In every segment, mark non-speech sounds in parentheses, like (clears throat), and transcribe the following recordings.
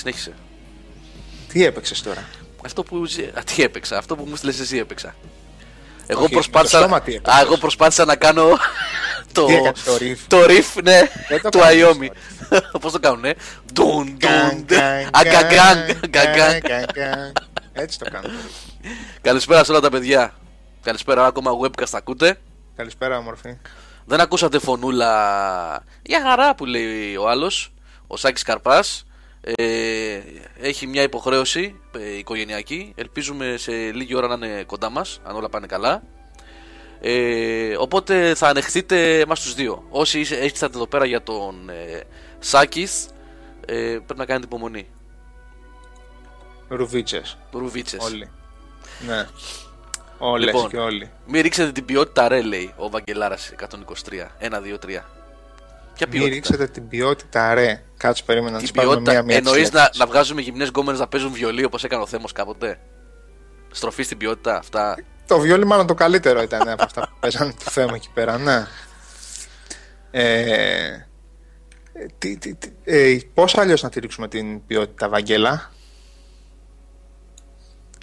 συνέχισε. Τι έπαιξες τώρα; Αυτό που. ζη- Α, τι έπαιξα, αυτό που μου στείλες εσύ έπαιξα. Εγώ Όχι, προσπάθησα. με το στόμα τι έπαιξες. Α, εγώ προσπάθησα να κάνω. (laughs) το. Τι έκανες, το riff? Το riff, ναι, Δεν το του κάνεις, Iomi. (laughs) Πώς το κάνουνε; Ντουν, Γκαν, ντουν, γκαν, αγκαγκάν, γκαν, αγκαγκάν. γκαν, γκαν. Έτσι το κάνω. Καλησπέρα σε όλα τα παιδιά. Καλησπέρα, ακόμα webcast ακούτε. Καλησπέρα, όμορφη. Δεν ακούσατε φωνούλα για χαρά που λέει ο άλλος, ο Σάκης Καρπάς. Ε, έχει μια υποχρέωση ε, οικογενειακή. Ελπίζουμε σε λίγη ώρα να είναι κοντά μας, αν όλα πάνε καλά. Ε, οπότε θα ανεχθείτε εμάς τους δύο. Όσοι είστε- είστε εδώ πέρα για τον ε, Σάκης, ε, πρέπει να κάνετε υπομονή. Ρουβίτσες. Ρουβίτσες. Όλοι. Ναι. Όλες Λοιπόν. και όλοι. Μην ρίξετε την ποιότητα ρε λέει ο Βαγγελάρας 123. 1, 2, 3. Ποια Μην ποιότητα; ρίξετε την ποιότητα, ρε. Κάτσε περίμενα να Την τι πάρουμε ποιότητα. μία-μία. Εννοείς τις να, λέξεις. να βγάζουμε γυμνές γκόμενες να παίζουν βιολί όπως έκανε ο Θέμος κάποτε; Στροφή στην ποιότητα, αυτά. Το βιόλι μάλλον το καλύτερο ήταν από αυτά που παίζανε το θέμα εκεί πέρα, ναι. Ε, τι, τι, τι, ε, πώς αλλιώς να τη ρίξουμε την ποιότητα, Βαγγέλα;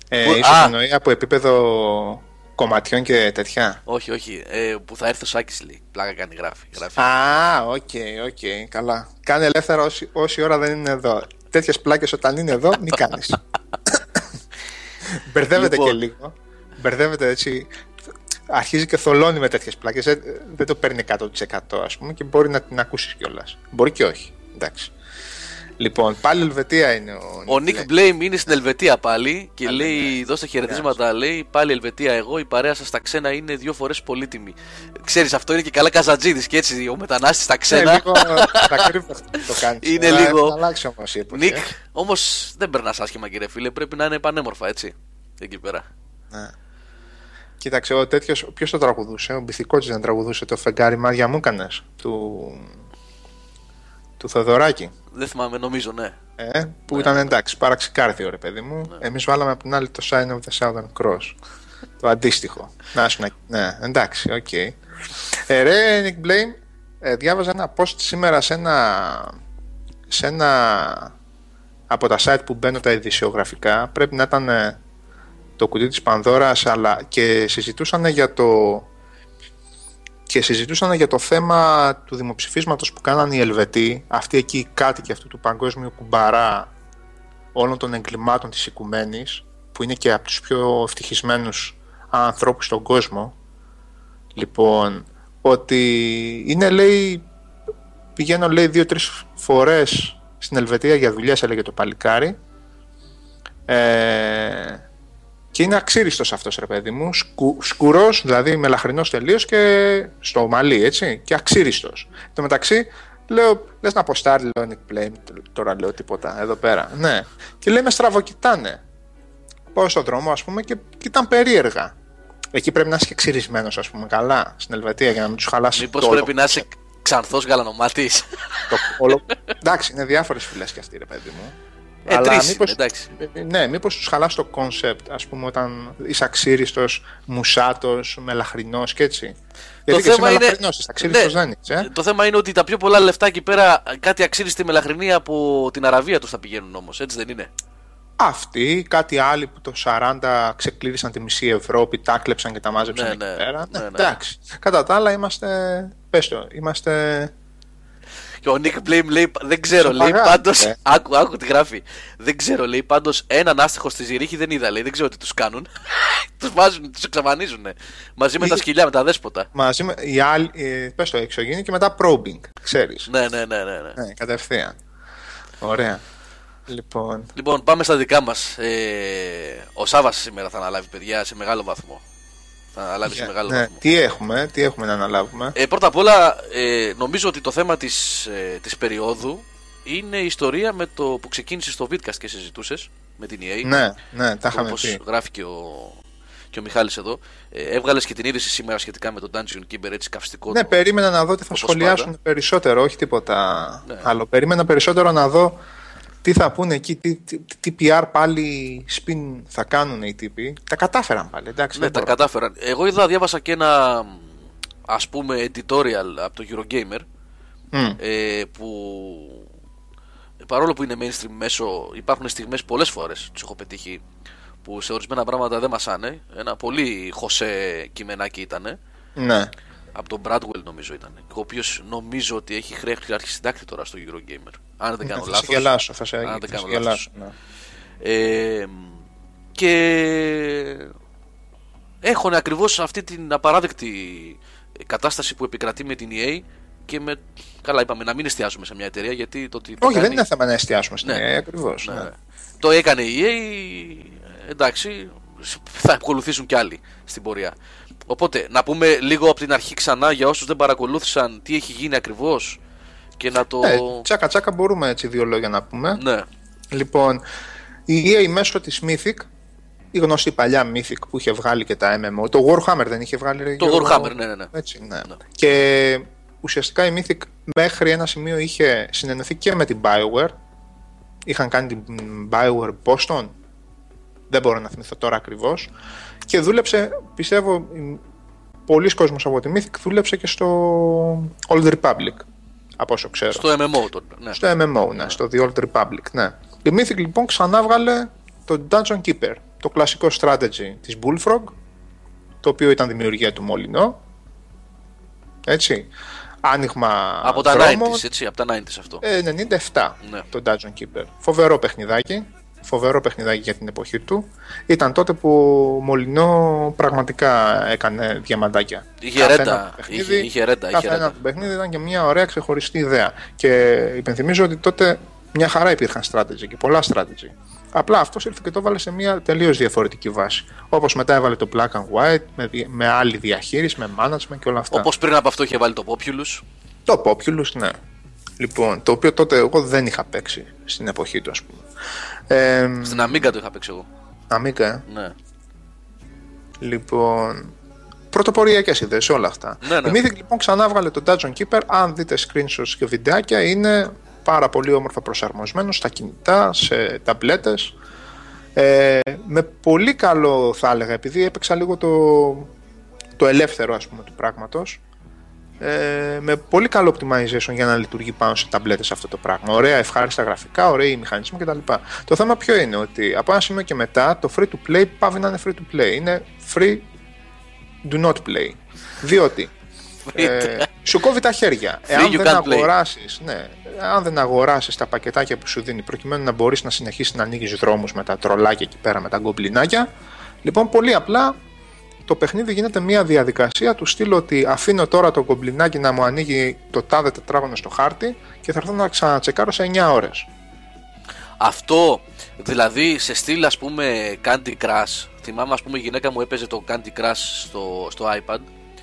Ε, Πού- ίσως α. εννοεί από επίπεδο κομματιών και τέτοια. Όχι, όχι. Ε, που θα έρθει ο Σάκης λέει. Πλάκα κάνει, γράφει. γράφει. Α, ok, ok, καλά. Κάνε ελεύθερα όση, όση ώρα δεν είναι εδώ. Τέτοιες πλάκες όταν είναι εδώ, μην κάνεις. (laughs) Μπερδεύεται Λοιπόν. και λίγο. Μπερδεύεται έτσι. Αρχίζει και θολώνει με τέτοιες πλάκες. Δεν το παίρνει 100% ας πούμε και μπορεί να την ακούσεις κιόλας. Μπορεί και όχι. Εντάξει. Λοιπόν, πάλι Ελβετία είναι ο. Ο Nick Blame είναι στην Ελβετία πάλι και Πάλι, λέει: Δώστε χαιρετίσματα. Λέει πάλι Ελβετία. Εγώ η παρέα σας στα ξένα είναι δύο φορές πολύτιμη. Ξέρεις, αυτό είναι και καλά καζατζίδη και έτσι. Ο μετανάστης στα Ναι, ξένα. λίγο ακρίβεια το (laughs) κάνεις. Είναι λίγο- Να αλλάξει όμως η εποχή. Νικ, ε. όμως δεν περνάς άσχημα κύριε φίλε. Πρέπει να είναι πανέμορφα έτσι. Εκεί πέρα. Ναι. Κοίταξε, ο τέτοιος. Ποιος το τραγουδούσε, ο Μπιθικότη δεν τραγουδούσε το φεγγάρι Μάρια μου έκανες, του. Του Θοδωράκη. Δεν θυμάμαι, νομίζω, ναι. Ε, που ήταν εντάξει, παραξικάρδιο ρε παιδί μου. Εμείς βάλαμε από την άλλη το Sign of the Southern Cross. το αντίστοιχο. Να σου να. Ναι, εντάξει, οκ. Ε, ρε, Nick Blame, ε, διάβαζα ένα post σήμερα σε ένα. σε ένα. από τα site που μπαίνω τα ειδησιογραφικά. Πρέπει να ήταν ε, το κουτί της Πανδώρας αλλά και συζητούσαν για το και συζητούσαν για το θέμα του δημοψηφίσματος που κάνανε οι Ελβετοί αυτοί εκεί οι κάτοικοι αυτού του παγκόσμιου κουμπαρά όλων των εγκλημάτων της οικουμένης που είναι και από τους πιο ευτυχισμένους ανθρώπους στον κόσμο. Λοιπόν ότι είναι λέει πηγαίνω λέει δύο-τρεις φορές στην Ελβετία για δουλειές έλεγε το παλικάρι. Ε, και είναι αξίριστος αυτός ρε παιδί μου. Σκου, σκουρός δηλαδή μελαχρινός τελείως και στο μαλλί έτσι και αξίριστος. Εν τω μεταξύ λέω λες να ποστάρει λέω Nick Blame τώρα λέω τίποτα εδώ πέρα ναι. Και λέει με στραβοκοιτάνε πάω στον δρόμο ας πούμε και, και ήταν περίεργα. Εκεί πρέπει να είσαι και ξυρισμένος ας πούμε καλά στην Ελβετία για να μην τους χαλάσεις Μήπως το- πρέπει να είσαι ξανθός γαλανομάτης. το όλο... εντάξει, είναι διάφορες φυλές και αυτή, ρε παιδί μου. Ε, τρεις είναι, εντάξει. Ναι, μήπως τους χαλάσει το concept, ας πούμε, όταν είσαι αξύριστος, μουσάτος, μελαχρινός και έτσι. Γιατί και εσύ θέμα είναι- μελαχρινό είσαι, αξίριστος Ναι. δεν είσαι. Ε; Το θέμα είναι ότι τα πιο πολλά λεφτά εκεί πέρα κάτι αξίριστη μελαχρινή από την Αραβία τους θα πηγαίνουν όμως. Έτσι δεν είναι; Αυτοί, κάτι άλλοι που το 40 ξεκλήρισαν τη μισή Ευρώπη, τα κλέψαν και τα μάζεψαν Ναι, εκεί ναι, πέρα. ναι, ναι. Εντάξει. Κατά τα άλλα είμαστε. Πες το, είμαστε. Και ο Nick Blame λέει, δεν ξέρω, λέει Σοπαγά, πάντω. ε. Άκου, άκου τι γράφει. Δεν ξέρω, λέει πάντως έναν άστεχο στη Ζηρίχη δεν είδα, λέει. Δεν ξέρω τι τους κάνουν. (laughs) τους βάζουν, τους εξαφανίζουν. Μαζί με τα Ή- σκυλιά, με τα δέσποτα. Μαζί με. Οι άλλοι, ε, πες το, εξωγήινοι και μετά probing, ξέρεις. Ναι, ναι, ναι, ναι. ναι. Ναι, κατευθείαν. Ωραία. Λοιπόν, Λοιπόν, πάμε στα δικά μας. Ε, ο Σάβας σήμερα θα αναλάβει, παιδιά, σε μεγάλο βαθμό. Θα αναλάβει σε μεγάλο ναι, βαθμό. τι έχουμε, τι έχουμε να αναλάβουμε; Ε, πρώτα απ' όλα, ε, νομίζω ότι το θέμα της, ε, της περίοδου είναι η ιστορία με το που ξεκίνησε στο Vidcast και συζητούσες με την EA. ναι, ναι, τα είχαμε όπως πει. γράφει και ο, και ο Μιχάλης εδώ. Ε, έβγαλες και την είδηση σήμερα σχετικά με το Dungeon Keeper, έτσι καυστικό. Ναι, το- περίμενα να δω τι θα όπως σχολιάσουν πάντα. περισσότερο, όχι τίποτα Ναι. άλλο. Περίμενα περισσότερο να δω τι θα πούνε εκεί, τι, τι, τι PR πάλι spin θα κάνουν οι τύποι. Τα κατάφεραν πάλι, εντάξει. Ναι, δεν τα μπορώ. κατάφεραν. Εγώ είδα, διάβασα και ένα ας πούμε editorial από το Eurogamer Μμ. ε, που παρόλο που είναι mainstream μέσο, υπάρχουν στιγμές πολλές φορές τους έχω πετύχει που σε ορισμένα πράγματα δεν μασάνε. Ένα πολύ χωσέ κειμενάκι ήταν. Ναι. Από τον Bradwell νομίζω ήταν. Ο οποίος νομίζω ότι έχει χρέη αρχισυντάκτη τώρα στο Eurogamer. Αν δεν κάνω Θα σε λάθος. γελάσω, θα σε, Αν θα δεν σε κάνω γελάσω. Ναι. Ε, και έχουν ακριβώς αυτή την απαράδεκτη κατάσταση που επικρατεί με την EA και με... Καλά είπαμε να μην εστιάζουμε σε μια εταιρεία γιατί το ότι το Όχι, δεν κάνει- είναι θέμα να εστιάσουμε στην Ναι. ναι. ακριβώς. Ναι. Ναι. Το έκανε η EA, εντάξει, θα ακολουθήσουν κι άλλοι στην πορεία. Οπότε, να πούμε λίγο από την αρχή ξανά για όσους δεν παρακολούθησαν τι έχει γίνει ακριβώς και να το... Ε, τσάκα τσάκα μπορούμε έτσι δύο λόγια να πούμε. Ναι, Λοιπόν, η EA μέσω της Mythic, η γνωστή παλιά Mythic που είχε βγάλει και τα MMO, το Warhammer δεν είχε βγάλει ρε, το Γιώργο; Warhammer, ναι, ναι, ναι. Έτσι, ναι. Ναι. Και ουσιαστικά η Mythic μέχρι ένα σημείο είχε συνεννοηθεί και με την Bioware. Είχαν κάνει την Bioware Boston. Δεν μπορώ να θυμηθώ τώρα ακριβώς. Και δούλεψε, πιστεύω, μ, πολλοί κόσμος από τη Mythic δούλεψε και στο Old Republic. Από όσο ξέρω. Στο MMO το, ναι. Στο MMO, ναι, στο The Old Republic, ναι. Η Mythic λοιπόν ξανά βγάλε το Dungeon Keeper, το κλασικό strategy της Bullfrog, το οποίο ήταν δημιουργία του Μολυνό. Έτσι. Άνοιγμα Από τα δρόμων, 90s, έτσι, από τα 90s αυτό. ε, 97 Ναι. το Dungeon Keeper. Φοβερό παιχνιδάκι. Φοβερό παιχνιδάκι για την εποχή του. Ήταν τότε που ο Μολυνό πραγματικά έκανε διαμαντάκια. Είχε Κάθε ρέντα, ένα παιχνίδι- είχε- είχε ρέντα, Κάθε είχε ένα ρέντα. του παιχνίδι ήταν και μια ωραία ξεχωριστή ιδέα. Και υπενθυμίζω ότι τότε μια χαρά υπήρχαν strategy και πολλά strategy. Απλά αυτός ήρθε και το έβαλε σε μια τελείως διαφορετική βάση. Όπως μετά έβαλε το black and white με, δι- με άλλη διαχείριση, με management και όλα αυτά. Όπως πριν από αυτό είχε βάλει το Populous. Το Populous, ναι. Λοιπόν, το οποίο τότε εγώ δεν είχα παίξει στην εποχή του, ας πούμε. Ε, Στην Amiga το είχα παίξει εγώ. Αμίκα, ε; Ναι. Λοιπόν, πρωτοποριακές ιδέες όλα αυτά. Ναι, ναι. Η Mythic λοιπόν ξανά βγάλε το Dungeon Keeper. Αν δείτε screenshots και βιντεάκια, είναι πάρα πολύ όμορφα προσαρμοσμένο στα κινητά, σε ταμπλέτες. Ε, με πολύ καλό θα έλεγα, επειδή έπαιξα λίγο το, το ελεύθερο ας πούμε του πράγματος. Ε, με πολύ καλό optimization για να λειτουργεί πάνω σε ταμπλέτες αυτό το πράγμα. Ωραία, ευχάριστα γραφικά, ωραίοι μηχανισμοί κτλ. Το θέμα ποιο είναι, ότι από ένα σημείο και μετά το free to play πάβει να είναι free to play. Είναι free do not play. Διότι ε, σου κόβει τα χέρια. Εάν you δεν can't play. αγοράσεις, ναι, αν δεν αγοράσεις τα πακετάκια που σου δίνει προκειμένου να μπορείς να συνεχίσεις να ανοίγεις δρόμους με τα τρολάκια εκεί πέρα με τα γκομπλινάκια, λοιπόν πολύ απλά το παιχνίδι γίνεται μια διαδικασία του στείλω ότι αφήνω τώρα το γκομπλινάκι να μου ανοίγει το τάδε τετράγωνο στο χάρτη και θα έρθω να ξανατσεκάρω σε 9 ώρες. Αυτό δηλαδή σε στυλ ας πούμε Candy Crush. Θυμάμαι ας πούμε η γυναίκα μου έπαιζε το Candy Crush στο, στο iPad.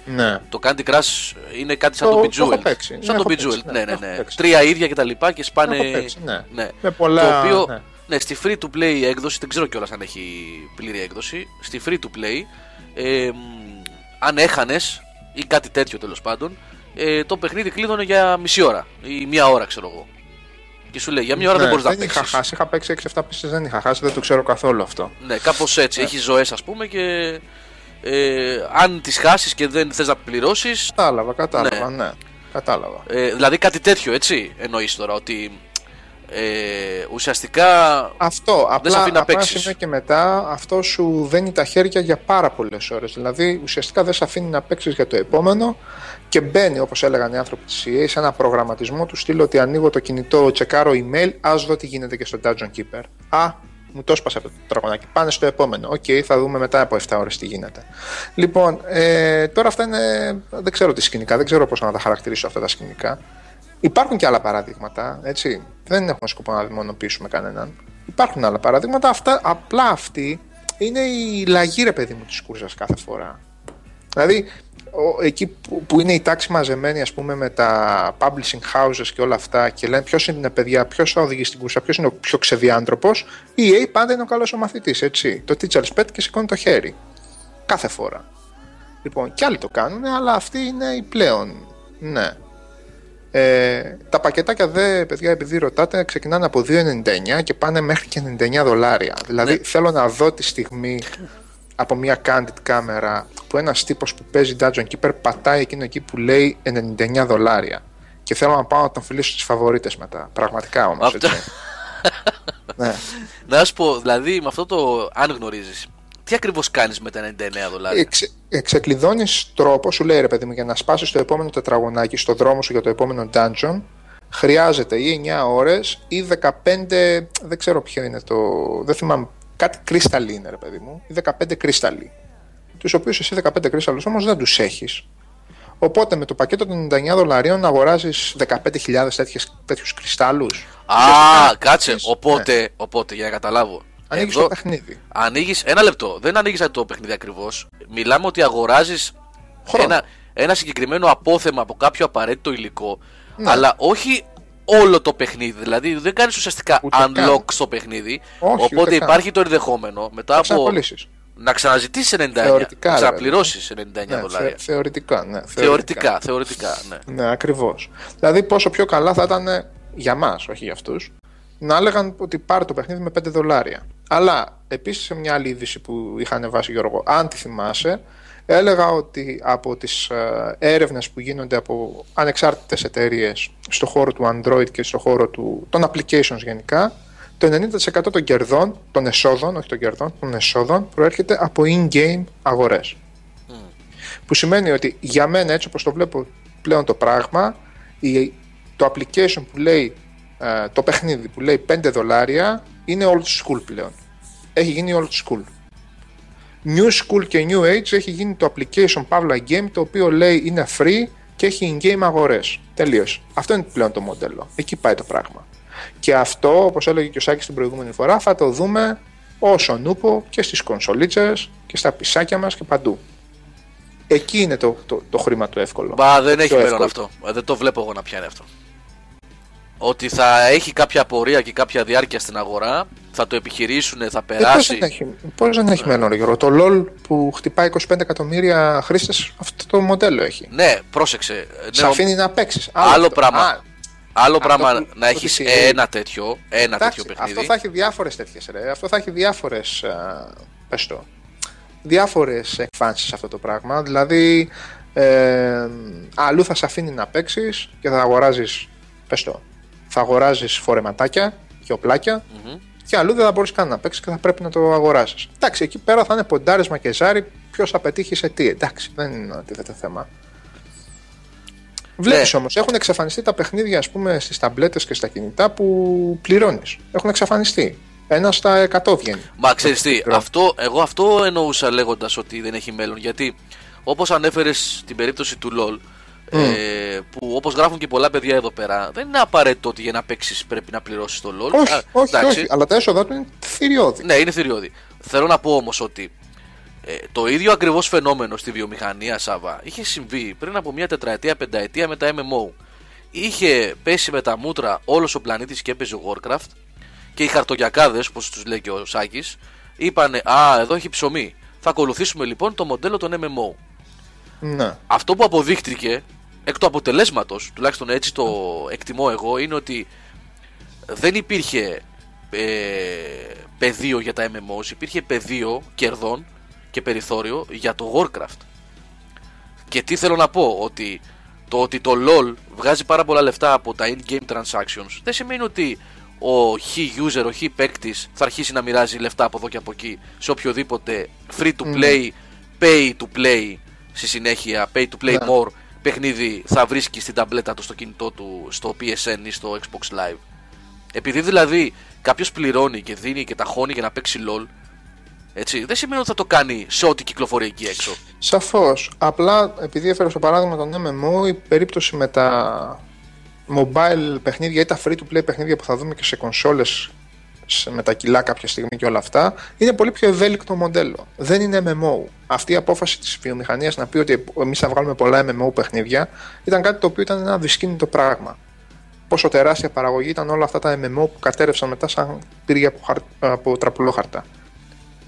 Ναι. Το Candy Crush είναι κάτι σαν Το- το, το έχω Bejeweled. παίξει. Σαν Ναι, το έχω παίξει, Bejeweled. ναι, Ναι, ναι, έχω ναι. παίξει. Τρία ίδια και τα λοιπά και σπάνε. Έχω παίξει, ναι. ναι. Με πολλά- Το οποίο ναι. ναι. στη free to play έκδοση, δεν ξέρω κιόλας αν έχει πλήρη έκδοση. Στη free to play, ε, μ, αν έχανες ή κάτι τέτοιο τέλος πάντων, ε, το παιχνίδι κλείδωνε για μισή ώρα ή μία ώρα, ξέρω εγώ. Και σου λέει για μία ώρα δεν Ναι, μπορείς να δεν είχα παίξεις. χάσει. Είχα παίξει 6-7 πίστε, δεν είχα χάσει, δεν το ξέρω καθόλου αυτό. Ναι, κάπως έτσι. Έχεις ζωές, ας πούμε, και ε, αν τις χάσεις και δεν θες να πληρώσεις. Κατάλαβα, κατάλαβα, ναι. Κατάλαβα. Ε, δηλαδή κάτι τέτοιο, έτσι εννοείς τώρα. Ότι ε, ουσιαστικά. Αυτό, σε απλά αφήνει να από ένα παίξεις. σημείο και μετά αυτό σου δένει τα χέρια για πάρα πολλές ώρες. Δηλαδή ουσιαστικά δεν σε αφήνει να παίξεις για το επόμενο και μπαίνει, όπως έλεγαν οι άνθρωποι της EA, σε ένα προγραμματισμό του στείλω ότι ανοίγω το κινητό, τσεκάρω email, ας δω τι γίνεται και στο Dungeon Keeper. Α, μου το έσπασε αυτό το τραγωνάκι. Πάνε στο επόμενο. Οκ, θα δούμε μετά από 7 ώρες τι γίνεται. Λοιπόν, ε, τώρα αυτά είναι. Δεν ξέρω τι σκηνικά, δεν ξέρω πώς να τα χαρακτηρίσω αυτά τα σκηνικά. Υπάρχουν και άλλα παραδείγματα, έτσι. Δεν έχουμε σκοπό να δαιμονοποιήσουμε κανέναν. Υπάρχουν άλλα παραδείγματα. Αυτά, απλά αυτοί είναι οι λαγοί, ρε παιδί μου, της κούρσας κάθε φορά. Δηλαδή, ο- εκεί που, που είναι η τάξη μαζεμένη, ας πούμε, με τα publishing houses και όλα αυτά και λένε ποιος είναι παιδιά, ποιος θα οδηγήσει στην κούρσα, ποιος είναι ο πιο ξεδιάντροπος, η EA πάντα είναι ο καλός ο μαθητής, έτσι. Το teacher's pet και σηκώνει το χέρι. Κάθε φορά. Λοιπόν, κι άλλοι το κάνουν, αλλά αυτή είναι η πλέον. Ναι. Ε, τα πακετάκια δε, παιδιά, επειδή ρωτάτε, ξεκινάνε από 2,99 και πάνε μέχρι και 99 δολάρια. Δηλαδή, Ναι. θέλω να δω τη στιγμή από μια candid κάμερα που ένας τύπος που παίζει Dungeon Keeper πατάει εκείνο εκεί που λέει 99 δολάρια. Και θέλω να πάω να τον φιλήσω στις φαβορίτες μετά. Πραγματικά όμως. Αυτό- (laughs) ναι. Να σου πω, δηλαδή με αυτό το αν γνωρίζεις, τι ακριβώς κάνεις με τα 99 δολάρια; Εξε, εξεκλειδώνεις τρόπο, σου λέει ρε παιδί μου, για να σπάσεις το επόμενο τετραγωνάκι στο δρόμο σου για το επόμενο dungeon. Χρειάζεται ή 9 ώρες ή 15. Δεν ξέρω ποιο είναι το. Δεν θυμάμαι. Κάτι κρίσταλοι είναι, ρε παιδί μου. Ή 15 κρίσταλοι. Τους οποίους εσύ 15 κρίσταλου όμως δεν τους έχεις. Οπότε με το πακέτο των 99 δολαρίων αγοράζεις 15.000 τέτοιους κρυστάλλους. Α, κάτσε. Οπότε, οπότε, για να καταλάβω. Ανοίγεις Εδώ το παιχνίδι. ανοίγεις, ένα λεπτό. Δεν ανοίγεις το παιχνίδι ακριβώς. Μιλάμε ότι αγοράζεις Χρόνο. ένα, ένα συγκεκριμένο απόθεμα από κάποιο απαραίτητο υλικό. Ναι. Αλλά όχι όλο το παιχνίδι. Δηλαδή δεν κάνεις ουσιαστικά Ούτε unlock καν. στο παιχνίδι. Όχι, ούτε οπότε καν. υπάρχει το ενδεχόμενο μετά από. Ξαναπωλήσεις. Να ξαναζητήσεις 99. Θεωρητικά, να ρε, ξαναπληρώσει 99 Ναι, δολάρια. θε- θεωρητικά, ναι. Θεωρητικά, θεωρητικά, ναι. Ναι, ακριβώς. Δηλαδή, πόσο πιο καλά θα ήταν για μας, όχι για αυτούς, να έλεγαν ότι πάρε το παιχνίδι με 5 δολάρια. Αλλά επίσης σε μια άλλη είδηση που είχα ανεβάσει, Γιώργο, αν τη θυμάσαι, έλεγα ότι από τις έρευνες που γίνονται από ανεξάρτητες εταιρείες στο χώρο του Android και στο χώρο του, των applications γενικά, το 90% των κερδών, των εσόδων, όχι των κερδών, των εσόδων προέρχεται από in-game αγορές. Που σημαίνει ότι για μένα, έτσι όπως το βλέπω πλέον το πράγμα, η, το application που λέει, ε, το παιχνίδι που λέει 5 δολάρια είναι old school πλέον. Έχει γίνει old school. New school και new age έχει γίνει το application Pavla Game το οποίο λέει είναι free και έχει in-game αγορές. Τελείως. Αυτό είναι πλέον το μοντέλο. Εκεί πάει το πράγμα. Και αυτό, όπως έλεγε και ο Σάκης την προηγούμενη φορά, θα το δούμε όσο νούπο και στις κονσολίτσες και στα πισάκια μας και παντού. Εκεί είναι το, το, το χρήμα του εύκολο. Μπα δεν έχει Πιο μέλλον εύκολο. αυτό. Ε, Δεν το βλέπω εγώ να πιάνει αυτό. Ότι θα έχει κάποια πορεία και κάποια διάρκεια στην αγορά, θα το επιχειρήσουν, θα Ε, πώς περάσει. δεν έχει, πώς δεν έχει μέλλον, ρε Γιώργο. Το LOL που χτυπάει 25 εκατομμύρια χρήστες αυτό το μοντέλο έχει. Ναι, πρόσεξε. Ε, Σε ναι, αφήνει να παίξεις. Άλλο πράγμα. Άλλο αυτό πράγμα που- να ότι έχεις τι- ένα τέτοιο, ένα Εντάξει, τέτοιο παιχνίδι. αυτό θα έχει διάφορες τέτοιες ρε. Αυτό θα έχει διάφορες. Πες το. Διάφορες εκφάνσεις αυτό το πράγμα. Δηλαδή, ε, αλλού θα σε αφήνει να παίξεις και θα αγοράζεις. Πες το. Θα αγοράζεις φορεματάκια και οπλάκια. Μμμ. Και αλλού δεν θα μπορείς καν να παίξεις και θα πρέπει να το αγοράσει. Εντάξει, εκεί πέρα θα είναι ποντάρισμα και ζάρι. Ποιος θα πετύχει σε τι. Εντάξει, δεν είναι αντίθετο θέμα. Βλέπεις Ναι. όμως, έχουν εξαφανιστεί τα παιχνίδια ας πούμε, στις ταμπλέτες και στα κινητά που πληρώνεις. Έχουν εξαφανιστεί. Ένα στα 100 βγαίνει. Μα ξέρεις τι, μικρό. αυτό, εγώ αυτό εννοούσα λέγοντας ότι δεν έχει μέλλον. Γιατί όπως ανέφερες την περίπτωση του LOL, ε, που όπως γράφουν και πολλά παιδιά εδώ πέρα, δεν είναι απαραίτητο ότι για να παίξεις πρέπει να πληρώσεις το LOL. όχι, Α, όχι, εντάξει. όχι. Αλλά τα έσοδα του είναι θηριώδη. Ναι, είναι θηριώδη. Θέλω να πω όμως ότι ε, το ίδιο ακριβώς φαινόμενο στη βιομηχανία, Σάβα, είχε συμβεί πριν από μια τετραετία, πενταετία με τα MMO. Είχε πέσει με τα μούτρα όλος ο πλανήτης και έπαιζε Warcraft και οι χαρτογιακάδες, όπως τους λέει και ο Σάκης, είπανε Α, εδώ έχει ψωμί. Θα ακολουθήσουμε λοιπόν το μοντέλο των MMO. Ναι. Αυτό που αποδείχτηκε εκ του αποτελέσματος, τουλάχιστον έτσι το εκτιμώ εγώ, είναι ότι δεν υπήρχε ε, πεδίο για τα MMOs, υπήρχε πεδίο κερδών και περιθώριο για το Warcraft. Και τι θέλω να πω, ότι το ότι το LOL βγάζει πάρα πολλά λεφτά από τα in-game transactions δεν σημαίνει ότι ο χ user, ο χ παίκτης θα αρχίσει να μοιράζει λεφτά από εδώ και από εκεί σε οποιοδήποτε free to play, pay to play στη συνέχεια, pay to play Ναι. more παιχνίδι θα βρίσκει στην ταμπλέτα του στο κινητό του στο PSN ή στο Xbox Live. Επειδή δηλαδή κάποιος πληρώνει και δίνει και ταχώνει για να παίξει LOL, έτσι, δεν σημαίνει ότι θα το κάνει σε ό,τι κυκλοφορεί εκεί έξω. Σαφώς. Απλά επειδή έφερα στο παράδειγμα τον MMO, η περίπτωση με τα mobile παιχνίδια ή τα free to play παιχνίδια που θα δούμε και σε κονσόλες σε- με τα κιλά κάποια στιγμή και όλα αυτά, είναι πολύ πιο ευέλικτο μοντέλο. Δεν είναι MMO. Αυτή η απόφαση της βιομηχανίας να πει ότι εμείς θα βγάλουμε πολλά MMO παιχνίδια ήταν κάτι το οποίο ήταν ένα δυσκίνητο πράγμα. Πόσο τεράστια παραγωγή ήταν όλα αυτά τα MMO που κατέρευσαν μετά σαν πύργια από, χαρ... από τραπουλόχαρτα.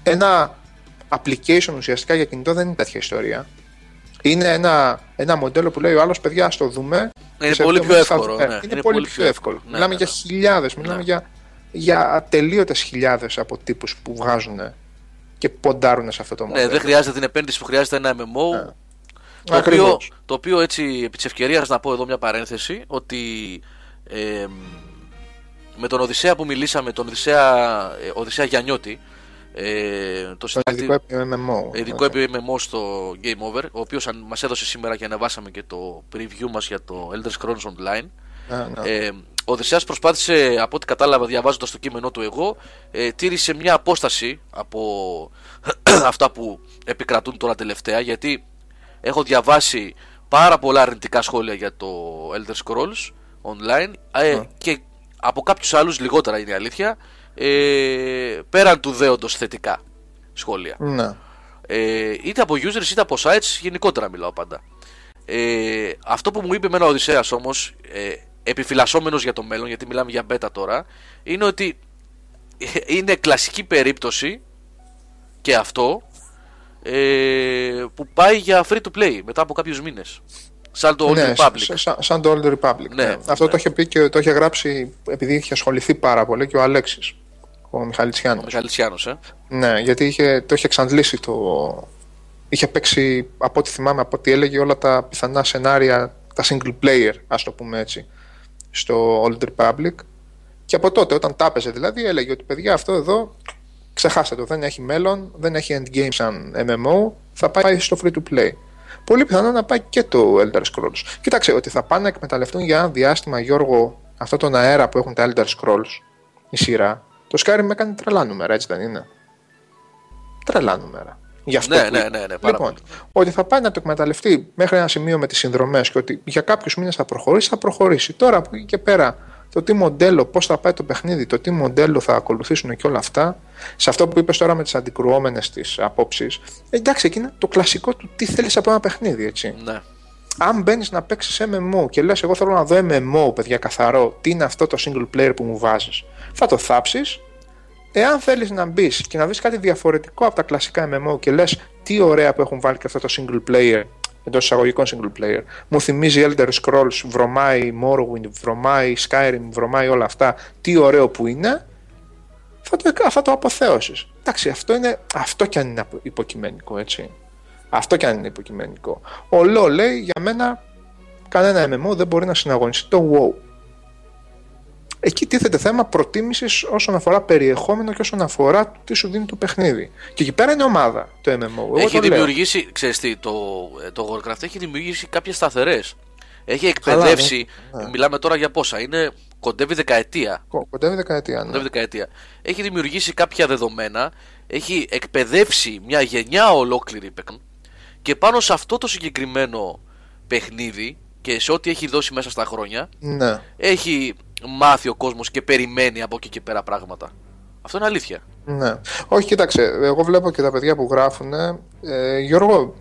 Ένα application ουσιαστικά για κινητό δεν είναι τέτοια ιστορία. Είναι ένα, ένα μοντέλο που λέει ο άλλος, παιδιά, ας το δούμε. Είναι σε πολύ δύο πιο μήνες θα εύκολο, δούμε». ναι. Είναι, πολύ, πιο εύκολο. Ναι, μιλάμε ναι, για ναι. χιλιάδες, μιλάμε Ναι. για, για ατελείωτες χιλιάδες από τύπου που βγάζουν και ποντάρουν σε αυτό το μοντέλο. Ναι, δεν χρειάζεται την επένδυση που χρειάζεται ένα MMO. Το οποίο, το οποίο έτσι επί της ευκαιρίας να πω εδώ μια παρένθεση ότι ε, με τον Οδυσσέα που μιλήσαμε, τον Οδυσσέα, ε, Οδυσσέα Γιαννιώτη, ε, το συντάκτη, ειδικό MMO. Ειδικό okay. MMO στο Game Over, ο οποίος μας έδωσε σήμερα και ανεβάσαμε και το preview μας για το Elder Scrolls Online. Ναι. Ε, ο Οδυσσέας προσπάθησε, από ό,τι κατάλαβα διαβάζοντας το κείμενό του εγώ, ε, τήρησε μια απόσταση από (clears throat) αυτά που επικρατούν τώρα τελευταία, γιατί έχω διαβάσει πάρα πολλά αρνητικά σχόλια για το Elder Scrolls Online ε, και από κάποιους άλλους λιγότερα είναι η αλήθεια ε, πέραν του δέοντος θετικά σχόλια. Ναι. ε, είτε από users είτε από sites γενικότερα μιλάω πάντα. Ε, αυτό που μου είπε εμένα ο Οδυσσέας όμως ε, επιφυλασσόμενος για το μέλλον γιατί μιλάμε για beta τώρα είναι ότι είναι κλασική περίπτωση και αυτό ε, που πάει για free to play μετά από κάποιους μήνες Σαν το Old ναι, Republic. Σαν, το Old Republic. Ναι, ναι. Αυτό ναι. το είχε πει και το είχε γράψει επειδή είχε ασχοληθεί πάρα πολύ και ο Αλέξης. Ο Μιχαλητσιάνος. Ο ε. Ναι, γιατί είχε, το είχε εξαντλήσει το. Είχε παίξει από ό,τι θυμάμαι, από ό,τι έλεγε όλα τα πιθανά σενάρια, τα single player, ας το πούμε έτσι, στο Old Republic. Και από τότε, όταν τα έπαιζε δηλαδή, έλεγε ότι παιδιά αυτό εδώ ξεχάστε το, δεν έχει μέλλον, δεν έχει endgame σαν MMO, θα πάει στο free to play πολύ πιθανό να πάει και το Elder Scrolls. Κοίταξε, ότι θα πάνε να εκμεταλλευτούν για ένα διάστημα, Γιώργο, αυτό τον αέρα που έχουν τα Elder Scrolls, η σειρά. Το Skyrim έκανε τρελά νούμερα, έτσι δεν είναι; Τρελά νούμερα. Γι' αυτό ναι, ναι, ναι, ναι, πάρα λοιπόν, ότι θα πάει να το εκμεταλλευτεί μέχρι ένα σημείο με τις συνδρομές και ότι για κάποιους μήνες θα προχωρήσει, θα προχωρήσει. Τώρα από εκεί και πέρα το τι μοντέλο, πώς θα πάει το παιχνίδι, το τι μοντέλο θα ακολουθήσουν και όλα αυτά, σε αυτό που είπες τώρα με τις αντικρουόμενες τη απόψεις, εντάξει, εκεί είναι το κλασικό του τι θέλεις από ένα παιχνίδι, έτσι. Ναι. Αν μπαίνεις να παίξεις MMO και λες, Εγώ θέλω να δω MMO, παιδιά, καθαρό, τι είναι αυτό το single player που μου βάζεις, θα το θάψεις. Εάν θέλεις να μπεις και να δει κάτι διαφορετικό από τα κλασικά MMO και λες, τι ωραία που έχουν βάλει και αυτό το single player εντός εισαγωγικών single player. Μου θυμίζει Elder Scrolls, βρωμάει Morrowind, βρωμάει Skyrim, βρωμάει όλα αυτά. Τι ωραίο που είναι, θα το, θα το αποθέωσεις. Εντάξει, αυτό, είναι, αυτό κι αν είναι υποκειμενικό, έτσι. Αυτό κι αν είναι υποκειμενικό. Ο Λό λέει για μένα κανένα MMO δεν μπορεί να συναγωνιστεί το WoW εκεί τίθεται θέμα προτίμησης όσον αφορά περιεχόμενο και όσον αφορά τι σου δίνει το παιχνίδι. Και εκεί πέρα είναι ομάδα το MMO. Έχει δημιουργήσει, ξέρεις τι, το, το Warcraft έχει δημιουργήσει κάποιες σταθερές. Έχει εκπαιδεύσει. Ναι, ναι. Μιλάμε τώρα για πόσα. Είναι κοντεύει δεκαετία. Κοντεύει δεκαετία, ναι. Κοντεύει δεκαετία. Έχει δημιουργήσει κάποια δεδομένα. Έχει εκπαιδεύσει μια γενιά ολόκληρη και πάνω σε αυτό το συγκεκριμένο παιχνίδι και σε ό,τι έχει δώσει μέσα στα χρόνια ναι. έχει μάθει ο κόσμος και περιμένει από εκεί και πέρα πράγματα. Αυτό είναι αλήθεια. Ναι. Όχι, κοίταξε. Εγώ βλέπω και τα παιδιά που γράφουν. Ε, Γιώργο,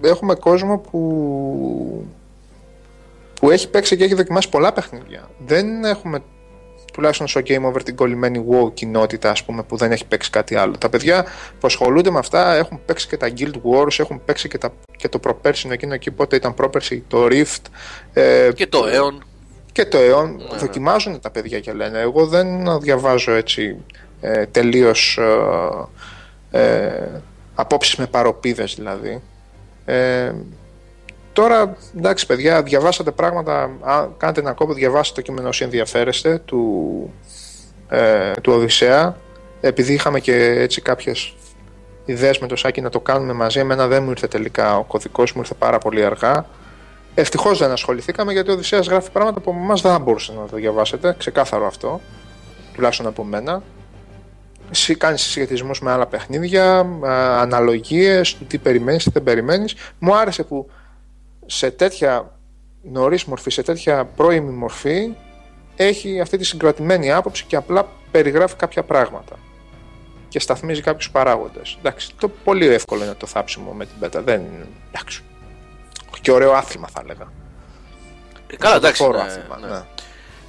έχουμε κόσμο που που έχει παίξει και έχει δοκιμάσει πολλά παιχνίδια. Δεν έχουμε τουλάχιστον στο Game Over την κολλημένη WoW κοινότητα ας πούμε, που δεν έχει παίξει κάτι άλλο. Τα παιδιά που ασχολούνται με αυτά έχουν παίξει και τα Guild Wars, έχουν παίξει και, τα, και το προπέρσινο εκείνο εκεί πότε ήταν πρόπερση, το Rift. Ε, και το Aeon και το αιών ναι, ναι. δοκιμάζουν τα παιδιά και λένε εγώ δεν διαβάζω έτσι ε, τελείως ε, ε, απόψεις με παροπίδες δηλαδή ε, τώρα εντάξει παιδιά διαβάσατε πράγματα αν κάνετε ένα κόπο διαβάσετε το κείμενο όσοι ενδιαφέρεστε του, ε, του Οδυσσέα. Επειδή είχαμε και έτσι κάποιες ιδέες με το Σάκη να το κάνουμε μαζί εμένα δεν μου ήρθε τελικά ο κωδικός μου ήρθε πάρα πολύ αργά Ευτυχώς δεν ασχοληθήκαμε γιατί ο Οδυσσέας γράφει πράγματα που εμά δεν θα μπορούσατε να το διαβάσετε. Ξεκάθαρο αυτό. Τουλάχιστον από μένα. Εσύ κάνεις συσχετισμούς με άλλα παιχνίδια, αναλογίες του τι περιμένεις, τι δεν περιμένεις. Μου άρεσε που σε τέτοια νωρίς μορφή, σε τέτοια πρώιμη μορφή, έχει αυτή τη συγκρατημένη άποψη και απλά περιγράφει κάποια πράγματα. Και σταθμίζει κάποιους παράγοντες. Εντάξει, το πολύ εύκολο είναι το θάψιμο με την πέτα. Δεν είναι. Εντάξει και ωραίο άθλημα θα έλεγα. Ε, καλά, εντάξει. Ναι, άθλημα, ναι. ναι.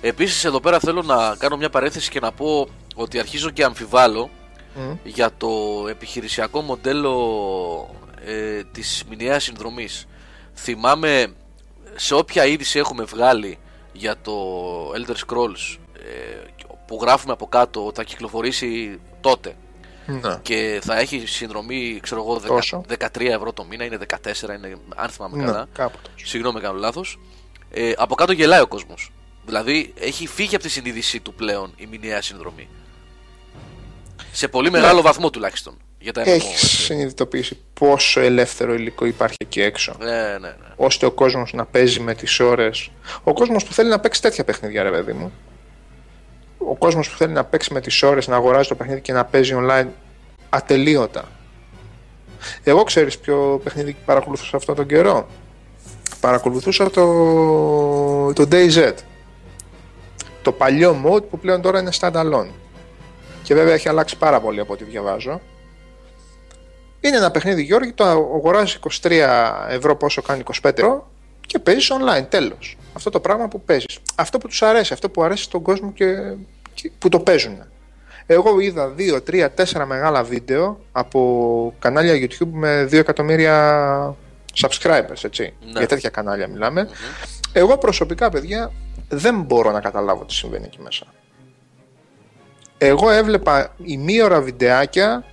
Επίσης εδώ πέρα θέλω να κάνω μια παρένθεση και να πω ότι αρχίζω και αμφιβάλλω για το επιχειρησιακό μοντέλο ε, της μηνιαίας συνδρομής. Θυμάμαι σε όποια είδηση έχουμε βγάλει για το Elder Scrolls ε, που γράφουμε από κάτω ότι θα κυκλοφορήσει τότε Ναι. και θα έχει συνδρομή, ξέρω εγώ, δεκα- Τόσο. 13 ευρώ το μήνα, είναι 14, είναι, αν θυμάμαι Ναι, καλά. κάπου τόσο. Συγγνώμη, κάνω λάθος. Ε, από κάτω γελάει ο κόσμος. Δηλαδή έχει φύγει από τη συνείδησή του πλέον η μηνιαία συνδρομή. Σε πολύ μεγάλο βαθμό τουλάχιστον. Για τα MMO. Έχεις έτσι. συνειδητοποιήσει πόσο ελεύθερο υλικό υπάρχει εκεί έξω; Ναι, ναι, ναι. ώστε ο κόσμος να παίζει με τις ώρες. Ο κόσμος που θέλει να παίξει τέτοια παιχνίδια, ρε παιδί μου. Ο κόσμος που θέλει να παίξει με τις ώρες, να αγοράζει το παιχνίδι και να παίζει online ατελείωτα. Εγώ ξέρεις ποιο παιχνίδι παρακολουθούσα αυτόν τον καιρό. Παρακολουθούσα το, το DayZ. Το παλιό mode που πλέον τώρα είναι standalone. Και βέβαια έχει αλλάξει πάρα πολύ από ό,τι διαβάζω. Είναι ένα παιχνίδι, Γιώργη, το αγοράζεις 23 ευρώ πόσο κάνει 25 ευρώ και παίζεις online. Τέλος. Αυτό το πράγμα που παίζεις. Αυτό που τους αρέσει, αυτό που αρέσει στον κόσμο και, και που το παίζουν. Εγώ είδα 2, 3, 4 μεγάλα βίντεο από κανάλια YouTube με 2 εκατομμύρια subscribers, έτσι. Ναι. Για τέτοια κανάλια μιλάμε. Εγώ προσωπικά, παιδιά, δεν μπορώ να καταλάβω τι συμβαίνει εκεί μέσα. Εγώ έβλεπα ημίωρα βιντεάκια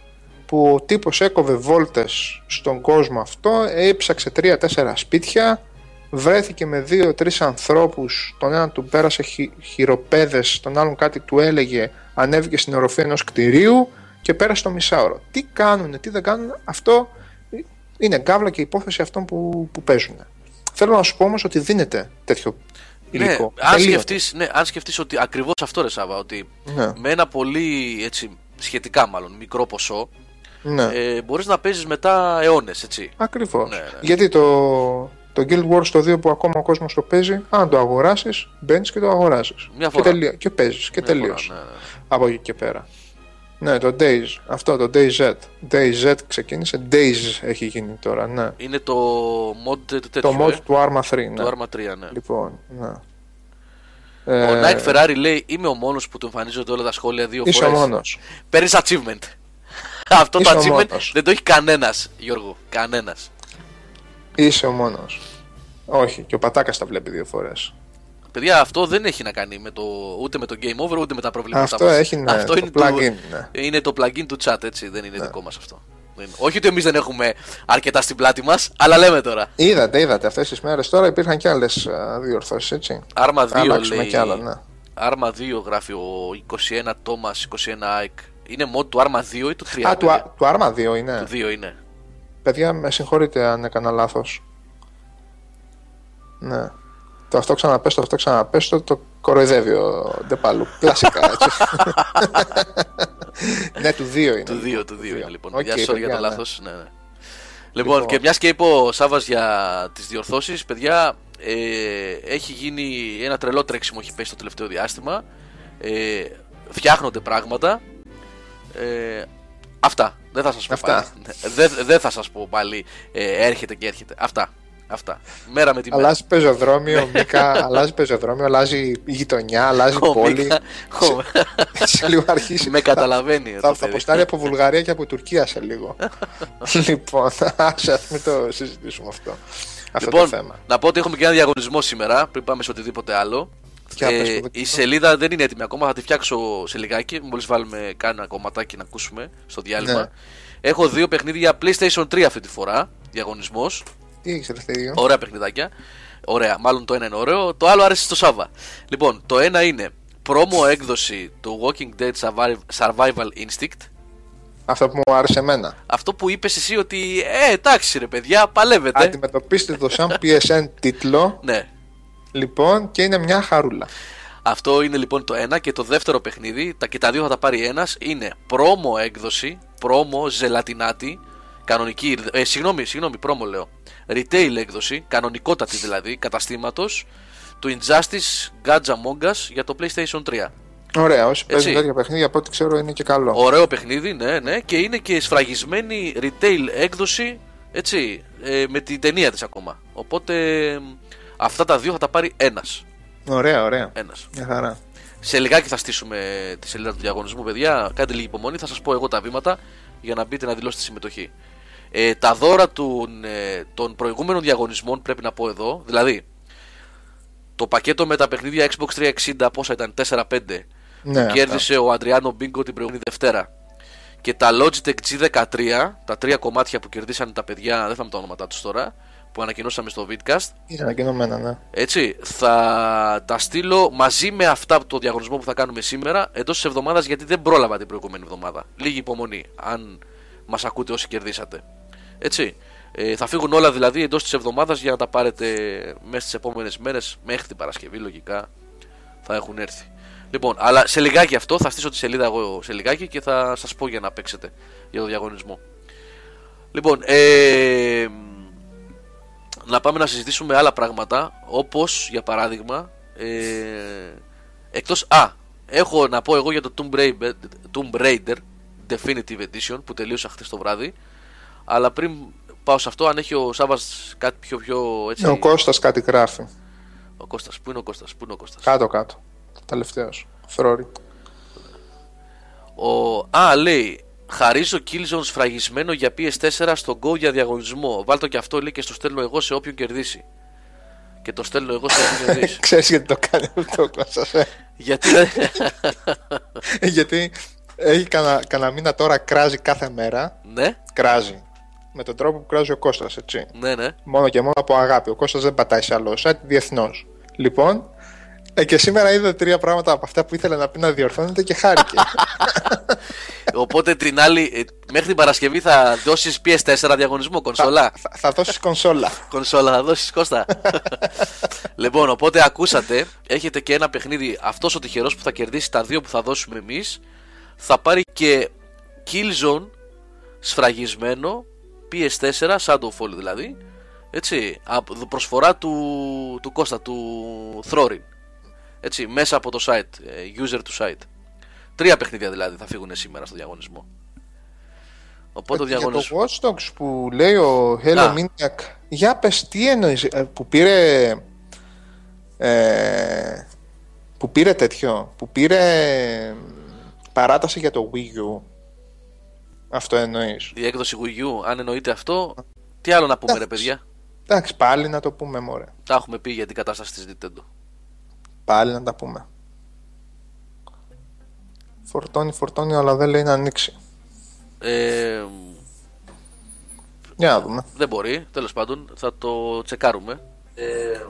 που ο τύπος έκοβε βόλτες στον κόσμο αυτό, έψαξε τρία-τέσσερα σπίτια, βρέθηκε με δύο-τρεις ανθρώπους, τον έναν του πέρασε χει, χειροπέδες, τον άλλον κάτι του έλεγε, ανέβηκε στην οροφή ενός κτηρίου και πέρασε το μισάωρο. Τι κάνουν, τι δεν κάνουν, αυτό είναι γκάβλα και υπόθεση αυτών που, που παίζουν. Θέλω να σου πω όμως ότι δίνεται τέτοιο Ναι, υλικό. αν Τελείωτα. σκεφτείς, ναι, αν σκεφτείς ότι ακριβώς αυτό ρε Σάβα, ότι Ναι. με ένα πολύ έτσι, σχετικά μάλλον μικρό ποσό Ναι. ε, μπορείς να παίζεις μετά αιώνες, έτσι. Ακριβώς. Ναι, ναι. Γιατί το, το Guild Wars το 2 που ακόμα ο κόσμος το παίζει, αν το αγοράσεις, μπαίνεις και το αγοράσεις. Μια Και, φορά. τελείω, και παίζεις και Μια φορά, τελείως. ναι, ναι. Από εκεί και πέρα. Ναι, το Days, αυτό το DayZ. DayZ ξεκίνησε, Days έχει γίνει τώρα, ναι. Είναι το mod τέτοιο, το mod ε, του Arma 3, ναι. του Arma 3, ναι. Λοιπόν, ναι. Ο Ε, Nike Ferrari λέει: Είμαι ο μόνος που του εμφανίζονται όλα τα σχόλια δύο Είσαι ο φορές. μόνος. Παίρνεις achievement. (laughs) Αυτό το Είσαι ο achievement μόνος. δεν το έχει κανένας, Γιώργο. Κανένας. Είσαι ο μόνος. Όχι, και ο Πατάκας τα βλέπει δύο φορές. Παιδιά, αυτό δεν έχει να κάνει με το, ούτε με το game over ούτε με τα προβλήματα Αυτό μας. έχει, ναι, αυτό το είναι plugin, ναι. είναι το plugin του chat, έτσι. Δεν είναι δικό μας αυτό. Δεν είναι. Όχι ότι εμείς δεν έχουμε αρκετά στην πλάτη μας, αλλά λέμε τώρα. Είδατε, είδατε, αυτές τις μέρες τώρα υπήρχαν και άλλες α, διορθώσεις, έτσι. Arma 2 Αλλάξουμε λέει. κι άλλα, ναι. Arma 2 γράφει ο 21 Thomas 21 Ike. Είναι mod του Arma 2 ή του 3. Α, του, παιδιά; Α- του Arma 2 είναι. Του 2 είναι. Παιδιά, με συγχωρείτε αν έκανα λάθος. Ναι. Το αυτό ξαναπες, το αυτό ξαναπες, το, το κοροϊδεύει ο Ντεπάλου. Κλασικά, έτσι. (laughs) ναι, του 2 είναι. Του 2, του 2 είναι λοιπόν. Οκ, Γεια σα, sorry για παιδιά, το ναι. λάθος. Ναι, ναι. Λοιπόν, και μιας και είπε ο Σάβα για τις διορθώσεις, παιδιά, ε, έχει γίνει ένα τρελό τρέξιμο έχει πέσει το τελευταίο διάστημα. Ε, φτιάχνονται πράγματα. Ε, αυτά. Δεν θα σας πω Αυτά. πάλι. Ναι, Δεν, δεν θα σας πω πάλι. Ε, έρχεται και έρχεται. Αυτά. Αυτά. Μέρα με τη μέρα. Αλλάζει πεζοδρόμιο, Μίκα, αλλάζει πεζοδρόμιο, αλλάζει γειτονιά, αλλάζει Ο πόλη. Μίκα- ο- σε λίγο αρχίσει. Με καταλαβαίνει. Θα, το θα παιδί. αποστάρει από Βουλγαρία και από Τουρκία σε λίγο. (laughs) λοιπόν, άσε, ας μην το συζητήσουμε αυτό. Αυτό Λοιπόν, το θέμα. να πω ότι έχουμε και ένα διαγωνισμό σήμερα πριν πάμε σε οτιδήποτε άλλο. Για πες, Ε, το δοκιμάσω. η σελίδα δεν είναι έτοιμη ακόμα, θα τη φτιάξω σε λιγάκι. Μόλις βάλουμε κάνα κομματάκι να ακούσουμε στο διάλειμμα. Ναι. Έχω δύο παιχνίδια PlayStation 3 αυτή τη φορά. Διαγωνισμός. Τι έχεις ελευθερίο. Ωραία παιχνιδάκια. Ωραία, μάλλον το ένα είναι ωραίο. Το άλλο άρεσε στο Σάβα. Λοιπόν, το ένα είναι πρόμο έκδοση του Walking Dead Survival- Survival Instinct. Αυτό που μου άρεσε εμένα. Αυτό που είπες εσύ ότι ε, εντάξει ρε παιδιά, παλεύετε. Αντιμετωπίστε το σαν (laughs) PSN τίτλο, Ναι, λοιπόν, και είναι μια χαρούλα. Αυτό είναι λοιπόν το ένα και το δεύτερο παιχνίδι, τα και τα δύο θα τα πάρει ένας, είναι πρόμο έκδοση, πρόμο ζελατινάτη, κανονική, ε, συγγνώμη, συγγνώμη, πρόμο λέω, retail έκδοση, κανονικότατη δηλαδή, καταστήματος, του Injustice Gods Among Us για το PlayStation 3. Ωραία, όσοι παίζουν Έτσι. τέτοια παιχνίδια από ό,τι ξέρω είναι και καλό. Ωραίο παιχνίδι, ναι, ναι, και είναι και σφραγισμένη retail έκδοση, έτσι, ε, με την ταινία της ακόμα. Οπότε ε, αυτά τα δύο θα τα πάρει ένας. Ωραία, ωραία. ένας. Μια χαρά. Σε λιγάκι θα στήσουμε τη σελίδα του διαγωνισμού, παιδιά. Κάντε λίγη υπομονή, θα σας πω εγώ τα βήματα για να μπείτε να δηλώσετε συμμετοχή. Ε, τα δώρα των, ε, των προηγούμενων διαγωνισμών πρέπει να πω εδώ. Δηλαδή, το πακέτο με τα παιχνίδια Xbox 360, πόσα ήταν, 4-5. Ναι, κέρδισε ο Αντριάνο Μπίνκο την προηγούμενη Δευτέρα. και τα Logitech G13, τα τρία κομμάτια που κερδίσαν τα παιδιά, δεν θα με τα ονόματά τους τώρα, που ανακοινώσαμε στο Vidcast. Είναι ανακοινωμένα, ναι. Έτσι, θα τα στείλω μαζί με αυτά από το διαγωνισμό που θα κάνουμε σήμερα εντός της εβδομάδας γιατί δεν πρόλαβα την προηγούμενη εβδομάδα. Λίγη υπομονή, αν μας ακούτε όσοι κερδίσατε. Έτσι. Ε, θα φύγουν όλα δηλαδή εντός της εβδομάδας για να τα πάρετε μέσα στις επόμενες μέρες, μέχρι την Παρασκευή λογικά θα έχουν έρθει. Λοιπόν, αλλά σε λιγάκι αυτό θα στήσω τη σελίδα εγώ σε λιγάκι και θα σας πω για να παίξετε για το διαγωνισμό. Λοιπόν, ε, να πάμε να συζητήσουμε άλλα πράγματα όπως για παράδειγμα ε, εκτός α έχω να πω εγώ για το Tomb Raider, Tomb Raider Definitive Edition που τελείωσα χθες το βράδυ αλλά πριν πάω σε αυτό αν έχει ο Σάββας κάτι πιο πιο έτσι Ο Κώστας κάτι γράφει. Ο Κώστας, πού είναι ο Κώστας, πού είναι ο Κώστας; Κάτω κάτω, τελευταίος, φρόρι. Ο... Α λέει Χαρίζω Killzone σφραγισμένο για PS4 στο Go για διαγωνισμό. Βάλτο και αυτό λέει και στο στέλνω εγώ σε όποιον κερδίσει. Και το στέλνω εγώ σε όποιον κερδίσει. (laughs) Ξέρεις γιατί το κάνει αυτό Κώστας ε; γιατί δεν. (laughs) Γιατί έχει κανένα, κανένα μήνα τώρα κράζει κάθε μέρα ναι, Κράζει Με τον τρόπο που κράζει ο Κώστας έτσι ναι, ναι. Μόνο και μόνο από αγάπη Ο Κώστας δεν πατάει σε άλλο site διεθνώς Λοιπόν ε, και σήμερα είδε τρία πράγματα από αυτά που ήθελε να πει να διορθώνεται και χάρηκε. (laughs) Οπότε την άλλη, ε, μέχρι την Παρασκευή θα δώσεις PS4 διαγωνισμό, κονσόλα; θα, θα δώσεις κονσόλα. (laughs) Κονσόλα, θα δώσεις Κώστα. (laughs) λοιπόν, οπότε ακούσατε, έχετε και ένα παιχνίδι. Αυτός ο τυχερός που θα κερδίσει τα δύο που θα δώσουμε εμείς, θα πάρει και Killzone σφραγισμένο PS4, Shadowfall δηλαδή. Έτσι, από προσφορά του, του Κώστα, του Throrin. Έτσι, μέσα από το site, ε, user του site. Τρία παιχνίδια δηλαδή θα φύγουν σήμερα στο διαγωνισμό. Οπότε ο Για διαγωνισμό. το Watch Dogs που λέει ο Hello Α. Maniac, για πες τι εννοείς, ε, που πήρε ε, που πήρε τέτοιο, που πήρε παράταση για το Wii U. Αυτό εννοείς. Η έκδοση Wii U, αν εννοείται αυτό, τι άλλο να πούμε, ρε Εντάξει. παιδιά; Εντάξει, πάλι να το πούμε μωρέ. Τα έχουμε πει για την κατάσταση της Nintendo. Πάλι να τα πούμε. Φορτώνει, φορτώνει, αλλά δεν λέει να ανοίξει. Ε, Για να δούμε. δεν μπορεί, τέλος πάντων, θα το τσεκάρουμε. Ε,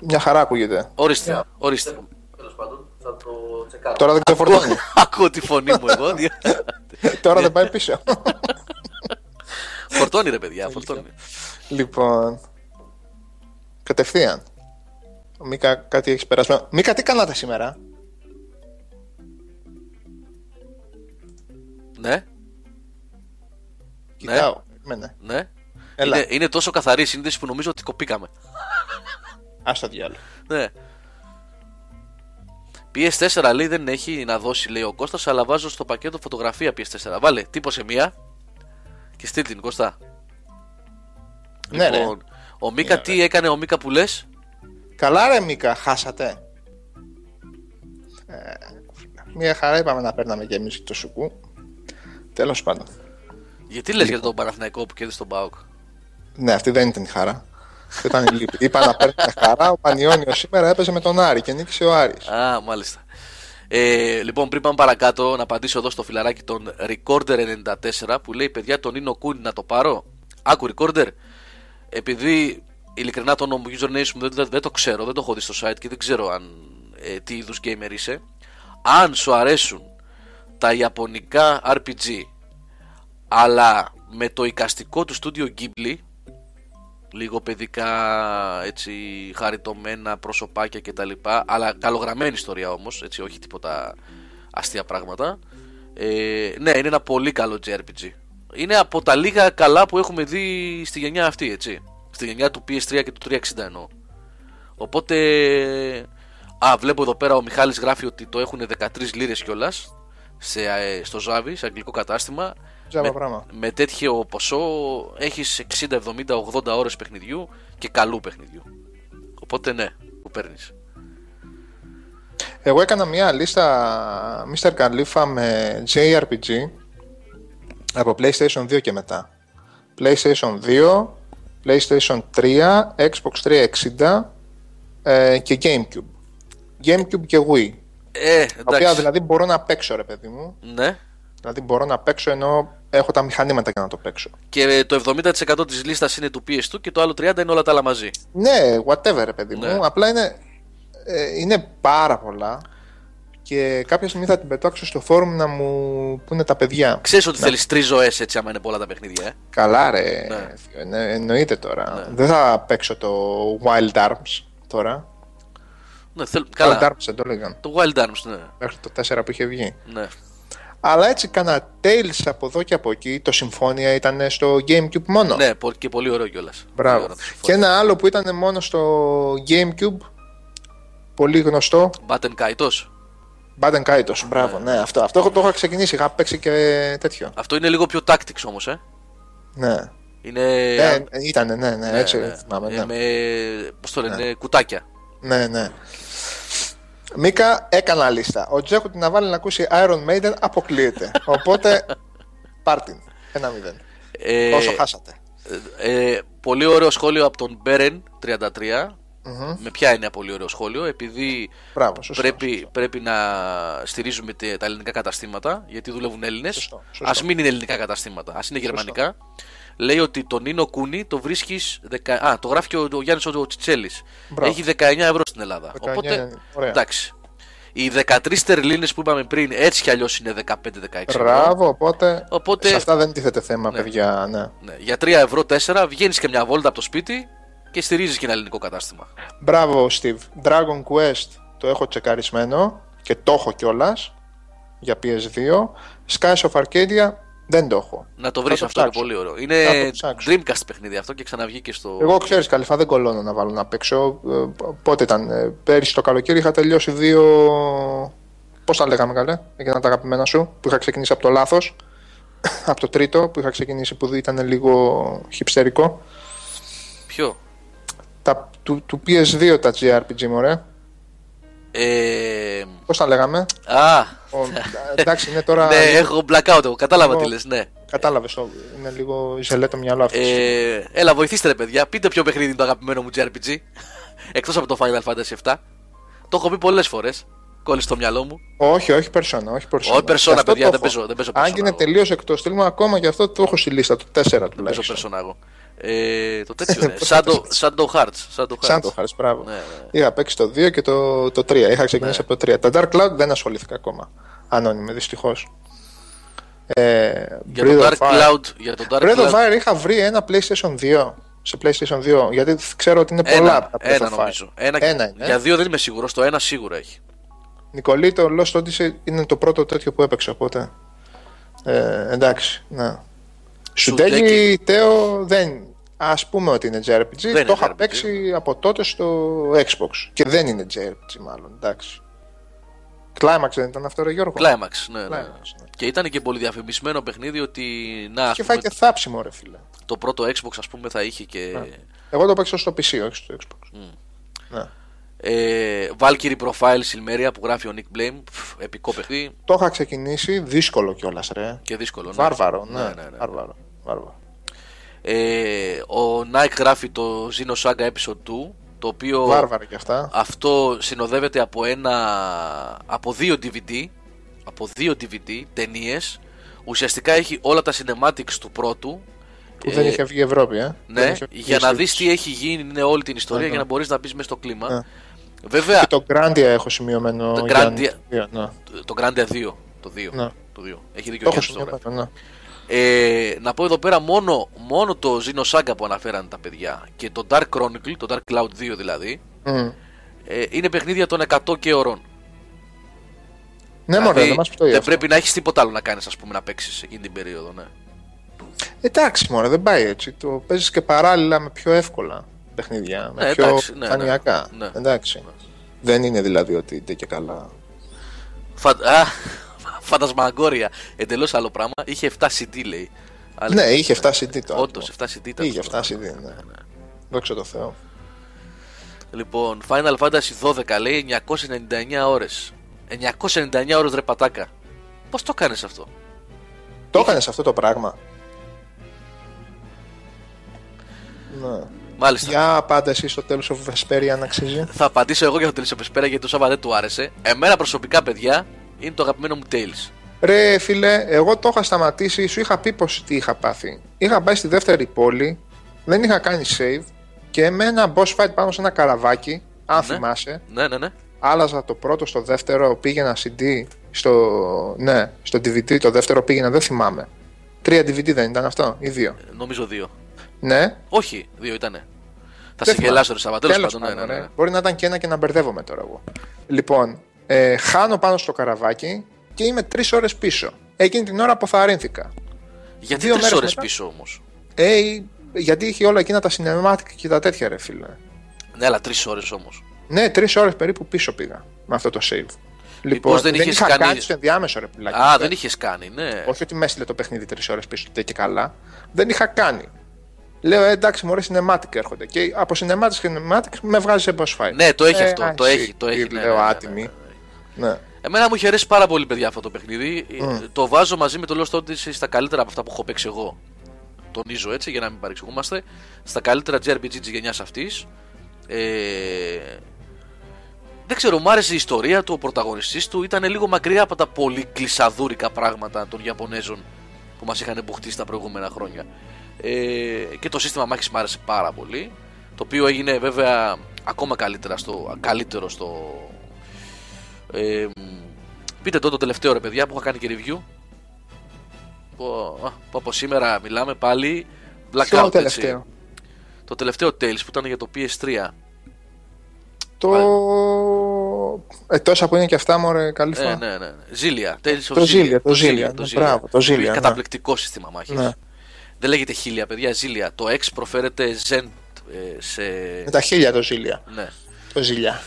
Μια χαρά ακούγεται. ορίστε, ορίστε. Τέλος πάντων, θα το τσεκάρουμε. Τώρα δεν ξεφορτώνει. (laughs) Ακούω τη φωνή μου εγώ. δια- (laughs) Τώρα δεν πάει πίσω. (laughs) φορτώνει ρε παιδιά, φορτώνει. λοιπόν. Κατευθείαν. Ο Μίκα κάτι έχεις περασμένο. Μίκα, τι κάνατε σήμερα. Ναι, Κοιτάω. Περίμενε. ναι. Έλα. Είναι, είναι τόσο καθαρή η σύνδεση που νομίζω ότι κοπήκαμε. Ας το διάλογο. Ναι. PS4 λέει δεν έχει να δώσει λέει ο Κώστας αλλά βάζω στο πακέτο φωτογραφία PS4 Βάλε τύπωσε μία Και στείλ την Κώστα Ναι, ρε. Ο Μίκα Ναι, τι έκανε ο Μίκα που λες; Καλά ρε Μίκα, χάσατε. Ε, μια χαρά είπαμε να παίρναμε και εμείς το σουκού. Τέλος πάντων. Γιατί λες για τον Παναθηναϊκό που κέρδισε τον ΠΑΟΚ; Ναι, αυτή δεν ήταν η χαρά. Αυτό ήταν η λύπη. Είπα να παίρνουμε χαρά. Ο Πανιόνιος σήμερα έπαιζε με τον Άρη και νίκησε ο Άρης. Α, μάλιστα. Ε, λοιπόν, πριν πάμε παρακάτω, να απαντήσω εδώ στο φιλαράκι των Recorder94 που λέει: Παιδιά, τον Νίνο Κούνι να το πάρω; Άκου, Recorder. Επειδή ειλικρινά το όνομα username μου δεν, δεν, δεν το ξέρω, δεν το έχω δει στο site και δεν ξέρω αν, ε, τι είδους gamer είσαι. Αν σου αρέσουν τα ιαπωνικά RPG αλλά με το εικαστικό του στούντιο Ghibli λίγο παιδικά έτσι χαριτωμένα προσωπάκια κτλ αλλά καλογραμμένη ιστορία όμως έτσι όχι τίποτα αστεία πράγματα ε, ναι είναι ένα πολύ καλό JRPG είναι από τα λίγα καλά που έχουμε δει στη γενιά αυτή έτσι στη γενιά του PS3 και του 360 εννοώ οπότε α βλέπω εδώ πέρα ο Μιχάλης γράφει ότι το έχουν 13 λίρες κιόλας σε, ε, στο Ζάβι, σε αγγλικό κατάστημα Τζάμπα με, πράγμα. με τέτοιο ποσό έχεις 60, 70, 80 ώρες παιχνιδιού και καλού παιχνιδιού. Οπότε ναι, που παίρνεις. Εγώ έκανα μια λίστα Mr. Khalifa με JRPG από PlayStation 2 και μετά. PlayStation 2, PlayStation 3, Xbox 360 ε, και GameCube. GameCube και Wii. Ε, Τα οποία εντάξει. δηλαδή μπορώ να παίξω ρε παιδί μου. Ναι, Δηλαδή μπορώ να παίξω ενώ έχω τα μηχανήματα για να το παίξω. Και το 70% της λίστας είναι του PS2 και το άλλο 30% είναι όλα τα άλλα μαζί. Ναι, whatever, ρε παιδί μου. Ναι. Απλά είναι, ε, είναι πάρα πολλά και κάποια στιγμή θα την πετάξω στο φόρουμ να μου πούνε τα παιδιά. Ξέρεις ότι θέλεις τρεις ζωές έτσι, άμα είναι πολλά τα παιχνίδια. Ε; Καλά, ρε. Ναι. θείο, ναι, εννοείται τώρα. Ναι. Δεν θα παίξω το Wild Arms τώρα. Ναι, θέλ... Wild Καλά. Arms δεν το λέγαν. Το Wild Arms, ναι. Μέχρι το 4 που είχε βγει. ναι. Αλλά έτσι κάνα Tales από εδώ και από εκεί. Το Συμφώνια ήταν στο Gamecube μόνο. Ναι, πο- και πολύ ωραίο κιόλας. Μπράβο. Και ένα άλλο που ήταν μόνο στο Gamecube. Πολύ γνωστό. Button Kaitos. Baden Kaitos. Μπράβο, ναι, αυτό, αυτό έχω- το έχω ξεκινήσει. Είχα παίξει και τέτοιο. Αυτό είναι λίγο πιο tactics όμως, ε. Ναι. Είναι. Ε, ήτανε, ναι, ναι, ναι, έτσι ναι. θυμάμαι. Ε, Ναι. με. Πώς το λένε, κουτάκια. ναι, ναι. Μίκα, έκανα λίστα. Ο Τζέχου την να βάλει να ακούσει Iron Maiden αποκλείεται. (laughs) Οπότε, πάρτιν. Ένα μηδέν. Ε, Όσο χάσατε. ε, πολύ ωραίο σχόλιο από τον Μπέρεν 33. Μμμ. Με ποια είναι πολύ ωραίο σχόλιο, επειδή Μπράβο, σωστό. πρέπει, πρέπει να στηρίζουμε τε- τα ελληνικά καταστήματα, γιατί δουλεύουν Έλληνες. Σωστό, σωστό. Α μην είναι ελληνικά καταστήματα, ας είναι γερμανικά. Λέει ότι τον Νίνο Κούνι το βρίσκεις. Δεκα... Α, το γράφει και ο, ο Γιάννης ο, ο Τσιτσέλης. Μπράβο. Έχει 19 ευρώ στην Ελλάδα. 19, Οπότε. ωραία. Εντάξει. Οι 13 τερλίνες που είπαμε πριν έτσι κι αλλιώς είναι 15-16 ευρώ. Μπράβο, οπότε, Οπότε- σε αυτά δεν τίθεται θέμα, παιδιά. Ναι. Ναι, για 3 ευρώ 4 βγαίνεις και μια βόλτα από το σπίτι και στηρίζεις και ένα ελληνικό κατάστημα. Μπράβο, Steve. Dragon Quest το έχω τσεκαρισμένο και το έχω κιόλας για PS2. Skies of Arcadia δεν το έχω. Να το βρεις Θα το αυτό είναι ψάξω. πολύ ωραίο. Θα Είναι το ψάξω. Dreamcast παιχνίδι αυτό και ξαναβγήκε στο. Εγώ ξέρεις, καλυφά δεν κολώνω να βάλω να παίξω. Ε, Πότε ήταν, ε, πέρυσι το καλοκαίρι είχα τελειώσει δύο. Πώς τα λέγαμε καλέ, εκείνα τα αγαπημένα σου, που είχα ξεκινήσει από το λάθος. (coughs) από το τρίτο που είχα ξεκινήσει που ήταν λίγο χυψτερικό. Ποιο; Τα, του, του PS2 τα JRPG, μωρέ. Ε... Πώς τα λέγαμε; Α, Ο, εντάξει, είναι τώρα. (laughs) ναι, έχω blackout εγώ. Κατάλαβα Εγώ- τι λες, ναι. Κατάλαβες, είναι λίγο ζελέ το μυαλό αυτός. Ε, έλα, βοηθήστε ρε παιδιά. Πείτε ποιο παιχνίδι είναι το αγαπημένο μου JRPG. Εκτός από το Final Fantasy 7. Το έχω πει πολλές φορές. Κόλλησε στο μυαλό μου. Όχι, όχι Persona, όχι Persona. Όχι, Persona, Και αυτό παιδιά, το δεν έχω. παίζω- δεν παίζω Αν Persona και είναι εγώ. τελείως εκτός στυλ μου, ακόμα και αυτό το έχω στη λίστα του 4 Δεν παίζω τουλάχιστον. persona εγώ. Ε, το τέτοιο είναι. Πώς θα Shadow, Shadow Hearts. Shadow Σαν Hearts. το χάρη, μπράβο. Ναι, ναι. Είχα παίξει το 2 και το, το 3. Είχα ξεκινήσει από το 3. Τα Dark Cloud δεν ασχολήθηκα ακόμα. Ανώνυμη, δυστυχώς. Ε, Για το Dark Cloud. Για το Dark Breath of Cloud. Fire είχα βρει ένα PlayStation 2. Σε PlayStation 2. Γιατί ξέρω ότι είναι πολλά Ένα, από τα Breath ένα of Fire. νομίζω. Ένα, Ένα είναι. Για δύο δεν είμαι σίγουρος. Το ένα σίγουρα έχει. Νικολή, το Lost Odyssey είναι το πρώτο τέτοιο που έπαιξε, οπότε. Ε, εντάξει, ναι. Σου Σουντέκι. τέλει, Τέο, δεν. Α πούμε ότι είναι JRPG. Δεν είναι το είχα JRPG. παίξει από τότε στο Xbox. Και δεν είναι JRPG, μάλλον. Εντάξει. Climax δεν ήταν αυτό, ρε Γιώργο; Climax, ναι, ναι. Climax, ναι. Και ήταν και πολύ διαφημισμένο παιχνίδι ότι να, ας Και πούμε, φάει και θάψιμο, ρε φίλε. το πρώτο Xbox ας πούμε θα είχε και Εγώ το παίξα στο PC, όχι στο Xbox. Ναι. ε, Valkyrie Profile Silmeria που γράφει ο Nick Blame. Πφ, επικό παιχνίδι Το είχα ξεκινήσει, δύσκολο κιόλας, ρε. και δύσκολο. ναι. Βάρβαρο, ναι. ναι, ναι, ναι. Βάρβαρο. Βάρβαρο. Ε, ο Nike γράφει το Xeno Saga Episode 2 το οποίο Βάρβαρο κι αυτά. αυτό συνοδεύεται από ένα από δύο DVD από δύο DVD ταινίες. ουσιαστικά έχει όλα τα cinematics του πρώτου Που δεν είχε βγει η Ευρώπη, ε. Δεν ναι, είχε βγει για να στη- δεις τι έχει γίνει είναι όλη την ιστορία Ναι, για ναι. να μπορείς να μπεις μέσα στο κλίμα Ναι. βέβαια Και το Grandia έχω σημειωμένο. Το για Grandia. να- Ναι. το Grandia 2 το 2, Ναι. το 2. έχει Το δίκιο ο έχω Γιάννης το γράφει. σημειωμένο, ναι. Ε, να πω εδώ πέρα μόνο, μόνο το Xeno Saga που αναφέραν τα παιδιά και το Dark Chronicle, το Dark Cloud 2 δηλαδή, Μμ. ε, είναι παιχνίδια των 100 και ωρών. Ναι, μωρέ, δεν μας πτωεί δεν αυτό. πρέπει να έχεις τίποτα άλλο να κάνεις, ας πούμε, να παίξεις εκείνη την περίοδο. Ναι. Εντάξει, μωρέ, δεν πάει έτσι. Το παίζεις και παράλληλα με πιο εύκολα παιχνίδια. Με Ναι, πιο εντάξει, ναι, ναι. μηχανιακά. Ναι. Εντάξει. Δεν είναι δηλαδή ότι είναι και καλά. Φα... Α, φαντασμαγκόρια. Εντελώς άλλο πράγμα. Είχε 7 CD λέει. Αλλά- Ναι, είχε 7 CD το Όντως, άτομο. 7 CD ήταν. Είχε αυτό 7 το CD, πράγμα. ναι. Δόξα τω Θεώ. Λοιπόν, Final Fantasy 12 λέει 999 ώρες. 999 ώρες ρε πατάκα. Πώς το κάνει αυτό; Το έκανες αυτό το πράγμα. Ναι. Μάλιστα. Για πάντα εσύ στο τέλος of Vesperia αν αξίζει. Θα απαντήσω εγώ για το Tales of Vesperia γιατί το Σάββα δεν του άρεσε. Εμένα προσωπικά, παιδιά, είναι το αγαπημένο μου Tales. Ρε φίλε, εγώ το είχα σταματήσει, σου είχα πει πως τι είχα πάθει. Είχα πάει στη δεύτερη πόλη, δεν είχα κάνει save και με ένα boss fight πάνω σε ένα καραβάκι, αν Ναι. θυμάσαι, Ναι, ναι, ναι. άλλαζα το πρώτο στο δεύτερο, πήγαινα CD, στο, ναι, στο DVD το δεύτερο πήγαινα, δεν θυμάμαι. Τρία DVD δεν ήταν αυτό, ή δύο; Ε, Νομίζω δύο. Ναι, Όχι, δύο ήτανε. Θα Δεν σε γελάσω, ρε θυμάμαι. Σάβα. Τέλος Τέλος πάντων, ναι, ναι, πάντων, ναι. ρε. Μπορεί να ήταν και ένα και να μπερδεύομαι τώρα εγώ. Λοιπόν, ε, χάνω πάνω στο καραβάκι και είμαι τρεις ώρες πίσω. Εκείνη την ώρα αποθαρρύνθηκα. Γιατί Δύο τρεις μέρες ώρες μετά. πίσω όμως; Ε, γιατί είχε όλα εκείνα τα cinematic και τα τέτοια, ρε φίλε. Ναι, αλλά τρεις ώρες όμως. Ναι, τρεις ώρες περίπου πίσω πήγα με αυτό το save. Λοιπόν, δεν δεν, είχες είχα κάνει- κάνει στο ενδιάμεσο, ρε πουλάκι. Α, Ε, δεν είχες κάνει, ναι. Όχι ότι με έστειλε το παιχνίδι τρεις ώρες πίσω τότε και καλά. Δεν είχα κάνει. Λέω ε, εντάξει, μωρέ cinematic έρχονται. Και από cinematic και cinematic με βγάζει σε boss fight. Ναι, το έχει Ε, αυτό. α, Το εσύ, έχει, το έχει. τι ναι, λέω ναι, ναι, ναι, άτιμη. Ναι. Ναι. Εμένα μου είχε αρέσει πάρα πολύ, παιδιά, αυτό το παιχνίδι. Ε, Το βάζω μαζί με το Lost Odyssey στα καλύτερα από αυτά που έχω παίξει εγώ. Τονίζω έτσι για να μην παρεξηγούμαστε. Στα καλύτερα JRPG της γενιάς αυτής. Ε, δεν ξέρω, μου άρεσε η ιστορία του, ο πρωταγωνιστής του ήταν λίγο μακριά από τα πολύ κλεισαδούρικα πράγματα των Ιαπωνέζων που μας είχαν μπουχτίσει τα προηγούμενα χρόνια. Ε, και το σύστημα μάχης μου άρεσε πάρα πολύ, το οποίο έγινε βέβαια ακόμα καλύτερα στο, καλύτερο στο... Ε, μ, πείτε το το τελευταίο ρε παιδιά που είχα κάνει και review. Που, α, που από σήμερα μιλάμε πάλι Ποιο Blackout έτσι. τελευταίο; Το τελευταίο Tales που ήταν για το PS3. Το. Ε, τόσα που είναι και αυτά, μωρέ, καλή Ε, φορά. ναι, ναι. ναι. Ζήλια. Tales of Το Zillia. Zillia, το Zillia, ναι, μπράβο, το Zillia, ναι. Καταπληκτικό σύστημα μάχη. Ναι. Δεν λέγεται χίλια, παιδιά. Ζήλια. Το X προφέρεται Zen ε, σε. Με τα χίλια το ζήλια. Ναι. Το ζήλια.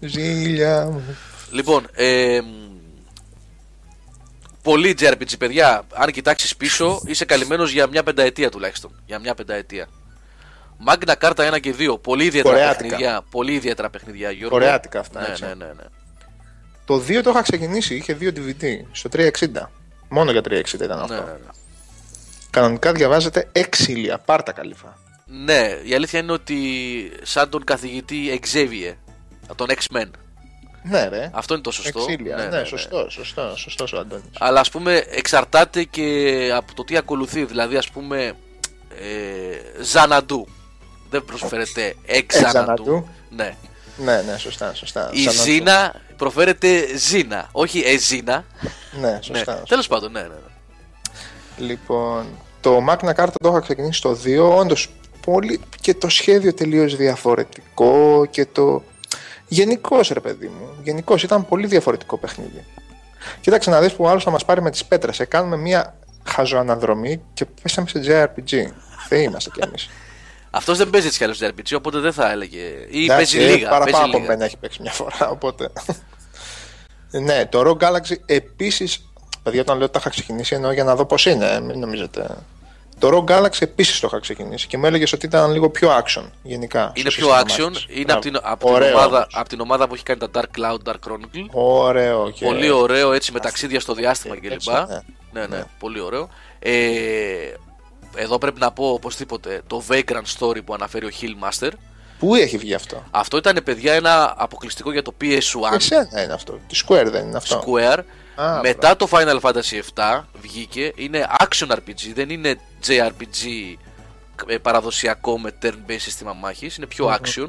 Ζήλια μου. Λοιπόν, ε, μ, πολύ JRPG, παιδιά. Αν κοιτάξεις πίσω, είσαι καλυμμένος για μια πενταετία τουλάχιστον. Για μια πενταετία. Magna Carta 1 και 2. Πολύ ιδιαίτερα Κορεάτικα. παιχνιδιά. Πολύ ιδιαίτερα παιχνιδιά, Γιώργο. Κορεάτικα αυτά, Ναι, έτσι. ναι, ναι, ναι. Το 2 το είχα ξεκινήσει, είχε δύο DVD στο 360. Μόνο για 360 ήταν αυτό. ναι, ναι, ναι. Κανονικά διαβάζεται εξήλια. Πάρτα καλύφα. Ναι, η αλήθεια είναι ότι σαν τον καθηγητή Xavier, τον X-Men. Ναι, ρε. Αυτό είναι το σωστό. Εξήλια. Ναι, Ναι, ναι, ναι. σωστό, σωστός, σωστός ο Αντώνης. Αλλά ας πούμε εξαρτάται και από το τι ακολουθεί. Δηλαδή ας πούμε ε, Ζαναντού. Δεν προσφέρεται Εξαναντού. Εξαναντού. Ναι. Ναι, ναι, σωστά, σωστά. Η Σαν να- Ζήνα προφέρεται Ζήνα, όχι Εζίνα. Ναι, Ναι. σωστά. Τέλος πάντων, ναι, ναι. ναι. Λοιπόν, το Magna Carta το είχα ξεκινήσει στο 2, όντως πολύ και το σχέδιο τελείως διαφορετικό και το. Γενικώς, ρε παιδί μου. Γενικώς ήταν πολύ διαφορετικό παιχνίδι. Κοίταξε να δεις που άλλος θα μας πάρει με τις πέτρες. Ε, κάνουμε μια χαζοαναδρομή και πέσαμε σε JRPG. Θεοί είμαστε κι εμείς. (laughs) Αυτός δεν παίζει έτσι κι άλλως RPG, οπότε δεν θα έλεγε. Ή παίζει λίγα. παίζει Παραπάνω από λίγα. μένα έχει παίξει μια φορά, οπότε. (laughs) ναι, το Rogue Galaxy επίσης. Παιδιά, όταν λέω ότι τα είχα ξεκινήσει εννοώ για να δω πώς είναι, ε, μην νομίζετε. Το Rogue Galaxy επίσης το είχα ξεκινήσει και μου έλεγες ότι ήταν λίγο πιο action γενικά. Είναι στο πιο σύστημα action, μάχης. είναι από την, από, την Ωραίο ομάδα, όμως. από την ομάδα που έχει κάνει τα Dark Cloud, Dark Chronicle. Ωραίο και. Πολύ ωραίο έτσι με ταξίδια στο διάστημα κλπ. έτσι, Ναι, ναι. ναι, Ναι. πολύ ωραίο. Ε, εδώ πρέπει να πω οπωσδήποτε το Vagrant Story που αναφέρει ο Hillmaster. Πού έχει βγει αυτό; Αυτό ήταν παιδιά ένα αποκλειστικό για το PS1 Εσένα είναι αυτό. Τη Square δεν είναι αυτό. Square. Α, Μετά το Final Fantasy VII βγήκε, είναι action RPG, δεν είναι JRPG ε, παραδοσιακό με turn-based σύστημα μάχης, είναι πιο action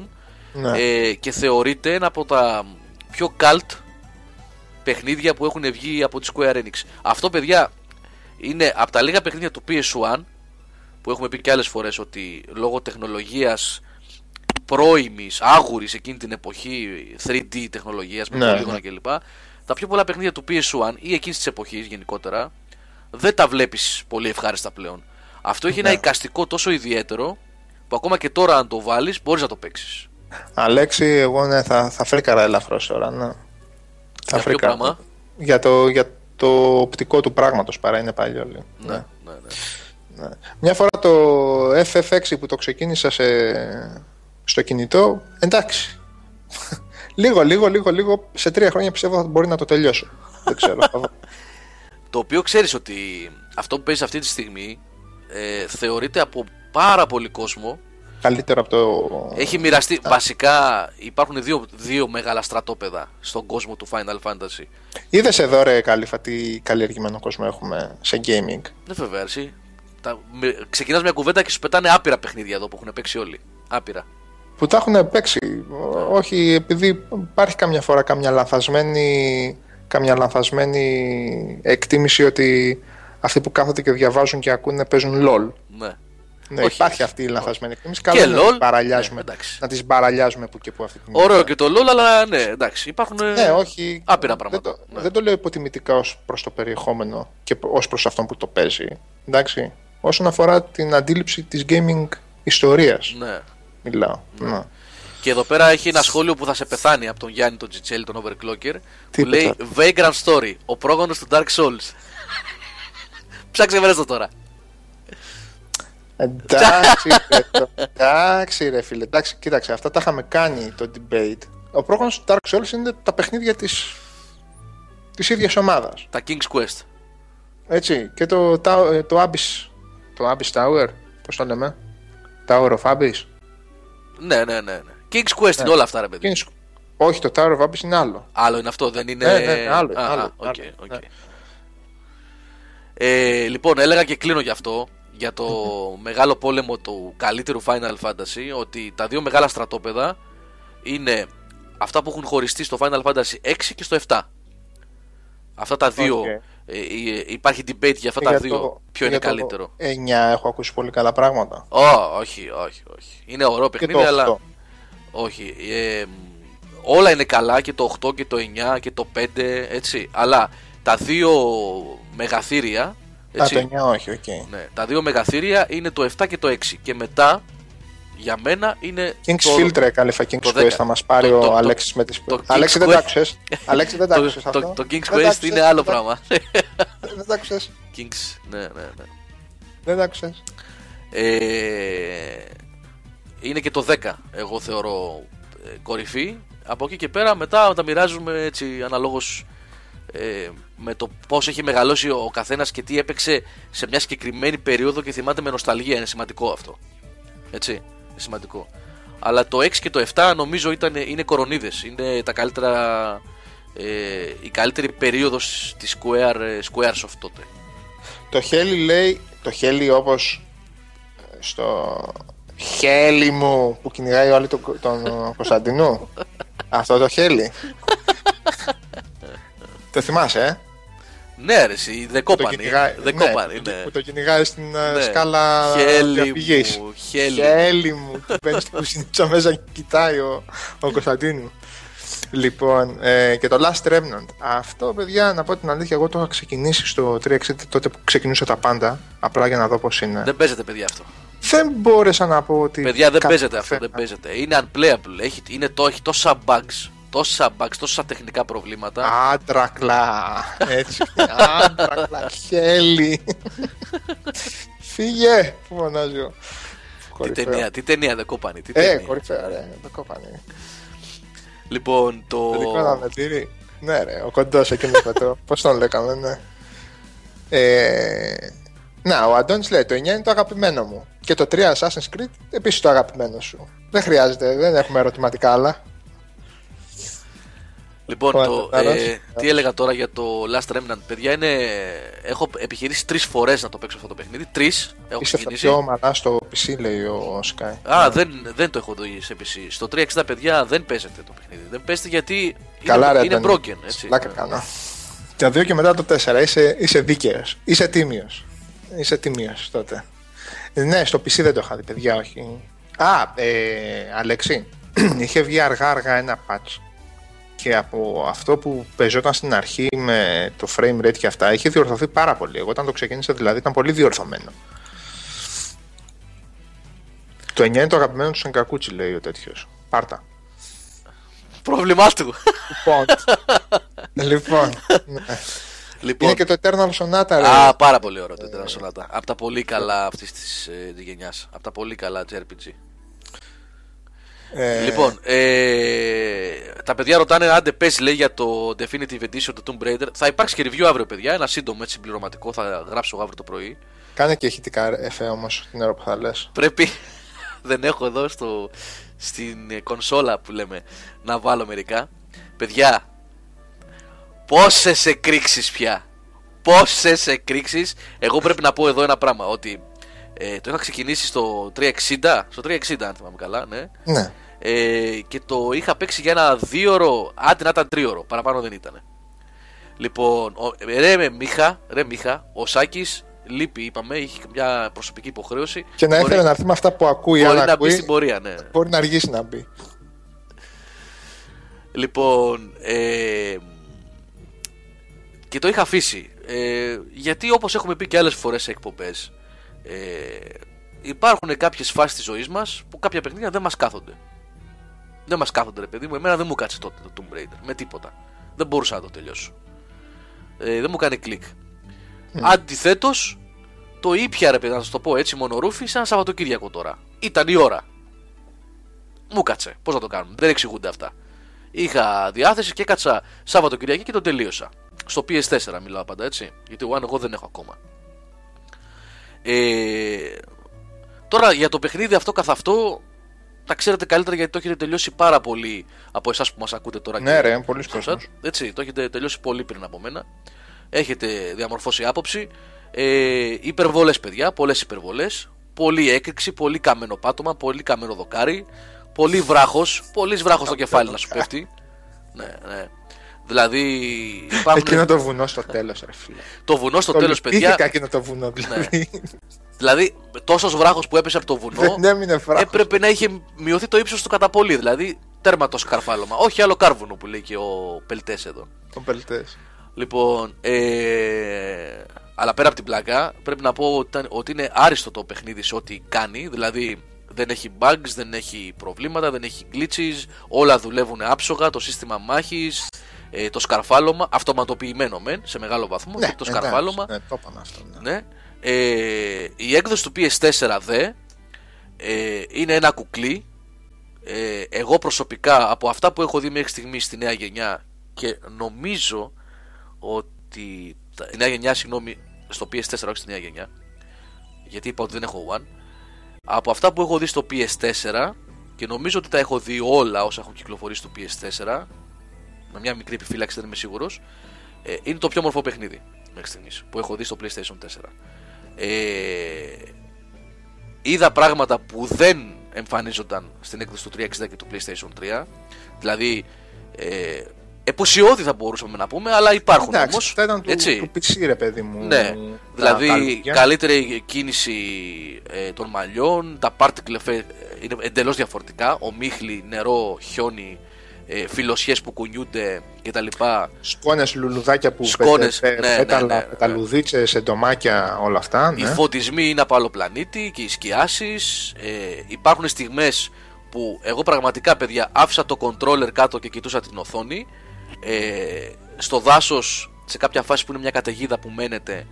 Ναι. ε, και θεωρείται ένα από τα πιο cult παιχνίδια που έχουν βγει από τη Square Enix. Αυτό παιδιά είναι από τα λίγα παιχνίδια του PS1 που έχουμε πει και άλλες φορές ότι λόγω τεχνολογίας πρώιμης, άγουρης εκείνη την εποχή 3D τεχνολογίας με Ναι, πολύγωνα ναι. κλπ τα πιο πολλά παιχνίδια του PS1 ή εκείνης της εποχής γενικότερα δεν τα βλέπεις πολύ ευχάριστα πλέον. Αυτό έχει ένα Ναι. εικαστικό τόσο ιδιαίτερο που ακόμα και τώρα αν το βάλεις μπορείς να το παίξεις. Αλέξη, εγώ ναι, θα, θα φρίκαρα ελαφρώς τώρα. Ναι. Θα ποιο φρίκαρα. πράγμα; Για το, για το οπτικό του πράγματος παρά είναι παλιό. λέει. Ναι, ναι, ναι. Ναι. Μια φορά το FF6 που το ξεκίνησα σε... στο κινητό, εντάξει. Λίγο, λίγο, λίγο, λίγο, σε τρία χρόνια πιστεύω ότι μπορεί να το τελειώσω. (laughs) Δεν ξέρω. Θα δω. Το οποίο ξέρεις ότι αυτό που παίζεις αυτή τη στιγμή ε, θεωρείται από πάρα πολύ κόσμο καλύτερο από το. Έχει μοιραστεί. Βασικά υπάρχουν δύο, δύο μεγάλα στρατόπεδα στον κόσμο του Final Fantasy. Είδες εδώ, ρε Καλύφα, τι καλλιεργημένο κόσμο έχουμε σε gaming; Δεν βέβαια, εσύ. Τα... Ξεκινάς μια κουβέντα και σου πετάνε άπειρα παιχνίδια εδώ που έχουν παίξει όλοι. Άπειρα. Που τα έχουν παίξει. Όχι, επειδή υπάρχει καμιά φορά καμιά λανθασμένη, καμιά λανθασμένη εκτίμηση ότι αυτοί που κάθονται και διαβάζουν και ακούνε παίζουν LOL. Ναι. Ναι, Όχι. υπάρχει αυτή η λανθασμένη εκτίμηση. Και Καλό είναι να LOL. τις παραλιάζουμε, Ναι, εντάξει. να τις παραλιάζουμε που και που αυτή την Ωραίο και το LOL, αλλά ναι, εντάξει. Υπάρχουν. ε, Ναι, όχι. Άπειρα δεν πράγματα. το, Ναι. δεν το λέω υποτιμητικά ως προς το περιεχόμενο και ως προς αυτόν που το παίζει. Εντάξει. Όσον αφορά την αντίληψη της gaming ιστορίας, Ναι. Μιλάω. Ναι. Και εδώ πέρα έχει ένα σχόλιο που θα σε πεθάνει από τον Γιάννη τον Τζιτσέλη, τον Overclocker. Που Τι λέει είπε Vagrant Story, ο πρόγονος του Dark Souls. Ψάξε βρες το τώρα. Εντάξει, ρε, το- εντάξει, ρε φίλε. Εντάξει, κοίταξε, αυτά τα είχαμε κάνει το debate. Ο πρόγραμμα του Dark Souls είναι τα παιχνίδια της, της ίδιας ομάδας. Τα King's Quest. Έτσι. Και το, τα- το Abyss, το Abyss Tower, πώς το λέμε, Tower of Abyss. Ναι, ναι, ναι. ναι. King's Quest είναι όλα αυτά, ρε παιδί. Είναι- Όχι, το Tower of Abyss είναι άλλο. Άλλο είναι αυτό, δεν είναι. Ναι, ναι, ναι, άλλο, Α, άλλο, α, οκ, άλλο, οκ. ναι. Ε, λοιπόν, έλεγα και κλείνω γι' αυτό. Για το (laughs) μεγάλο πόλεμο του καλύτερου Final Fantasy. Ότι τα δύο μεγάλα στρατόπεδα είναι αυτά που έχουν χωριστεί στο Final Fantasy 6 και στο 7. Αυτά τα δύο. Οκ. Ε, ε, υπάρχει debate για αυτά τα Για δύο. το- ποιο είναι για το καλύτερο; 9 έχω ακούσει πολύ καλά πράγματα. Ω, όχι, όχι, όχι. Είναι ωραίο Και παιχνίδι, το αλλά. 8. Όχι. Ε, όλα είναι καλά και το 8 και το 9 και το 5, έτσι. Αλλά τα δύο μεγαθήρια. Α, Έτσι, το 9 όχι, οκ. ναι, τα δύο μεγαθήρια είναι το 7 και το 6. Και μετά, για μένα, είναι. King's το, Filter, κάλεφα King's το Quest 10. θα μας πάρει Το- το- ο το- Αλέξης με τις... το Αλέξη King's δεν τα Quest- άκουσες; (laughs) Αλέξη δεν τα το, άκουσες το, αυτό; το King's Δεν τα Quest άκουσες, είναι άλλο δεν τα- πράγμα. (laughs) Δεν τα άκουσες; King's, ναι, ναι, ναι. Δεν τα άκουσες; Ε, είναι και το 10 εγώ θεωρώ ε, κορυφή από εκεί και πέρα μετά τα μοιράζουμε έτσι αναλόγως ε, με το πώς έχει μεγαλώσει ο καθένας και τι έπαιξε σε μια συγκεκριμένη περίοδο και θυμάται με νοσταλγία είναι σημαντικό αυτό έτσι είναι σημαντικό αλλά το 6 και το 7 νομίζω ήταν, είναι κορονίδες είναι τα καλύτερα ε, η καλύτερη περίοδος της Square, ε, Squaresoft τότε Το χέλι λέει, το χέλι όπως ε, στο χέλι μου που κυνηγάει όλοι τον, τον ε, Κωνσταντινού. (laughs) Αυτό το χέλι. (laughs) το θυμάσαι, ε; Ναι ρε εσύ δεν Που το κόπανε κυνηγάει- δεν ναι, κόπανε που- ναι. Που το κυνηγάει στην ε, Ναι. σκάλα Χέλη διαφυγής. μου, χέλη. Χέλη μου. Του μπαίνει στην κουζινίτσα μέσα και κοιτάει ο, ο Κωνσταντίνου. Λοιπόν, ε, και το Last Remnant. Αυτό, παιδιά, να πω την αλήθεια, εγώ το είχα ξεκινήσει στο 360 τότε που ξεκινούσα τα πάντα. Απλά για να δω πώς είναι. Δεν παίζεται, παιδιά, αυτό. Δεν μπόρεσα να πω ότι. Παιδιά, δεν κάτι παίζεται αυτό. φέρνα. Δεν παίζεται. Είναι unplayable. Έχει, είναι το, έχει τόσα bugs, τόσα bugs, τόσα τεχνικά προβλήματα. Άντρακλα. Έτσι. Άντρακλα. Χέλη. Φύγε. Που φωνάζει ο. τι κορυφαίο. ταινία, τι ταινία δεν κόπανε. Τι Ε, ταινία. κορυφαία, ρε. Το κόπανε. Λοιπόν, το. Το δικό να με τύρει. Ναι, ρε, ο κοντός εκείνο με το. (laughs) Πώς τον λέγαμε, ναι. Ε, να, ο Αντώνης λέει: Το 9 είναι το αγαπημένο μου. Και το 3 Assassin's Creed επίσης το αγαπημένο σου. Δεν χρειάζεται, δεν έχουμε ερωτηματικά άλλα. Λοιπόν, Ωραία, το, καλά. ε, τι έλεγα τώρα για το Last Remnant, παιδιά, είναι. Έχω επιχειρήσει τρεις φορές να το παίξω αυτό το παιχνίδι. Τρεις έχω Είσαι ξεκινήσει. πιο ομαλά στο PC, λέει ο Sky. Α, δεν, δεν το έχω δει σε PC. Στο 360, παιδιά, δεν παίζεται το παιχνίδι. Δεν παίζεται γιατί Καλά, είναι, ρε, είναι Αντώνη. broken. Έτσι. Πλάκα κάνω. Τα δύο και μετά το 4 είσαι, είσαι δίκαιος. Είσαι τίμιος. Είσαι τίμιος τότε. Ε, Ναι, στο PC δεν το είχα δει, παιδιά, όχι. Α, ε, Αλέξη, (clears throat) είχε βγει αργά-αργά ένα patch και από αυτό που παίζονταν στην αρχή με το frame rate και αυτά είχε διορθωθεί πάρα πολύ. Εγώ όταν το ξεκίνησα δηλαδή ήταν πολύ διορθωμένο. Το 9 είναι το αγαπημένο του Σενκακούτσι, λέει ο τέτοιος. Πάρτα. Πρόβλημά του. Λοιπόν. (laughs) λοιπόν. ναι. λοιπόν, Είναι και το Eternal Sonata, ρε. Α, πάρα πολύ ωραίο το Eternal Sonata. Από τα πολύ καλά αυτής της ε, γενιάς. Από τα πολύ καλά JRPG. Ε, Λοιπόν, ε, τα παιδιά ρωτάνε αν δεν παίζει λέει για το Definitive Edition του Tomb Raider. Θα υπάρξει και review αύριο, παιδιά. Ένα σύντομο έτσι συμπληρωματικό. Θα γράψω αύριο το πρωί. Κάνε και ηχητικά εφέ όμως την ώρα που θα λες. Πρέπει, (laughs) δεν έχω εδώ στο, στην κονσόλα που λέμε να βάλω μερικά. Παιδιά, πόσες εκρήξεις πια. Πόσες εκρήξεις. Εγώ πρέπει να πω εδώ ένα πράγμα, ότι ε, το είχα ξεκινήσει στο 360, στο 360 αν θυμάμαι καλά, ναι. Ναι. Ε, και το είχα παίξει για ένα δίωρο, άντε να ήταν τρίωρο, παραπάνω δεν ήταν. Λοιπόν, ο, ρε με Μίχα, ρε Μίχα, ο Σάκης λείπει, είπαμε, είχε μια προσωπική υποχρέωση. Και να ήθελε να έρθει με αυτά που ακούει, μπορεί αν να ακούει, μπει στην πορεία, ναι. μπορεί να αργήσει να μπει. Λοιπόν, ε, και το είχα αφήσει. Ε, γιατί όπως έχουμε πει και άλλες φορές σε εκπομπές, ε, υπάρχουν κάποιες φάσεις της ζωής μας που κάποια παιχνίδια δεν μας κάθονται. Δεν μας κάθονται ρε παιδί μου, εμένα δεν μου κάτσε τότε το Tomb Raider, με τίποτα. Δεν μπορούσα να το τελειώσω. Ε, δεν μου κάνει κλικ. Mm. Αντιθέτως, το ήπια ρε παιδί, να σας το πω έτσι μονορούφι, σαν Σαββατοκύριακο τώρα. Ήταν η ώρα. Μου κάτσε. Πώς να το κάνουμε, δεν εξηγούνται αυτά. Είχα διάθεση και έκατσα Σαββατοκυριακή και το τελείωσα. Στο PS4 μιλάω πάντα έτσι. Γιατί One εγώ δεν έχω ακόμα. Ε, τώρα για το παιχνίδι αυτό καθ' αυτό τα ξέρετε καλύτερα γιατί το έχετε τελειώσει πάρα πολύ από εσάς που μας ακούτε τώρα. Ναι, και ρε, πολύ στο κόσμος. chat. Έτσι, το έχετε τελειώσει πολύ πριν από μένα. Έχετε διαμορφώσει άποψη. Ε, υπερβολές, παιδιά, πολλές υπερβολές. Πολύ έκρηξη, πολύ καμένο πάτωμα, πολύ καμένο δοκάρι. Πολύ βράχος, πολύ βράχο στο κεφάλι να σου πέφτει. Ναι, ναι. Δηλαδή υπάρχουν. Εκείνο το βουνό στο τέλος, ρε φίλε. Το βουνό στο Το τέλος, παιδιά. Ναι. λυπήθηκα εκείνο το βουνό, δηλαδή. Δηλαδή, τόσος βράχο που έπεσε από το βουνό. Δεν έμεινε βράχος. έπρεπε να είχε μειωθεί το ύψος του κατά πολύ. Δηλαδή, τέρμα το σκαρφάλωμα. Όχι άλλο κάρβουνο που λέει και ο Πελτές εδώ. Ο Πελτές. Λοιπόν, ε, αλλά πέρα από την πλάκα, πρέπει να πω ότι, ήταν- ότι είναι άριστο το παιχνίδι σε ό,τι κάνει. Δηλαδή, δεν έχει bugs, δεν έχει προβλήματα, δεν έχει glitches, όλα δουλεύουν άψογα, το σύστημα μάχης, ε, το σκαρφάλωμα, αυτοματοποιημένο μεν, σε μεγάλο βαθμό, και το εντάξει, σκαρφάλωμα. Ναι, το είπαμε αυτό. ναι. Ναι. Ε, η έκδοση του PS4 δε ε, είναι ένα κουκλί. Ε, εγώ προσωπικά από αυτά που έχω δει μέχρι στιγμή στη νέα γενιά και νομίζω ότι τα- η νέα γενιά, συγγνώμη, στο PS4, όχι στη νέα γενιά, γιατί είπα ότι δεν έχω One. Από αυτά που έχω δει στο PS4 και νομίζω ότι τα έχω δει όλα όσα έχουν κυκλοφορήσει στο PS4, με μια μικρή επιφύλαξη δεν είμαι σίγουρος, ε, είναι το πιο μορφό παιχνίδι μέχρι στιγμής που έχω δει στο PlayStation 4. Ε, είδα πράγματα που δεν εμφανίζονταν στην έκδοση του 360 και του PlayStation 3. Δηλαδή, ε, επουσιώδη θα μπορούσαμε να πούμε, αλλά υπάρχουν Εντάξει, όμως. αυτά ήταν του, έτσι. του PC, ρε παιδί μου. Ναι, τα δηλαδή καλούδια. καλύτερη κίνηση ε, των μαλλιών, τα particle effect ε, είναι εντελώς διαφορετικά, ομίχλη, νερό, χιόνι, ε, φιλοσιές που κουνιούνται κτλ. Σκόνες λουλουδάκια που Σκόνες, πε- πε- ναι, ναι, πέταλα, ναι, ναι. πεταλουδίτσες, εντομάκια, όλα αυτά. Οι Ναι. φωτισμοί είναι από άλλο πλανήτη και οι σκιάσεις. Ε, υπάρχουν στιγμές που εγώ πραγματικά παιδιά άφησα το controller κάτω και κοιτούσα την οθόνη. Ε, στο δάσος σε κάποια φάση που είναι μια καταιγίδα που μένετε.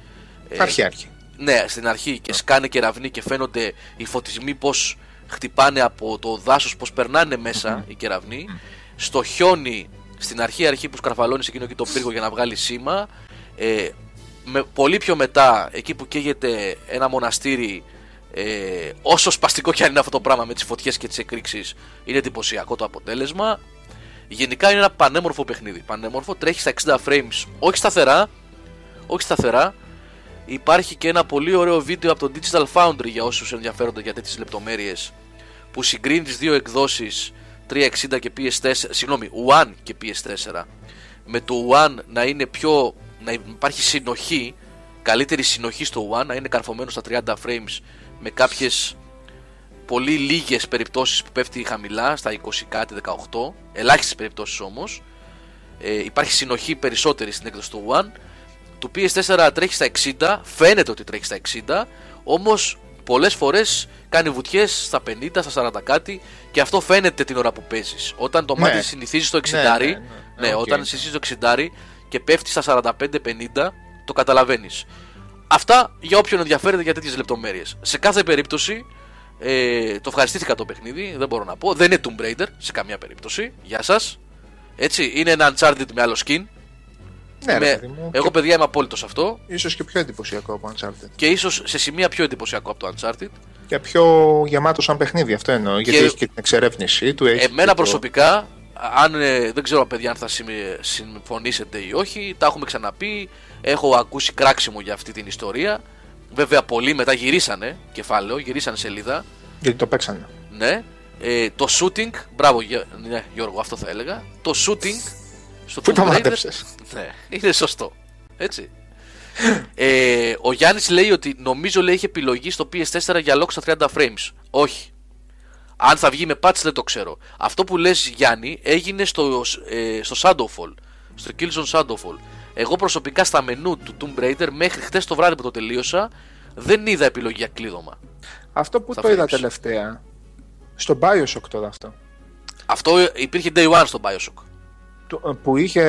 ε, Αρχή, αρχή. Ναι, στην αρχή και σκάνε κεραυνοί και φαίνονται οι φωτισμοί πως χτυπάνε από το δάσος, πως περνάνε μέσα οι κεραυνοί. Στο χιόνι, στην αρχή αρχή που σκαρφαλώνεις εκείνο εκεί το πύργο για να βγάλεις σήμα. Ε, με, πολύ πιο μετά, εκεί που καίγεται ένα μοναστήρι, ε, όσο σπαστικό και αν είναι αυτό το πράγμα με τις φωτιές και τις εκρήξεις, είναι εντυπωσιακό το αποτέλεσμα. Γενικά είναι ένα πανέμορφο παιχνίδι. Πανέμορφο, τρέχει στα 60 frames, όχι σταθερά, όχι σταθερά. Υπάρχει και ένα πολύ ωραίο βίντεο από το Digital Foundry για όσους ενδιαφέρονται για τέτοιες λεπτομέρειες που συγκρίνει τις δύο εκδόσεις 360 και PS4, συγγνώμη, One και PS4 με το One να είναι πιο, να υπάρχει συνοχή, καλύτερη συνοχή στο One, να είναι καρφωμένο στα 30 frames με κάποιες πολύ λίγες περιπτώσεις που πέφτει χαμηλά στα 20 κάτι 18, ελάχιστες περιπτώσεις όμως. Ε, υπάρχει συνοχή περισσότερη στην έκδοση του One του PS4 τρέχει στα 60, φαίνεται ότι τρέχει στα 60, όμως πολλές φορές κάνει βουτιές στα 50, στα 40 κάτι και αυτό φαίνεται την ώρα που παίζεις. Όταν το Ναι. μάτι συνηθίζει στο 60, Ναι, ναι, ναι, ναι. ναι, Οκ. όταν συνηθίζει στο 60 και πέφτει στα 45-50, το καταλαβαίνεις. Αυτά για όποιον ενδιαφέρεται για τέτοιες λεπτομέρειες. Σε κάθε περίπτωση, ε, το ευχαριστήθηκα το παιχνίδι, δεν μπορώ να πω. Δεν είναι Tomb Raider σε καμία περίπτωση. Γεια σας. Έτσι, είναι ένα Uncharted με άλλο skin. Ναι, Είμαι- ρε, παιδί μου. εγώ, παιδιά, είμαι απόλυτος σε αυτό. Ίσως και πιο εντυπωσιακό από Uncharted. Και ίσως σε σημεία πιο εντυπωσιακό από το Uncharted. Και πιο γεμάτο σαν παιχνίδι, αυτό εννοώ. Γιατί έχει και την εξερεύνησή του. Έχει και Εμένα το- προσωπικά, αν, ε, δεν ξέρω παιδιά αν θα συμ- συμφωνήσετε ή όχι, τα έχουμε ξαναπεί. Έχω ακούσει κράξιμο για αυτή την ιστορία. Βέβαια, πολλοί μετά γυρίσανε κεφάλαιο, γυρίσανε σελίδα. Γιατί το παίξανε. Ναι. Ε, το shooting, μπράβο Γε- ναι, Γιώργο, αυτό θα έλεγα. Το shooting στο Πού το Tomb Raider- μάντεψες; Ναι, είναι σωστό. Έτσι. ε, ο Γιάννης λέει ότι νομίζω λέει είχε επιλογή στο PS4 για lock στα 30 frames. Όχι. Αν θα βγει με patch δεν το ξέρω. Αυτό που λες Γιάννη έγινε στο, ε, στο Shadowfall. Στο Killzone Shadowfall. Εγώ προσωπικά στα μενού του Tomb Raider μέχρι χτες το βράδυ που το τελείωσα δεν είδα επιλογή για κλείδωμα. Αυτό που Θα το είδα φρύψει. τελευταία. Στο Bioshock τώρα αυτό. Αυτό υπήρχε day one στο Bioshock. Το- Που είχε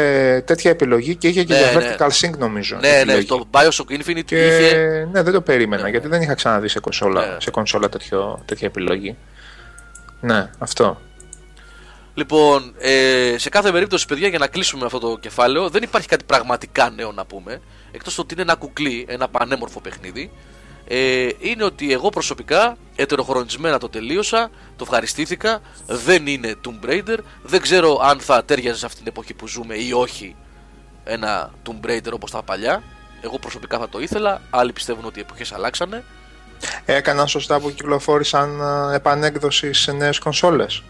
τέτοια επιλογή και είχε και Ναι, για ναι. vertical sync νομίζω. Ναι, ναι, επιλογή. στο Bioshock Infinite Και είχε. ναι, δεν το περίμενα Ναι, γιατί δεν είχα ξαναδεί σε κονσόλα, Ναι. σε κονσόλα τέτοιο, τέτοια επιλογή. Ναι, αυτό. Λοιπόν, ε, σε κάθε περίπτωση, παιδιά, για να κλείσουμε αυτό το κεφάλαιο, δεν υπάρχει κάτι πραγματικά νέο να πούμε. Εκτός ότι είναι ένα κουκλί, ένα πανέμορφο παιχνίδι. Ε, είναι ότι εγώ προσωπικά ετεροχρονισμένα το τελείωσα, το ευχαριστήθηκα. Δεν είναι Tomb Raider. Δεν ξέρω αν θα τέριαζε σε αυτήν την εποχή που ζούμε ή όχι ένα Tomb Raider όπως τα παλιά. Εγώ προσωπικά θα το ήθελα. Άλλοι πιστεύουν ότι οι εποχές αλλάξανε. Έκαναν σωστά που κυκλοφόρησαν ε, επανέκδοση σε νέες κονσόλες.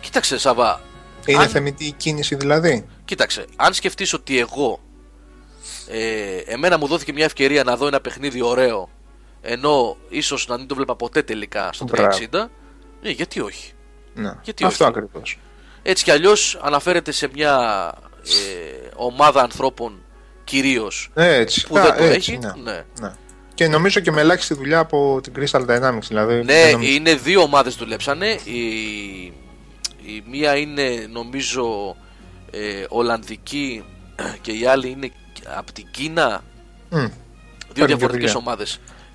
Κοίταξε, Σαββά, Είναι Αν- θεμητή η κίνηση δηλαδή. Κοίταξε, αν σκεφτείς ότι εγώ ε, εμένα μου δόθηκε μια ευκαιρία να δω ένα παιχνίδι ωραίο ενώ ίσως να μην το βλέπα ποτέ τελικά στο 360 Μπράβο. ε, γιατί όχι; Ναι. Γιατί αυτό όχι; ακριβώς. έτσι κι αλλιώς αναφέρεται σε μια ε, ομάδα ανθρώπων κυρίως Ναι, έτσι. που Α, δεν το έτσι, έχει Ναι. ναι. ναι. Και νομίζω και με ελάχιστη δουλειά από την Crystal Dynamics. Δηλαδή, Ναι, δεν νομίζω- είναι δύο ομάδες δουλέψανε. Η, η μία είναι νομίζω ε, Ολλανδική και η άλλη είναι από την Κίνα. Μμ. Δύο και διαφορετικές δουλειά. ομάδες.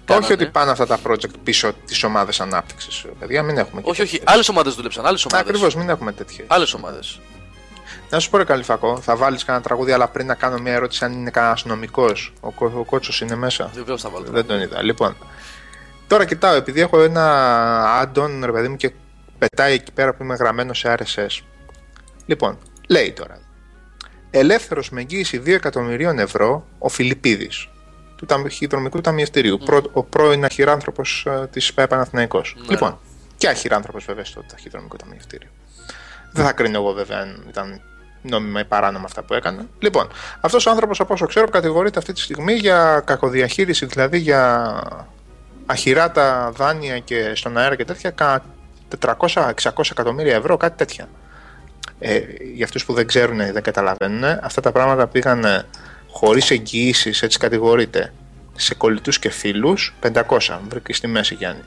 Όχι κάνανε. ότι πάνε αυτά τα project πίσω τι ομάδε ανάπτυξης. Παιδιά, μην έχουμε. και Όχι, όχι. τέτοιες. Άλλες ομάδες δούλεψαν. Άλλες ομάδες. Ακριβώς, μην έχουμε τέτοιε. Άλλες ομάδες. Να σου πω ρε Καλυφακό, θα βάλεις κανένα τραγούδι, αλλά πριν να κάνω μια ερώτηση αν είναι κανένας νομικός. Ο, κο- ο κότσος είναι μέσα; Βεβαίως θα βάλω. Δεν τον είδα. Λοιπόν, τώρα κοιτάω, επειδή έχω ένα add-on, ρε παιδί μου, και πετάει εκεί πέρα που είμαι γραμμένο σε RSS. Λοιπόν, λέει τώρα. Ελεύθερος με εγγύηση 2 εκατομμυρίων ευρώ ο Φιλιππίδης του ταχυδρομικού ταμιευτηρίου. Πρω- ο πρώην αχυράνθρωπος ε, της ΠαΕ Παναθηναϊκός. Ναι. Λοιπόν, και αχυράνθρωπος βέβαια στο ταχυδρομικό ταμιευτήριο. Δεν θα κρίνω εγώ βέβαια αν ήταν νόμιμα ή παράνομα αυτά που έκανε. Λοιπόν, αυτός ο άνθρωπος, από όσο ξέρω, κατηγορείται αυτή τη στιγμή για κακοδιαχείριση, δηλαδή για αχυράτα δάνεια και στον αέρα και τέτοια, κάνα 400-600 εκατομμύρια ευρώ, κάτι τέτοια. Ε, για αυτούς που δεν ξέρουν ή δεν καταλαβαίνουν, αυτά τα πράγματα πήγαν χωρίς εγγυήσεις, έτσι κατηγορείται, σε κολλητούς και φίλους, 500, βρήκες στη μέση Γιάννη.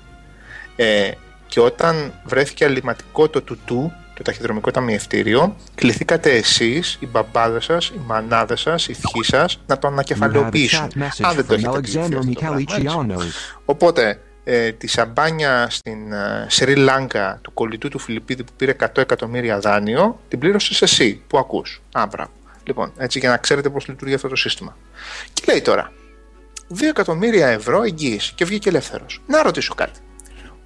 Ε, και όταν βρέθηκε αλληματικό το τουτού, το ταχυδρομικό ταμιευτήριο, κληθήκατε εσείς, οι μπαμπάδες σας, οι μανάδες σας, οι θείοι σας, να το You have a ανακεφαλαιοποιήσουν. chat message Αν δεν το from έχετε πληρωθεί Alexander αυτό το πράγμα, έτσι. Michalicianos. Οπότε, ε, τη σαμπάνια στην ε, Σρι Λάγκα του κολλητού του Φιλιππίδη που πήρε 100 εκατομμύρια δάνειο, την πλήρωσες εσύ που ακούς. Α, μπράβο. Λοιπόν, έτσι για να ξέρετε πώς λειτουργεί αυτό το σύστημα. Και λέει τώρα, 2 εκατομμύρια ευρώ εγγύηση και βγήκε ελεύθερος. Να ρωτήσω κάτι.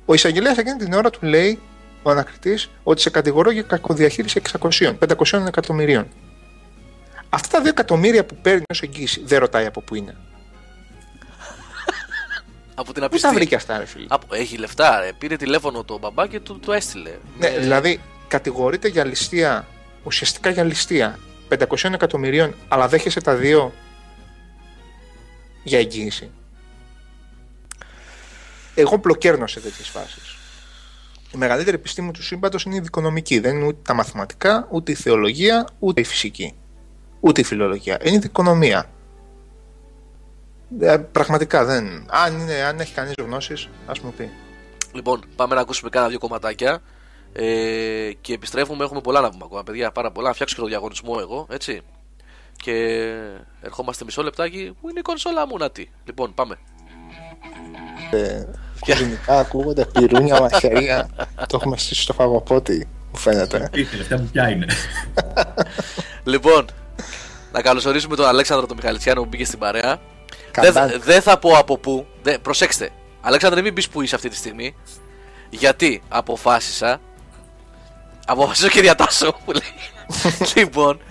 Ο εισαγγελέας εκείνη την ώρα του λέει, ο ανακριτής, ότι σε κατηγορώ για κακοδιαχείριση 600, 500 εκατομμυρίων. Αυτά τα 2 εκατομμύρια που παίρνει ως εγγύηση δεν ρωτάει από πού είναι. Από την Πού απιστία. τα βρήκε αυτά, ρε φίλε; Από- Έχει λεφτά, ρε. Πήρε τηλέφωνο το μπαμπά και του το έστειλε. Ναι, Με- δηλαδή κατηγορείται για ληστεία, ουσιαστικά για ληστεία 500 εκατομμυρίων, αλλά δέχεσαι τα δύο για εγγύηση. Εγώ μπλοκέρνω σε τέτοιες φάσεις. Η μεγαλύτερη επιστήμη του σύμπαντος είναι η δικονομική. Δεν είναι ούτε τα μαθηματικά, ούτε η θεολογία, ούτε η φυσική. Ούτε η φιλολογία. Είναι η δικονομία. Ε, πραγματικά δεν. Αν, είναι, αν έχει κανείς γνώσεις, ας μου πει. Λοιπόν, πάμε να ακούσουμε κάνα δύο κομματάκια. Ε, και επιστρέφουμε. Έχουμε πολλά να πούμε ακόμα, παιδιά. Πάρα πολλά. Να φτιάξω και το διαγωνισμό εγώ, έτσι. Και ερχόμαστε μισό λεπτάκι. Πού είναι η κονσόλα μου, να τι. Λοιπόν, πάμε. Κουζινικά ακούγονται πυρούνια, μαχαιρία. (laughs) το έχουμε στήσει στο φαγοπότη, μου φαίνεται. Η τελευταία μου ποια είναι. Λοιπόν, να καλωσορίσουμε τον Αλέξανδρο τον Μιχαλητσιάνο που μπήκε στην παρέα. Κατά- Δεν δεν θα πω από πού. Δε, προσέξτε. Αλέξανδρε, μην πεις που είσαι αυτή τη στιγμή. Γιατί αποφάσισα. Αποφασίζω και διατάσσω που λέει. (laughs) λοιπόν, το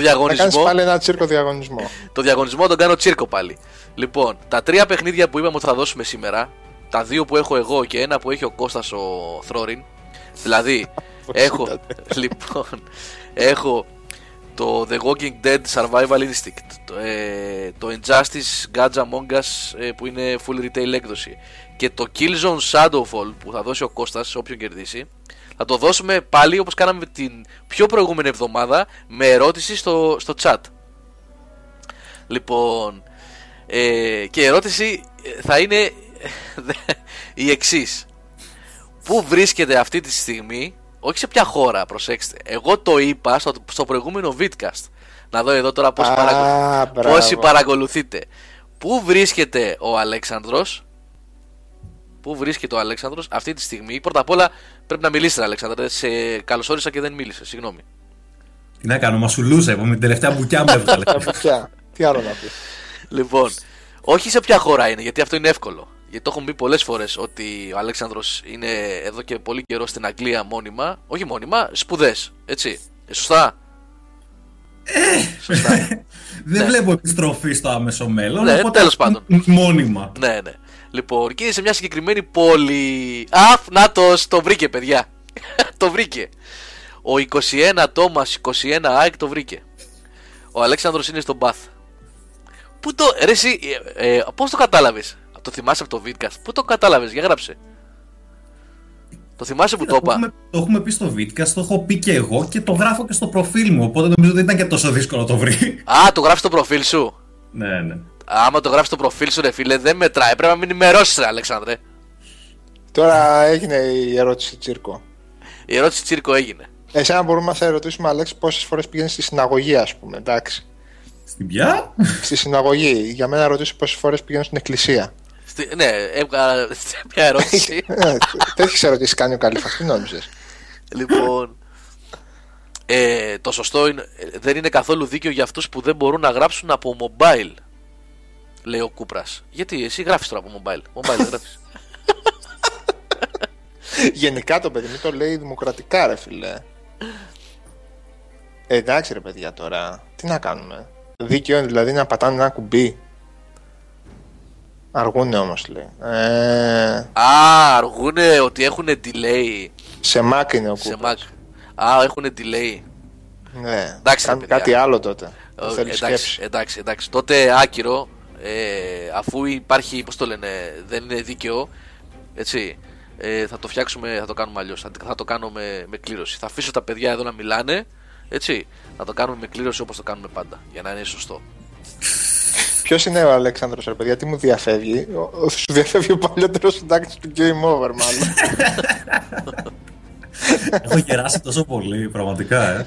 Θα κάνεις διαγωνισμό. πάλι ένα τσίρκο διαγωνισμό. Το διαγωνισμό τον κάνω τσίρκο πάλι. Λοιπόν, τα τρία παιχνίδια που είπαμε ότι θα δώσουμε σήμερα, τα δύο που έχω εγώ και ένα που έχει ο Κώστας ο Θρόριν. Δηλαδή, (laughs) έχω. (laughs) λοιπόν, έχω το The Walking Dead Survival Instinct, το, ε, το Injustice Gods Among Us ε, που είναι full retail έκδοση και το Killzone Shadowfall που θα δώσει ο Κώστας σε όποιον κερδίσει. Θα το δώσουμε πάλι όπως κάναμε την πιο προηγούμενη εβδομάδα με ερώτηση στο, στο chat. Λοιπόν, ε, και η ερώτηση ε, θα είναι (laughs) η εξής. Πού βρίσκεται αυτή τη στιγμή, όχι σε ποια χώρα, προσέξτε. Εγώ το είπα στο, στο προηγούμενο vidcast. Να δω εδώ τώρα πώς Α, παρακολου- μπράβο. πόσοι παρακολουθείτε. Πού βρίσκεται ο Αλέξανδρος; Πού βρίσκεται ο Αλέξανδρος αυτή τη στιγμή; Πρώτα απ' όλα πρέπει να μιλήσετε, Αλέξανδρε. Σε καλωσόρισα και δεν μίλησες. Συγγνώμη. Τι να κάνω, μα σου λούσα με την τελευταία μπουκιά μου έβγαλε. (laughs) Τα πουκιά. Τι άλλο να πεις. Λοιπόν, όχι σε ποια χώρα είναι, γιατί αυτό είναι εύκολο. Γιατί το έχουμε πει πολλές φορές ότι ο Αλέξανδρος είναι εδώ και πολύ καιρό στην Αγγλία μόνιμα. Όχι μόνιμα, σπουδές. Έτσι. Ε, σωστά; σωστά. Δεν βλέπω επιστροφή στο άμεσο μέλλον. Ναι, οπότε τέλος πάντων. Μόνιμα. ναι, ναι. Λοιπόν, και είναι σε μια συγκεκριμένη πόλη. Α, νάτος, το βρήκε, παιδιά. (laughs) το βρήκε. Ο 21 Τόμας 21 ΑΕΚ το βρήκε. Ο Αλέξανδρος είναι στον Μπαθ. Πού το. Ρε, εσύ, ε, ε, πώς το κατάλαβες; Το θυμάσαι από το Vidcast; Πού το κατάλαβες; Για γράψε. Το θυμάσαι που το Το είπα. έχουμε, το έχουμε πει στο Vidcast, το έχω πει και εγώ και το γράφω και στο προφίλ μου. Οπότε νομίζω δεν ήταν και τόσο δύσκολο να το βρει. Α, το γράφεις στο προφίλ σου. ναι, ναι. Άμα το γράφεις στο προφίλ σου, ρε φίλε, δεν μετράει. Πρέπει να μην ενημερώσεις, ρε Αλέξανδρε. Τώρα έγινε η ερώτηση τσίρκο. Η ερώτηση τσίρκο έγινε. Εσένα μπορούμε να σε ρωτήσουμε, Αλέξη, πόσες φορές πηγαίνει στη συναγωγή, ας πούμε. Εντάξει. Στην πια; Στη συναγωγή. Για μένα ρωτήσει πόσες φορές πηγαίνω στην εκκλησία. Στη- ναι, έβγαλα (laughs) μια ερώτηση. Τέτοιε ερωτήσει κάνει ο Καλύφα. Τι νόμιζες; λοιπόν. Ε, το σωστό είναι, ε, δεν είναι καθόλου δίκαιο για αυτούς που δεν μπορούν να γράψουν από mobile. Λέει ο Κούπρας. Γιατί εσύ γράφεις τώρα από mobile. Mobile δεν γράφεις. Γενικά το παιδί μου το λέει δημοκρατικά, ρε φιλέ. Ε, εντάξει, ρε παιδιά τώρα. Τι να κάνουμε. Δίκαιο είναι δηλαδή να πατάνε ένα κουμπί. Αργούνε όμως, λέει. Ε, Α, αργούνε ότι έχουν delay σε Mac είναι ο σε κουμπί. Mac. Α, έχουν delay. Ναι. Εντάξει, ρε Κάνουν παιδιά. κάτι άλλο τότε. Ε, Θέλει εντάξει, σκέψη. εντάξει, εντάξει. Τότε άκυρο, ε, αφού υπάρχει, πώς το λένε, δεν είναι δίκαιο, έτσι, ε, θα το φτιάξουμε, θα το κάνουμε αλλιώς, θα, θα το κάνω με, με κλήρωση. Θα αφήσω τα παιδιά εδώ να μιλάνε, έτσι, θα το κάνουμε με κλήρωση όπως το κάνουμε πάντα, για να είναι σωστό. Ποιος είναι ο Αλέξανδρος, ρε παιδιά, τι μου διαφεύγει; Ο, ο- σου διαφεύγει ο παλιότερος συντάκτη του Game Over, μάλλον. (laughs) Έχω γεράσει τόσο πολύ, πραγματικά, ε.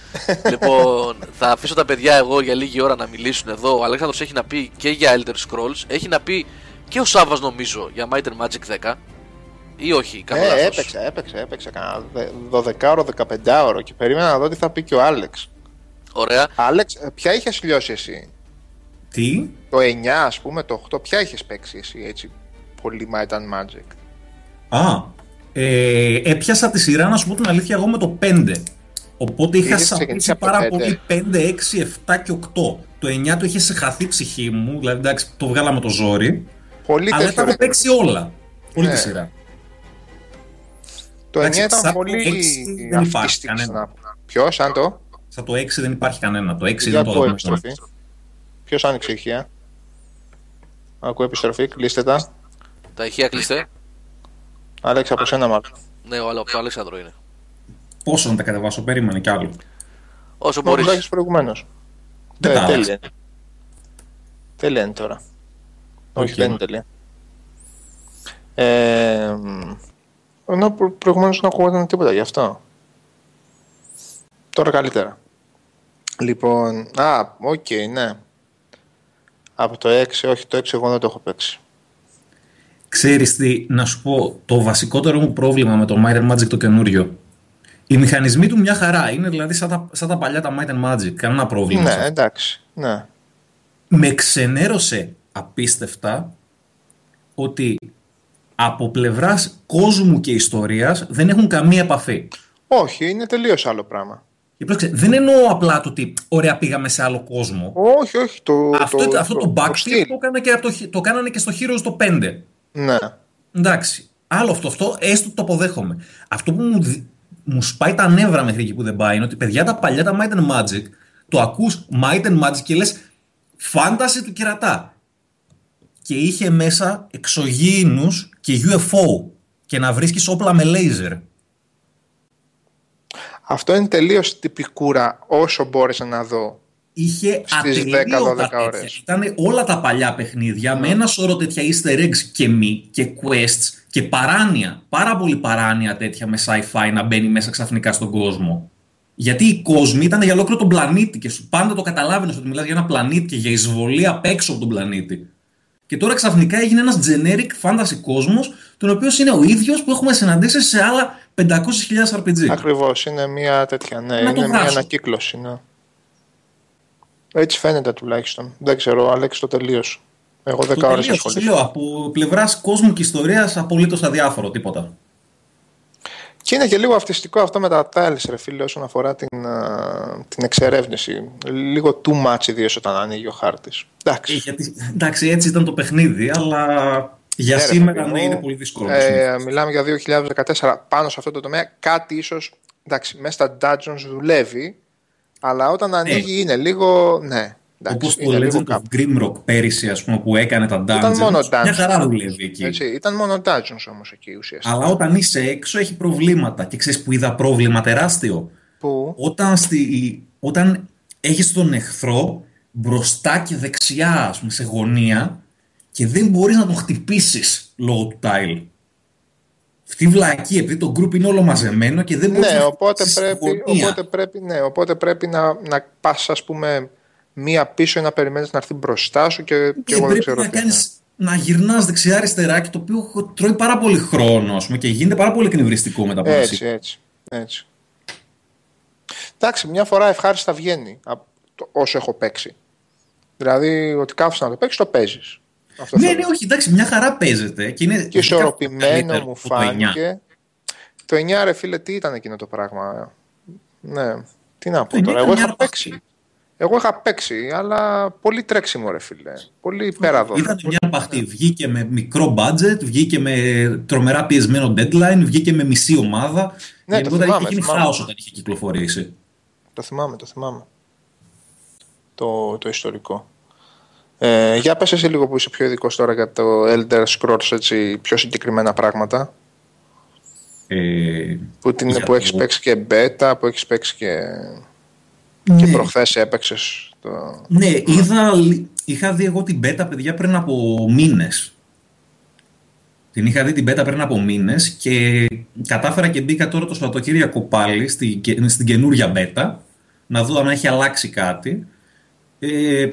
λοιπόν, θα αφήσω τα παιδιά εγώ για λίγη ώρα να μιλήσουν εδώ. Ο Αλέξανδρος έχει να πει και για Elder Scrolls, έχει να πει και ο Σάββας νομίζω για Might and Magic 10. Ή όχι, κάνω ε, λάθος. έπαιξα, έπαιξα, έπαιξα. Κάνα 12ωρο, 15ωρο και περίμενα να δω τι θα πει και ο Άλεξ. Ωραία. Άλεξ, ε, ποια είχες λιώσει εσύ; Τι; Το 9, ας πούμε, το 8, ποια είχες παίξει εσύ έτσι. Πολύ Might and Magic; Α, ε, έπιασα τη σειρά να σου πω την αλήθεια εγώ με το 5. Οπότε είχα Είχες ξεκινήσει σαπίσει από το πάρα 5. πολύ 5, 6, 7 και 8. Το 9 το είχε σε χαθεί η ψυχή μου, δηλαδή εντάξει το βγάλαμε το ζόρι. Πολύ αλλά τα τέτοιο. έχω ρε. παίξει όλα. Όλη Ναι. τη σειρά. Το 9 Εντάξει, ήταν σαν το πολύ έξι δεν υπάρχει αυτίστικη κανένα. Ποιος, σαν το; Σαν το 6 δεν υπάρχει κανένα. Το 6 Για είναι το ακούω αγαπημένο. επιστροφή. Ποιος άνοιξε ηχεία; Ακούω επιστροφή, κλείστε τα. Τα ηχεία κλείστε. Άλεξ από σένα μάλλον. Ναι, ο, από το Αλέξανδρο είναι. Πόσο να τα κατεβάσω, περίμενε κι άλλο. Όσο Μπορεί μπορείς. να έχεις προηγουμένως. Δεν τα άλλαξα. τέλεια. Τέλεια είναι τώρα. Όχι, Οκ. δεν είναι τέλεια. Ε, μ, ενώ προ, προηγουμένως δεν ακούγονταν τίποτα γι' αυτό. Τώρα καλύτερα. Λοιπόν, α, οκ, ναι. Από το 6, όχι το 6 εγώ δεν το έχω παίξει. Ξέρεις τι, να σου πω, το βασικότερο μου πρόβλημα με το Might and Magic το καινούριο Οι μηχανισμοί του μια χαρά είναι δηλαδή σαν τα, σαν τα παλιά τα Might and Magic. Κανένα πρόβλημα. Ναι, εντάξει. Ναι. Με ξενέρωσε απίστευτα ότι από πλευράς κόσμου και ιστορίας δεν έχουν καμία επαφή. Όχι, είναι τελείως άλλο πράγμα. Και πρόσεξε, δεν εννοώ απλά το ότι ωραία πήγαμε σε άλλο κόσμο. Όχι, όχι. Το, αυτό το, αυτό το, το backflip στυλ. το, έκανα και από το, το κάνανε και στο Heroes το 5. Ναι. Εντάξει. Άλλο αυτό, αυτό έστω το αποδέχομαι. Αυτό που μου, δι- μου σπάει τα νεύρα μέχρι εκεί που δεν πάει είναι ότι παιδιά τα παλιά τα Might and Magic το ακούς Might and Magic και λες φάνταση του κερατά. Και είχε μέσα εξωγήινους και UFO και να βρίσκεις όπλα με λέιζερ. Αυτό είναι τελείως τυπικούρα όσο μπόρεσα να δω. Είχε Στις 10-12 ατελείωτα ώρες. τέτοια. Ήταν όλα τα παλιά παιχνίδια με ένα σώρο τέτοια easter eggs και μη και quests και παράνοια. Πάρα πολύ παράνοια τέτοια με sci-fi να μπαίνει μέσα ξαφνικά στον κόσμο. Γιατί οι κόσμοι ήταν για ολόκληρο τον πλανήτη και σου πάντα το καταλάβαινες ότι μιλάς για ένα πλανήτη και για εισβολή απ' έξω από τον πλανήτη. Και τώρα ξαφνικά έγινε ένας generic fantasy κόσμος, τον οποίος είναι ο ίδιος που έχουμε συναντήσει σε άλλα 500.000 RPG. Ακριβώς, είναι μια τέτοια, ναι, Να το είναι μια βράσω. ανακύκλωση, ναι. Έτσι φαίνεται τουλάχιστον. Δεν ξέρω, Άλεξ το τελείωσε. Εγώ 10 Το ώρες τελείωσα, σου ασχολήθηκα. λέω, από πλευράς κόσμου και ιστορίας απολύτως αδιάφορο, τίποτα. Και είναι και λίγο αυτιστικό αυτό με τα tiles, ρε φίλε, όσον αφορά την, α, την εξερεύνηση. Λίγο too much, ιδίως όταν ανοίγει ο χάρτης. Εντάξει. Ε, γιατί, εντάξει, έτσι ήταν το παιχνίδι, αλλά για Ναι, ρε, σήμερα παιδί ναι, μου, είναι πολύ δύσκολο. να Ε, συνηθίσεις. μιλάμε για 2014 πάνω σε αυτό το τομέα. Κάτι ίσως, εντάξει, μέσα στα dungeons δουλεύει, αλλά όταν ανοίγει είναι λίγο, ναι, εντάξει, Όπως το είναι λίγο Legend of κάπου. Grimrock πέρυσι, ας πούμε, που έκανε τα dungeons, Ήταν μόνο μια dungeons. χαρά δουλεύει εκεί. Έτσι, ήταν μόνο dungeons όμως εκεί ουσιαστικά. Αλλά όταν είσαι έξω έχει προβλήματα. Και ξέρεις που είδα πρόβλημα τεράστιο; Που, Όταν, στη, όταν έχεις τον εχθρό μπροστά και δεξιά, ας πούμε, σε γωνία και δεν μπορείς να τον χτυπήσεις λόγω του tile. Αυτή η βλακή, επειδή το group είναι όλο μαζεμένο και δεν μπορείς ναι, να οπότε χτυπήσεις στη πρέπει, γωνία. οπότε πρέπει, ναι, οπότε πρέπει να, να πας ας πούμε μία πίσω ή να περιμένεις να έρθει μπροστά σου και, και Και εγώ δεν πρέπει ξέρω να τι. κάνεις να γυρνάς δεξιά-αριστερά και το οποίο τρώει πάρα πολύ χρόνο ας πούμε, και γίνεται πάρα πολύ εκνευριστικό μετά από ένα Έτσι, έτσι, έτσι. Εντάξει, μια φορά ευχάριστα βγαίνει από το- όσο έχω παίξει. Δηλαδή, ότι κάθεσαι να το παίξεις, το παίζεις. Αυτό Ναι, θέλω. ναι, όχι, εντάξει, μια χαρά παίζεται. Και, είναι Και ισορροπημένο καλύτερο μου από το 9. φάνηκε. Το 9 ρε φίλε, τι ήταν εκείνο το πράγμα; Ναι, τι να πω Το 9 τώρα. ήταν Εγώ μια είχα παίξει. Εγώ είχα παίξει, αλλά πολύ τρέξιμο ρε φίλε. Πολύ πέρα εδώ. Ήταν μια αρπαχτή. Βγήκε με μικρό budget, βγήκε με τρομερά πιεσμένο deadline, βγήκε με μισή ομάδα. Ναι, το Γενικότερα θυμάμαι, είχε γίνει θυμάμαι. χάος όταν είχε κυκλοφορήσει. Το θυμάμαι, το θυμάμαι. Το, το ιστορικό. Ε, για πες εσύ λίγο που είσαι πιο ειδικός τώρα για το Elder Scrolls, έτσι, πιο συγκεκριμένα πράγματα. Ε, Που, την, Για που έχεις το- παίξει και beta, που έχεις παίξει και, και ναι. προχθές έπαιξες το... Ναι, είδα, λι- είχα δει εγώ την beta, παιδιά, πριν από μήνες. Την είχα δει την beta πριν από μήνες και κατάφερα και μπήκα τώρα το Σαββατοκύριακο πάλι στην, κε- στην καινούρια beta να δω αν έχει αλλάξει κάτι. Ε,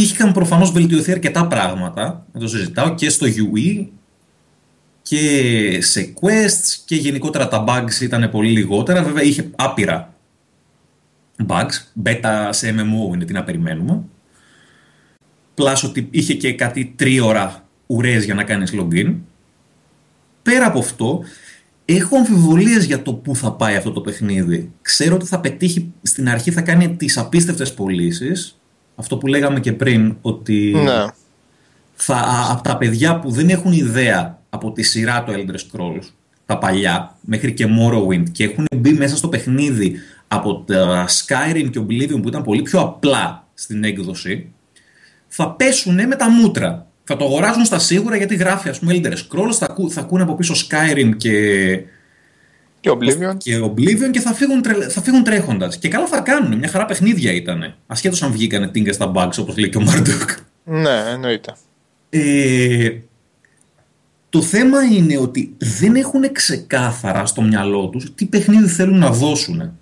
είχαν προφανώς βελτιωθεί αρκετά πράγματα, δεν το συζητάω, και στο UE και σε quests και γενικότερα τα bugs ήταν πολύ λιγότερα. Βέβαια είχε άπειρα bugs. Beta σε MMO είναι τι να περιμένουμε. Πλάς ότι είχε και κάτι τρίωρα ουρές για να κάνεις login. Πέρα από αυτό, έχω αμφιβολίες για το πού θα πάει αυτό το παιχνίδι. Ξέρω ότι θα πετύχει, στην αρχή θα κάνει τις απίστευτες πωλήσεις. Αυτό που λέγαμε και πριν, ότι Ναι. θα, από τα παιδιά που δεν έχουν ιδέα από τη σειρά του Elder Scrolls, τα παλιά, μέχρι και Morrowind και έχουν μπει μέσα στο παιχνίδι από τα Skyrim και Oblivion που ήταν πολύ πιο απλά στην έκδοση, θα πέσουν με τα μούτρα. Θα το αγοράζουν στα σίγουρα γιατί γράφει ας πούμε Elder Scrolls, θα, ακού, θα ακούνε από πίσω Skyrim και, Και Oblivion. και Oblivion και θα φύγουν, τρε, θα φύγουν τρέχοντας. Και καλά θα κάνουν, μια χαρά παιχνίδια ήταν. Ασχέτως αν βγήκανε τίγκα στα bugs όπως λέει και ο Marduk. Ναι, εννοείται. Ε, το θέμα είναι ότι δεν έχουν ξεκάθαρα στο μυαλό τους τι παιχνίδι θέλουν να δώσουν.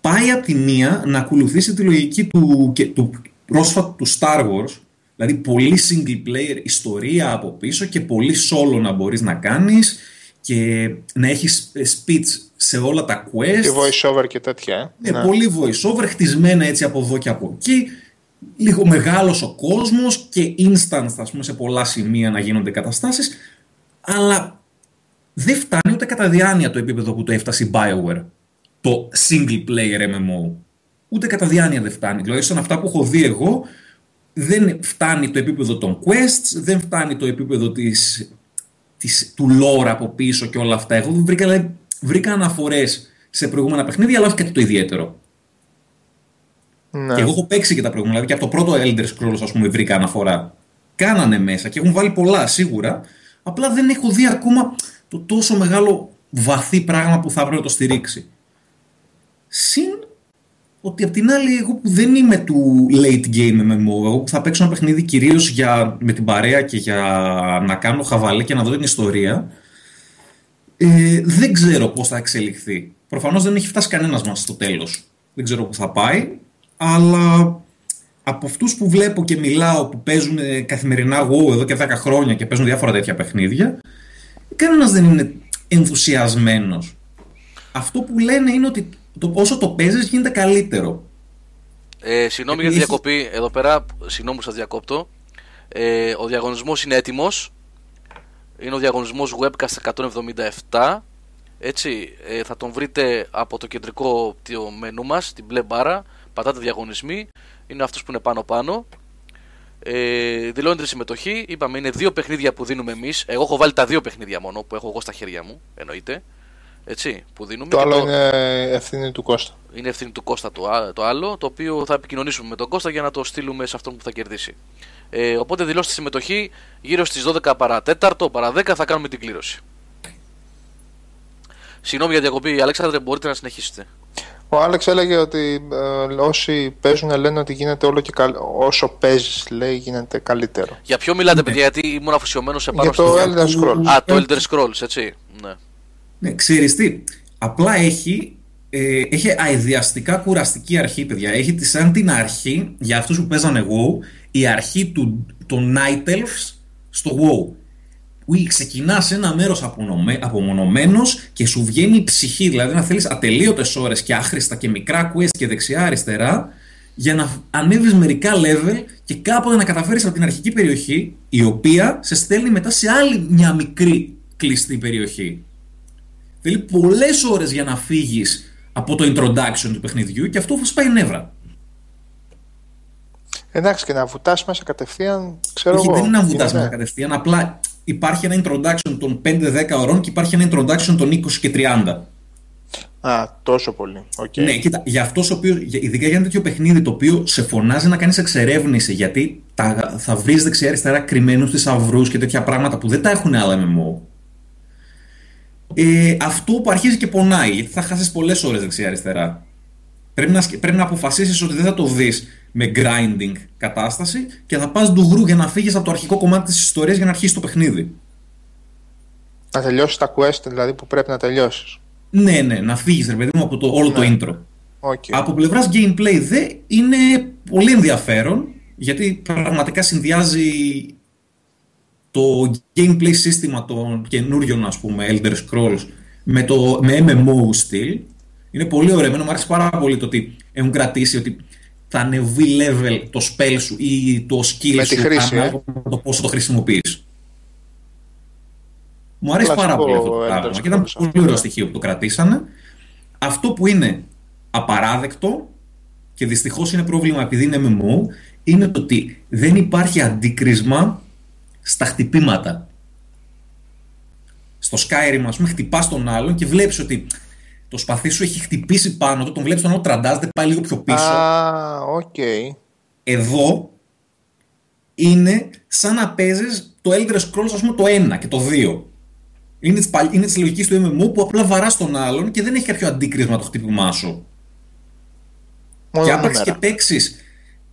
Πάει από τη μία να ακολουθήσει τη λογική του, και, του πρόσφατου του Star Wars, δηλαδή πολύ single player ιστορία από πίσω και πολύ solo να μπορείς να κάνεις και να έχει speech σε όλα τα quest. Και voice over και τέτοια. Ε. Ναι, πολύ voice over, χτισμένα έτσι από εδώ και από εκεί. Λίγο μεγάλος ο κόσμος και instant, ας πούμε, σε πολλά σημεία να γίνονται καταστάσεις. Αλλά δεν φτάνει ούτε κατά διάνοια το επίπεδο που το έφτασε η Bioware. Το single player MMO. Ούτε κατά διάνοια δεν φτάνει. Δηλαδή, σαν αυτά που έχω δει εγώ, δεν φτάνει το επίπεδο των quests, δεν φτάνει το επίπεδο της, της, του lore από πίσω και όλα αυτά. Εγώ βρήκα, δηλαδή, βρήκα αναφορές σε προηγούμενα παιχνίδια, αλλά όχι κάτι το ιδιαίτερο. Ναι. Και εγώ έχω παίξει και τα προηγούμενα, δηλαδή και από το πρώτο Elder Scrolls, ας πούμε, βρήκα αναφορά. Κάνανε μέσα και έχουν βάλει πολλά σίγουρα, απλά δεν έχω δει ακόμα το τόσο μεγάλο βαθύ πράγμα που θα βρω να το στηρίξει. Συν ότι απ' την άλλη, εγώ που δεν είμαι του late game MMO, εγώ που θα παίξω ένα παιχνίδι κυρίως με την παρέα και για να κάνω χαβαλέ και να δω την ιστορία, ε, δεν ξέρω πώς θα εξελιχθεί. Προφανώς δεν έχει φτάσει κανένας μας στο τέλος. Δεν ξέρω πού θα πάει, αλλά από αυτούς που βλέπω και μιλάω που παίζουν καθημερινά εγώ εδώ και 10 χρόνια και παίζουν διάφορα τέτοια παιχνίδια, κανένας δεν είναι ενθουσιασμένος. Αυτό που λένε είναι ότι το όσο το παίζεις γίνεται καλύτερο. Ε, συγγνώμη για τη διακοπή εδώ πέρα, συγγνώμη που σας διακόπτω. Ε, ο διαγωνισμός είναι έτοιμος. Είναι ο διαγωνισμός Webcast 177. Έτσι, ε, θα τον βρείτε από το κεντρικό το μενού μας, την μπλε μπάρα. Πατάτε διαγωνισμοί. Είναι αυτό που είναι πάνω πάνω. Ε, δηλώνετε συμμετοχή. Είπαμε είναι δύο παιχνίδια που δίνουμε εμείς. Εγώ έχω βάλει τα δύο παιχνίδια μόνο που έχω εγώ στα χέρια μου. Εννοείται. Έτσι, που δίνουμε. Το άλλο είναι ευθύνη του Κώστα. Είναι ευθύνη του Κώστα το, το άλλο, το οποίο θα επικοινωνήσουμε με τον Κώστα για να το στείλουμε σε αυτόν που θα κερδίσει. Ε, οπότε δηλώστε συμμετοχή γύρω στις 12 παρά 4, παρά 10 θα κάνουμε την κλήρωση. Συγγνώμη για διακοπή, Αλέξανδρε, μπορείτε να συνεχίσετε. Ο Άλεξ έλεγε ότι ε, όσοι παίζουν λένε ότι γίνεται όλο και καλ... όσο παίζεις, λέει, γίνεται καλύτερο. Για ποιο μιλάτε, παιδιά, γιατί ήμουν αφοσιωμένος σε πάνω Για το Elder Scrolls. Α, το Elder Scrolls, έτσι. Ναι. Ναι, ξέρεις τι, απλά έχει, ε, έχει αειδιαστικά κουραστική αρχή, παιδιά. Έχει τη, σαν την αρχή, για αυτούς που παίζανε εγώ, η αρχή του, των Night Elves στο WoW. Που ξεκινάς σε ένα μέρος απομονωμένος και σου βγαίνει η ψυχή. Δηλαδή να θέλεις ατελείωτες ώρες και άχρηστα και μικρά quest και δεξιά-αριστερά για να ανέβεις μερικά level και κάποτε να καταφέρεις από την αρχική περιοχή, η οποία σε στέλνει μετά σε άλλη μια μικρή κλειστή περιοχή. Θέλει πολλές ώρες για να φύγεις από το introduction του παιχνιδιού και αυτό θα σπάει νεύρα. Εντάξει, και να βουτάς μέσα κατευθείαν, ξέρω Όχι, εγώ. δεν είναι να βουτάς μέσα κατευθείαν. Απλά υπάρχει ένα introduction των 5-10 ώρων και υπάρχει ένα introduction των 20 και 30. Α, τόσο πολύ. Okay. Ναι, κοίτα, για αυτός ο οποίος, ειδικά για ένα τέτοιο παιχνίδι το οποίο σε φωνάζει να κάνεις εξερεύνηση, γιατί τα, θα βρεις δεξιά-αριστερά κρυμμένους θησαυρούς και τέτοια πράγματα που δεν τα έχουν άλλα MMO ε, αυτό που αρχίζει και πονάει, γιατί θα χάσεις πολλές ώρες δεξιά-αριστερά. Πρέπει να, πρέπει να αποφασίσεις ότι δεν θα το δεις με grinding κατάσταση και θα πας ντουγρού για να φύγεις από το αρχικό κομμάτι της ιστορίας για να αρχίσει το παιχνίδι. Να τελειώσεις τα quest δηλαδή που πρέπει να τελειώσεις. Ναι, ναι, να φύγεις ρε παιδί μου από το, όλο το ναι. intro. Okay. Από πλευράς gameplay δε είναι πολύ ενδιαφέρον γιατί πραγματικά συνδυάζει το gameplay σύστημα των καινούριων ας πούμε Elder Scrolls με, το, με MMO στυλ είναι πολύ ωραίο. Εμένα μου άρεσε πάρα πολύ το ότι έχουν κρατήσει ότι θα ανεβεί level το spell σου ή το skill με σου χρήση, ε. το πόσο το χρησιμοποιείς. Μου αρέσει πάρα πολύ αυτό το πράγμα και ήταν πολύ ωραίο στοιχείο που το κρατήσανε. Αυτό που είναι απαράδεκτο και δυστυχώς είναι πρόβλημα επειδή είναι MMO είναι το ότι δεν υπάρχει αντίκρισμα στα χτυπήματα. Στο Skyrim, ας πούμε, χτυπάς τον άλλον και βλέπεις ότι το σπαθί σου έχει χτυπήσει πάνω του, τον βλέπεις τον άλλο τραντάζεται, πάει λίγο πιο πίσω. Α, οκ. Εδώ είναι σαν να παίζεις το Elder Scrolls, ας πούμε, το 1 και το 2. Είναι της είναι της λογικής του MMO που απλά βαράς τον άλλον και δεν έχει κάποιο αντίκρισμα το χτύπημά σου. Μόνο και άπαξ και παίξεις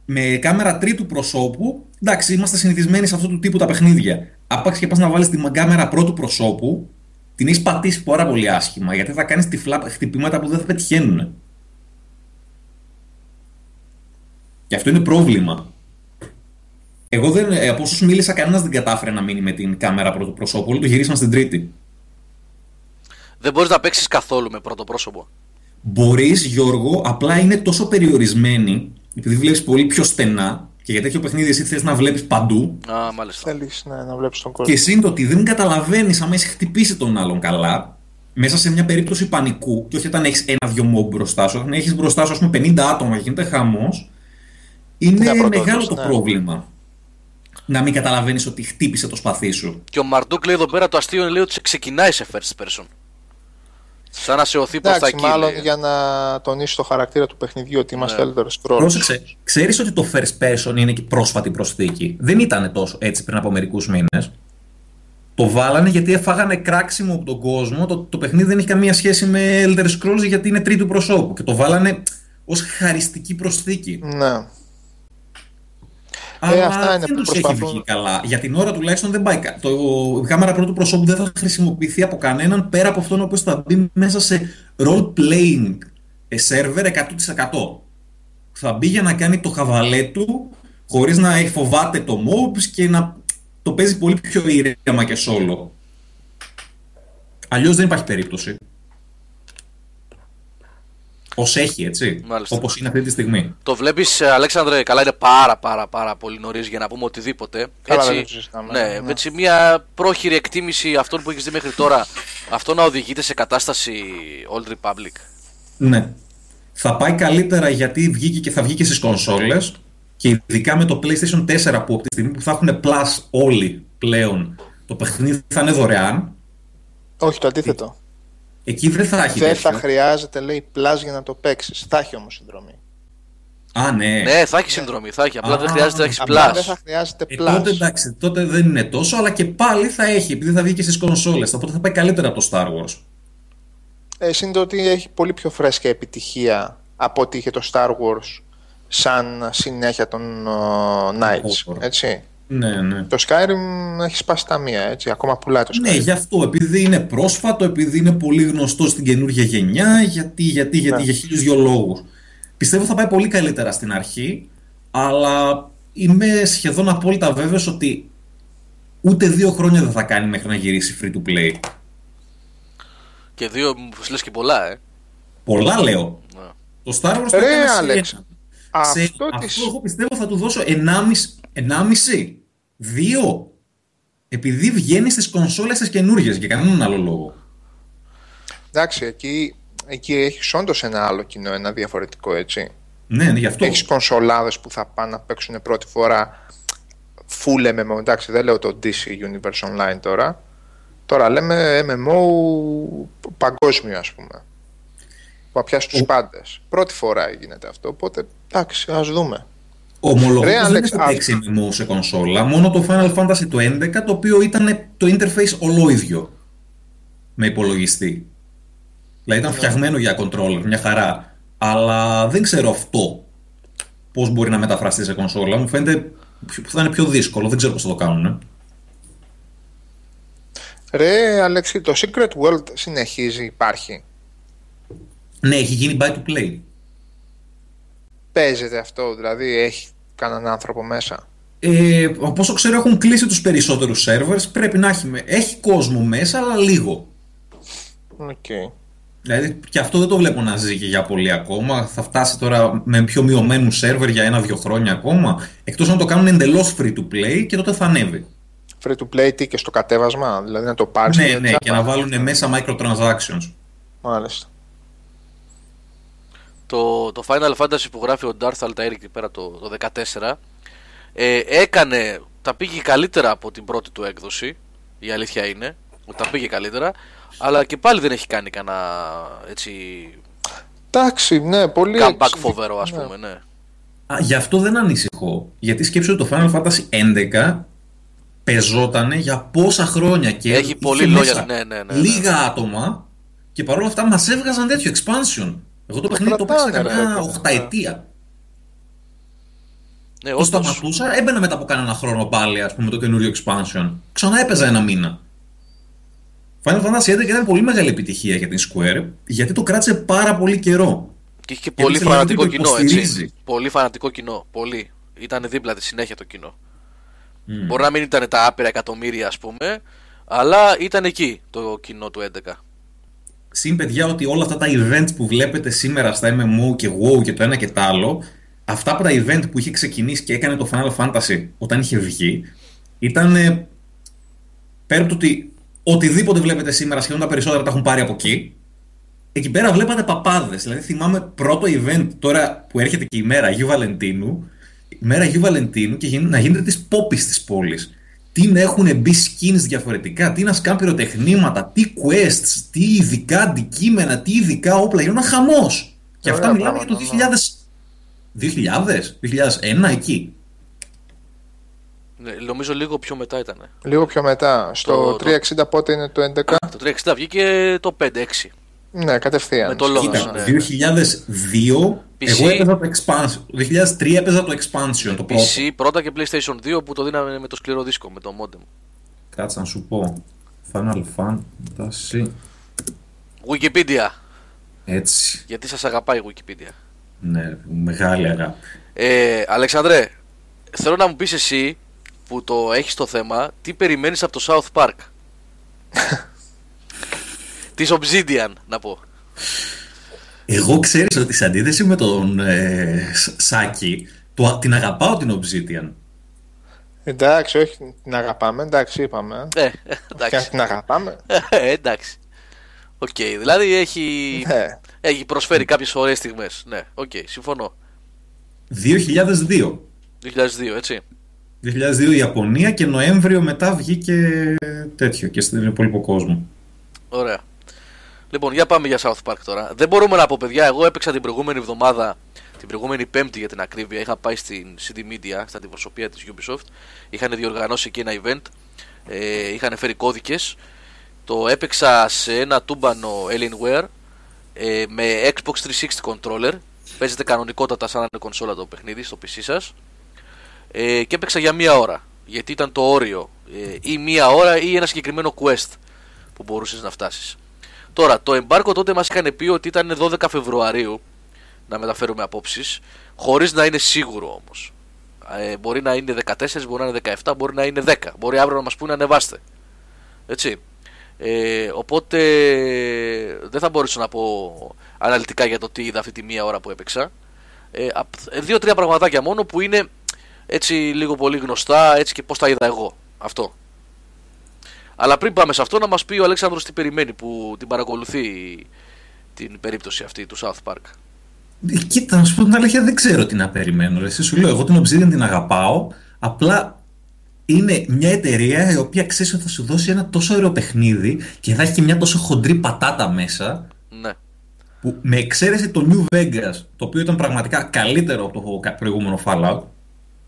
με κάμερα τρίτου προσώπου, εντάξει, είμαστε συνηθισμένοι σε αυτού του τύπου τα παιχνίδια. Άπαξ και πας να βάλεις την κάμερα πρώτου προσώπου, την έχεις πατήσει πάρα πολύ άσχημα, γιατί θα κάνεις τυφλά χτυπήματα που δεν θα πετυχαίνουν. Και αυτό είναι πρόβλημα. Εγώ δεν, ε, από όσους μίλησα, κανένας δεν κατάφερε να μείνει με την κάμερα πρώτου προσώπου. Όλοι το γυρίσαν στην τρίτη. Δεν μπορείς να παίξεις καθόλου με πρώτο πρόσωπο. Μπορείς, Γιώργο, απλά είναι τόσο περιορισμένη, επειδή βλέπεις πολύ πιο στενά, και για τέτοιο παιχνίδι εσύ θες να βλέπεις παντού. Α, μάλιστα. Θέλεις ναι, να βλέπεις τον κόσμο. Και εσύ το ότι δεν καταλαβαίνεις άμα έχει χτυπήσει τον άλλον καλά, μέσα σε μια περίπτωση πανικού, και όχι όταν έχεις ένα-δυο μόμπ μπροστά σου, όταν έχεις μπροστά σου, ας πούμε, 50 άτομα και γίνεται χαμός, είναι Ναι, πρώτος, μεγάλο το ναι. πρόβλημα. Να μην καταλαβαίνεις ότι χτύπησε το σπαθί σου. Και ο Μαρντούκ λέει εδώ πέρα το αστείο λέει ότι σε ξεκινάει σε first person. Σαν να σε οθεί προ τα Εντάξει, εκεί. μάλλον λέει. για να τονίσει το χαρακτήρα του παιχνιδιού ότι είμαστε Ναι. Elder Scrolls. Πρόσεξε, ξέρεις ότι το first person είναι και πρόσφατη προσθήκη; Δεν ήταν τόσο έτσι πριν από μερικούς μήνες. Το βάλανε γιατί έφαγανε κράξιμο από τον κόσμο. Το, το παιχνίδι δεν έχει καμία σχέση με Elder Scrolls γιατί είναι τρίτου προσώπου. Και το βάλανε ως χαριστική προσθήκη. Ναι. Αλλά Ε, αυτά είναι δεν που τους έχει προσπαθούν. βγει καλά. Για την ώρα τουλάχιστον δεν πάει κα- Το η κάμερα πρώτου προσώπου δεν θα χρησιμοποιηθεί από κανέναν πέρα από αυτόν ο οποίος θα μπει μέσα σε role-playing ε, server 100%. Θα μπει για να κάνει το χαβαλέ του χωρίς να έχει φοβάται το mobs και να το παίζει πολύ πιο ήρεμα και solo. Αλλιώς δεν υπάρχει περίπτωση. Ως έχει, έτσι. Μάλιστα. Όπως είναι αυτή τη στιγμή. Το βλέπεις, Αλέξανδρε, καλά είναι πάρα πάρα πάρα πολύ νωρίς για να πούμε οτιδήποτε. Καλά, έτσι, δεν το συζητάμε, ναι, ναι. έτσι, μια πρόχειρη εκτίμηση αυτών που έχεις δει μέχρι τώρα, αυτό να οδηγείται σε κατάσταση Old Republic. Ναι. Θα πάει καλύτερα γιατί βγήκε και θα βγει και στις κονσόλες και ειδικά με το PlayStation 4 που από τη στιγμή που θα έχουν Plus όλοι πλέον το παιχνίδι θα είναι δωρεάν Όχι, το αντίθετο. Εκεί δεν θα έχει Δεν τέτοιο. θα χρειάζεται, λέει, plus για να το παίξεις. Θα έχει όμως συνδρομή. Α, ναι. Ναι, θα έχει συνδρομή, θα έχει. Απλά Α, δεν χρειάζεται να έχεις Απλά plus. δεν θα χρειάζεται Ε, plus. τότε εντάξει, τότε δεν είναι τόσο, αλλά και πάλι θα έχει, επειδή θα βγει και στις κονσόλες, οπότε θα πάει καλύτερα από το Star Wars. Ε, συν το ότι έχει πολύ πιο φρέσκια επιτυχία από ότι είχε το Star Wars σαν συνέχεια των uh, Knights. Over. Έτσι. Ναι, ναι. Το Skyrim έχει σπάσει τα μία, έτσι. Ακόμα πουλάει το Skyrim. Ναι, γι' αυτό, επειδή είναι πρόσφατο, επειδή είναι πολύ γνωστό στην καινούργια γενιά, γιατί, γιατί, γιατί, Ναι. για χίλιους δυο λόγους. Πιστεύω θα πάει πολύ καλύτερα στην αρχή, αλλά είμαι σχεδόν απόλυτα βέβαιος ότι ούτε δύο χρόνια δεν θα κάνει μέχρι να γυρίσει free to play. Και δύο, μου λες και πολλά, ε. Πολλά λέω. Ναι. Το Star Wars το Ρε, έκανε σε Άλεξ, ένα. Αυτό, Σε- της... αυτό εγώ πιστεύω θα του δώσω 1,5, 1,5 2. Επειδή βγαίνει στις κονσόλες τις καινούργιες για κανέναν άλλο λόγο. Εντάξει, εκεί, εκεί έχεις όντως ένα άλλο κοινό, ένα διαφορετικό έτσι. Ναι, ναι, γι' αυτό. Έχεις κονσολάδες που θα πάνε να παίξουν πρώτη φορά full MMO. Εντάξει, δεν λέω το DC Universe Online τώρα. Τώρα λέμε MMO παγκόσμιο, ας πούμε. Που θα πιάσει τους Ο- πάντες. Πρώτη φορά γίνεται αυτό. Οπότε εντάξει, ας δούμε. Ομολογώ Ρε, πως δεν Άλεξ, έχω παίξει MMO σε κονσόλα. Μόνο το Final Fantasy το 11, το οποίο ήταν το interface ολόιδιο με υπολογιστή. Δηλαδή ήταν φτιαγμένο για controller, μια χαρά. Αλλά δεν ξέρω αυτό πώς μπορεί να μεταφραστεί σε κονσόλα. Μου φαίνεται πιο- που θα είναι πιο δύσκολο. Δεν ξέρω πώς θα το κάνουν. ε. Ρε, Αλέξη, το Secret World συνεχίζει, υπάρχει. Ναι, έχει γίνει buy to play. Παίζεται αυτό, δηλαδή έχει κανέναν άνθρωπο μέσα; Ε, από όσο ξέρω έχουν κλείσει τους περισσότερους servers. Πρέπει να έχει, με- έχει κόσμο μέσα, αλλά λίγο. Οκ. Δηλαδή και αυτό δεν το βλέπω να ζει και για πολύ ακόμα. Θα φτάσει τώρα με πιο μειωμένους servers για ένα-δύο χρόνια ακόμα. Εκτός αν το κάνουν εντελώς free to play και τότε θα ανέβει. Free to play τι και στο κατέβασμα, δηλαδή να το πάρεις. ναι, ναι, και να βάλουν μέσα microtransactions. Μάλιστα. Το, το Final Fantasy που γράφει ο Darth Altair εκεί πέρα το, το 14 ε, έκανε, τα πήγε καλύτερα από την πρώτη του έκδοση η αλήθεια είναι ότι τα πήγε καλύτερα αλλά και πάλι δεν έχει κάνει κανένα έτσι Εντάξει, ναι, πολύ. comeback εξ- φοβερό ας ναι. πούμε ναι. Α, γι' αυτό δεν ανησυχώ. Γιατί σκέψου ότι το Final Fantasy 11 πεζότανε για πόσα χρόνια και Έχει είχε πολύ λόγια, μέσα ναι, ναι, ναι, ναι. λίγα άτομα και παρόλα αυτά μας έβγαζαν τέτοιο expansion. Εγώ το παιχνίδι το παίξα κρατάνε, ρε, καμιά παιδί. οχταετία. ναι Το όντως. σταματούσα, έμπαινα μετά από κανένα χρόνο πάλι, ας πούμε, το καινούριο expansion. Ξανά έπαιζα ένα μήνα. Final Fantasy 11 ήταν πολύ μεγάλη επιτυχία για την Square, γιατί το κράτησε πάρα πολύ καιρό. και είχε και Γιατί πολύ θέλει να φανατικό δει το κοινό έτσι υποστηρίζει. πολύ φανατικό κοινό πολύ ήταν δίπλα της συνέχεια το κοινό Mm. μπορεί να μην ήταν τα άπειρα εκατομμύρια ας πούμε αλλά ήταν εκεί το κοινό του 11 συν παιδιά ότι όλα αυτά τα events που βλέπετε σήμερα στα MMO και WoW και το ένα και το άλλο, αυτά από τα event που είχε ξεκινήσει και έκανε το Final Fantasy όταν είχε βγει, ήταν ε, πέρα από το ότι οτιδήποτε βλέπετε σήμερα, σχεδόν τα περισσότερα τα έχουν πάρει από εκεί. Εκεί πέρα βλέπατε παπάδες. Δηλαδή θυμάμαι πρώτο event τώρα που έρχεται και η μέρα Αγίου Βαλεντίνου, η μέρα Αγίου Βαλεντίνου και να γίνεται της πόπης της πόλης. Τι να έχουν μπει skins διαφορετικά, τι να σκάνε πυροτεχνήματα, τι quests, τι ειδικά αντικείμενα, τι ειδικά όπλα. Γίνονταν χαμός. Και αυτά μιλάμε για το 2000, 2000, 2001 εκεί. Ναι, νομίζω λίγο πιο μετά ήταν. Λίγο πιο μετά. Στο Το- 360 πότε είναι το 11. Το 360 βγήκε το 5-6. Ναι, κατευθείαν. Με το λόγο. Κοίτα, ναι. 2002 PC. εγώ έπαιζα το expansion. Το 2003 έπαιζα το expansion, το πρώτο. PC πρώτα και PlayStation 2 που το δίναμε με το σκληρό δίσκο, με το modem. Κάτσε να σου πω. Final Fantasy. Wikipedia. Έτσι. Γιατί σας αγαπάει η Wikipedia; Ναι, μεγάλη αγάπη. Ε, Αλεξανδρέ, θέλω να μου πεις εσύ που το έχεις το θέμα, τι περιμένεις από το South Park; (laughs) Της Obsidian, να πω. Εγώ ξέρεις ότι σε αντίθεση με τον ε, Σ- Σάκη, το, την αγαπάω την Obsidian. Εντάξει, όχι την αγαπάμε. Εντάξει, είπαμε. Ε, Και αν εντάξει. την αγαπάμε. Ε, εντάξει. Οκ, δηλαδή έχει, Ναι. έχει προσφέρει κάποιες ωραίες στιγμές. Ναι, οκ, συμφωνώ. 2002. 2002, έτσι. 2002 Ιαπωνία και Νοέμβριο μετά βγήκε τέτοιο και στην υπόλοιπο κόσμο. Ωραία. Λοιπόν, για πάμε για South Park τώρα. Δεν μπορούμε να πω, παιδιά, εγώ έπαιξα την προηγούμενη εβδομάδα, την προηγούμενη Πέμπτη για την ακρίβεια. Είχα πάει στην CD Media, στα αντιπροσωπεία της Ubisoft. Είχαν διοργανώσει εκεί ένα event. Ε, είχαν φέρει κώδικες. Το έπαιξα σε ένα τούμπανο Alienware ε, με Xbox 360 controller. Παίζεται κανονικότατα σαν να είναι κονσόλα το παιχνίδι στο PC σας. Ε, και έπαιξα για μία ώρα. Γιατί ήταν το όριο. Ε, ή μία ώρα ή ένα συγκεκριμένο quest που μπορούσες να φτάσεις. Τώρα, το εμπάρκο τότε μας είχαν πει ότι ήταν 12 Φεβρουαρίου να μεταφέρουμε απόψεις, χωρίς να είναι σίγουρο όμως. Ε, μπορεί να είναι 14, μπορεί να είναι 17, μπορεί να είναι 10. Μπορεί αύριο να μας πούνε ανεβάστε. Έτσι. Ε, οπότε δεν θα μπορούσα να πω αναλυτικά για το τι είδα αυτή τη μία ώρα που έπαιξα. Ε, απ- ε, Δύο-τρία πραγματάκια μόνο που είναι έτσι λίγο πολύ γνωστά έτσι και πώς τα είδα εγώ. Αυτό. Αλλά πριν πάμε σε αυτό να μας πει ο Αλέξανδρος τι περιμένει που την παρακολουθεί την περίπτωση αυτή του South Park. Ε, Κοίτα, να σου πω την αλήθεια, δεν ξέρω τι να περιμένω. ρε. Εσύ σου λέω, εγώ την Obsidian την αγαπάω. Απλά είναι μια εταιρεία η οποία ξέρεις ότι θα σου δώσει ένα τόσο ωραίο παιχνίδι και θα έχει και μια τόσο χοντρή πατάτα μέσα. Ναι. Που με εξαίρεση το New Vegas, το οποίο ήταν πραγματικά καλύτερο από το κα- προηγούμενο Fallout,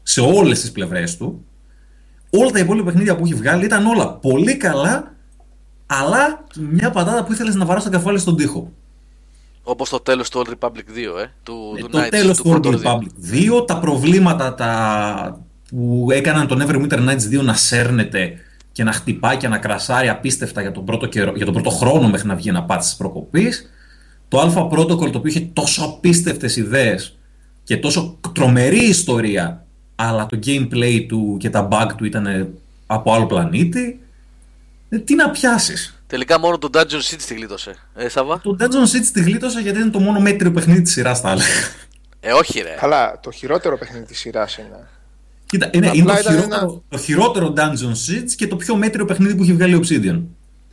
σε όλες τις πλευρές του, όλα τα υπόλοιπα παιχνίδια που έχει βγάλει ήταν όλα πολύ καλά, αλλά μια πατάτα που ήθελες να βαράς στο κεφάλι στον τοίχο. Όπως το τέλος του Old Republic 2, ε, του, Ε, του το Knights, τέλος του Old πρώτου Republic 2, τα προβλήματα τα... που έκαναν τον Everwinter Nights 2 να σέρνεται και να χτυπάει και να κρασάρει απίστευτα για τον πρώτο, καιρό, για τον πρώτο χρόνο μέχρι να βγει ένα πάτη της προκοπής. Το Alpha Protocol το οποίο είχε τόσο απίστευτες ιδέες και τόσο τρομερή ιστορία αλλά το gameplay του και τα bug του ήταν από άλλο πλανήτη. Ε, τι να πιάσεις. Τελικά μόνο το Dungeon City τη γλίτωσε. Ε, Σαββά. Το Dungeon City τη γλίτωσε γιατί είναι το μόνο μέτριο παιχνίδι της σειράς θα έλεγα. Ε, όχι ρε. Καλά, το χειρότερο παιχνίδι της σειράς είναι. Κοίτα, είναι, Απλά είναι το, ήταν χειρότερο, το χειρότερο Dungeon Siege και το πιο μέτριο παιχνίδι που έχει βγάλει η Obsidian.